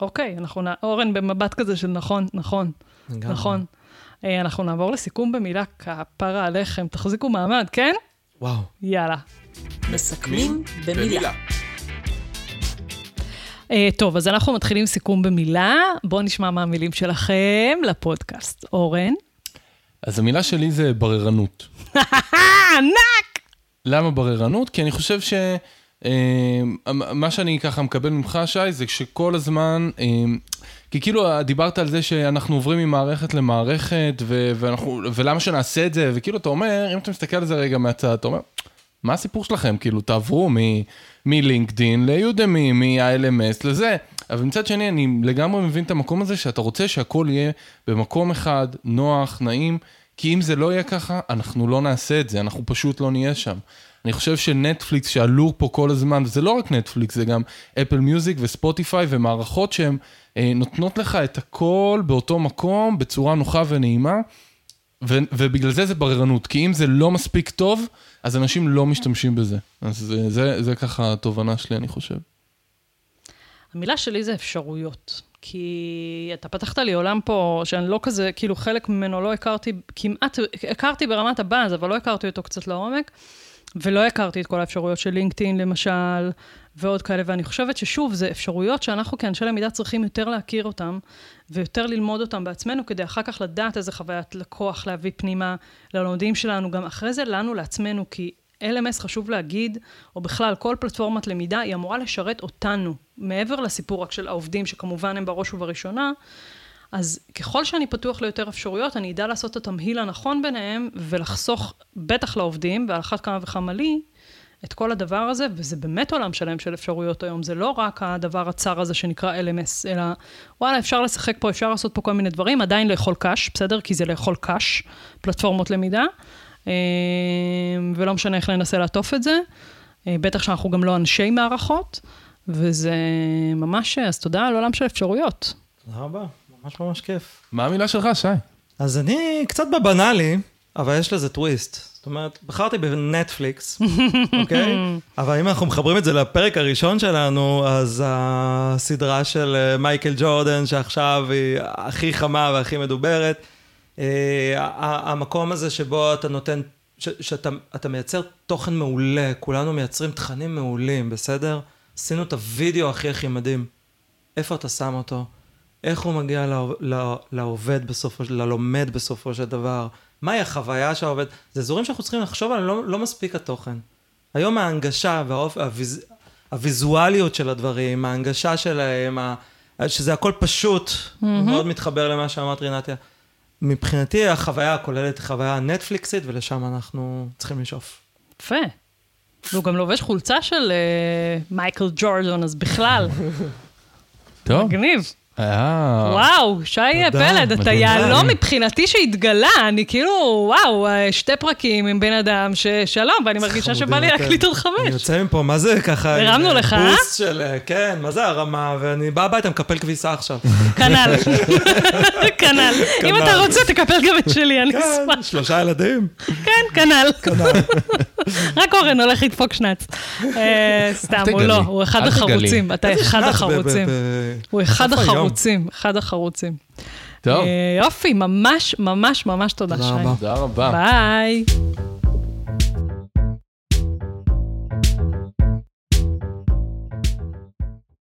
אוקיי, אנחנו, נ- אורן במבט כזה של נכון, נכון, לגמרי. נכון. אה, אנחנו נעבור לסיכום במילה כפרה עליכם, תחזיקו מעמד, כן? וואו. יאללה. מסכמים במילה. Uh, טוב, אז אנחנו מתחילים סיכום במילה. בואו נשמע מה המילים שלכם לפודקאסט. אורן? אז המילה שלי זה בררנות. ענק! למה בררנות? כי אני חושב ש... אה, מה שאני ככה מקבל ממך, שי, זה שכל הזמן, אה, כי כאילו דיברת על זה שאנחנו עוברים ממערכת למערכת, ו- ואנחנו, ולמה שנעשה את זה, וכאילו אתה אומר, אם אתה מסתכל על זה רגע מהצד, אתה אומר, מה הסיפור שלכם? כאילו, תעברו מלינקדין ליודמי, מה-LMS לזה. אבל מצד שני, אני לגמרי מבין את המקום הזה שאתה רוצה שהכל יהיה במקום אחד, נוח, נעים, כי אם זה לא יהיה ככה, אנחנו לא נעשה את זה, אנחנו פשוט לא נהיה שם. אני חושב שנטפליקס שעלו פה כל הזמן, וזה לא רק נטפליקס, זה גם אפל מיוזיק וספוטיפיי ומערכות שהן אה, נותנות לך את הכל באותו מקום, בצורה נוחה ונעימה, ו- ובגלל זה זה בררנות, כי אם זה לא מספיק טוב, אז אנשים לא משתמשים בזה. אז זה, זה, זה ככה התובנה שלי, אני חושב. המילה שלי זה אפשרויות. כי אתה פתחת לי עולם פה, שאני לא כזה, כאילו חלק ממנו לא הכרתי, כמעט, הכרתי ברמת הבאז, אבל לא הכרתי אותו קצת לעומק. ולא הכרתי את כל האפשרויות של לינקדאין למשל, ועוד כאלה, ואני חושבת ששוב, זה אפשרויות שאנחנו כאנשי למידה צריכים יותר להכיר אותן, ויותר ללמוד אותן בעצמנו, כדי אחר כך לדעת איזה חוויית לקוח להביא פנימה ללומדים שלנו, גם אחרי זה לנו לעצמנו, כי LMS חשוב להגיד, או בכלל כל פלטפורמת למידה, היא אמורה לשרת אותנו, מעבר לסיפור רק של העובדים, שכמובן הם בראש ובראשונה, אז ככל שאני פתוח ליותר אפשרויות, אני אדע לעשות את התמהיל הנכון ביניהם, ולחסוך, בטח לעובדים, ועל אחת כמה וכמה לי, את כל הדבר הזה, וזה באמת עולם שלם של אפשרויות היום. זה לא רק הדבר הצר הזה שנקרא LMS, אלא וואלה, אפשר לשחק פה, אפשר לעשות פה כל מיני דברים, עדיין לאכול קש, בסדר? כי זה לאכול קש, פלטפורמות למידה, אה, ולא משנה איך ננסה לעטוף את זה. אה, בטח שאנחנו גם לא אנשי מערכות, וזה ממש, אז תודה על עולם של אפשרויות. תודה רבה. ממש ממש כיף. מה המילה שלך, שי? אז אני קצת בבנאלי, אבל יש לזה טוויסט. זאת אומרת, בחרתי בנטפליקס, אוקיי? אבל אם אנחנו מחברים את זה לפרק הראשון שלנו, אז הסדרה של אה, מייקל ג'ורדן, שעכשיו היא הכי חמה והכי מדוברת, אה, המקום הזה שבו אתה נותן, שאתה מייצר תוכן מעולה, כולנו מייצרים תכנים מעולים, בסדר? עשינו את הוידאו הכי הכי מדהים. איפה אתה שם אותו? איך הוא מגיע לעובד בסופו של, ללומד בסופו של דבר, מהי החוויה של העובד, זה אזורים שאנחנו צריכים לחשוב עליהם, לא, לא מספיק התוכן. היום ההנגשה והוויזואליות של הדברים, ההנגשה שלהם, שזה הכל פשוט, mm-hmm. מאוד מתחבר למה שאמרת רינתיה. מבחינתי החוויה הכוללת היא חוויה נטפליקסית, ולשם אנחנו צריכים לשאוף. יפה. והוא גם לובש חולצה של uh, מייקל ג'ורדון, אז בכלל. טוב. מגניב. אה. וואו, שי פלד, אתה יהלום מבחינתי שהתגלה, אני כאילו, וואו, שתי פרקים עם בן אדם ששלום, ואני מרגישה שבא לי להקליט עוד חמש. אני יוצא מפה, מה זה ככה? הרמנו לך, אה? בוסט של, כן, מה זה הרמה, ואני בא הביתה, מקפל כביסה עכשיו. כנ"ל, כנ"ל. אם אתה רוצה, תקפל גם את שלי, אני כן, אשמח. כן, שלושה ילדים. כן, כנ"ל. רק אורן הולך לדפוק שנץ. אה, סתם, הוא לא, הוא אחד החרוצים. אתה אחד החרוצים. הוא אחד החרוצים. החרוצים, אחד החרוצים. טוב. יופי, ממש ממש ממש תודה, שי. תודה רבה. ביי.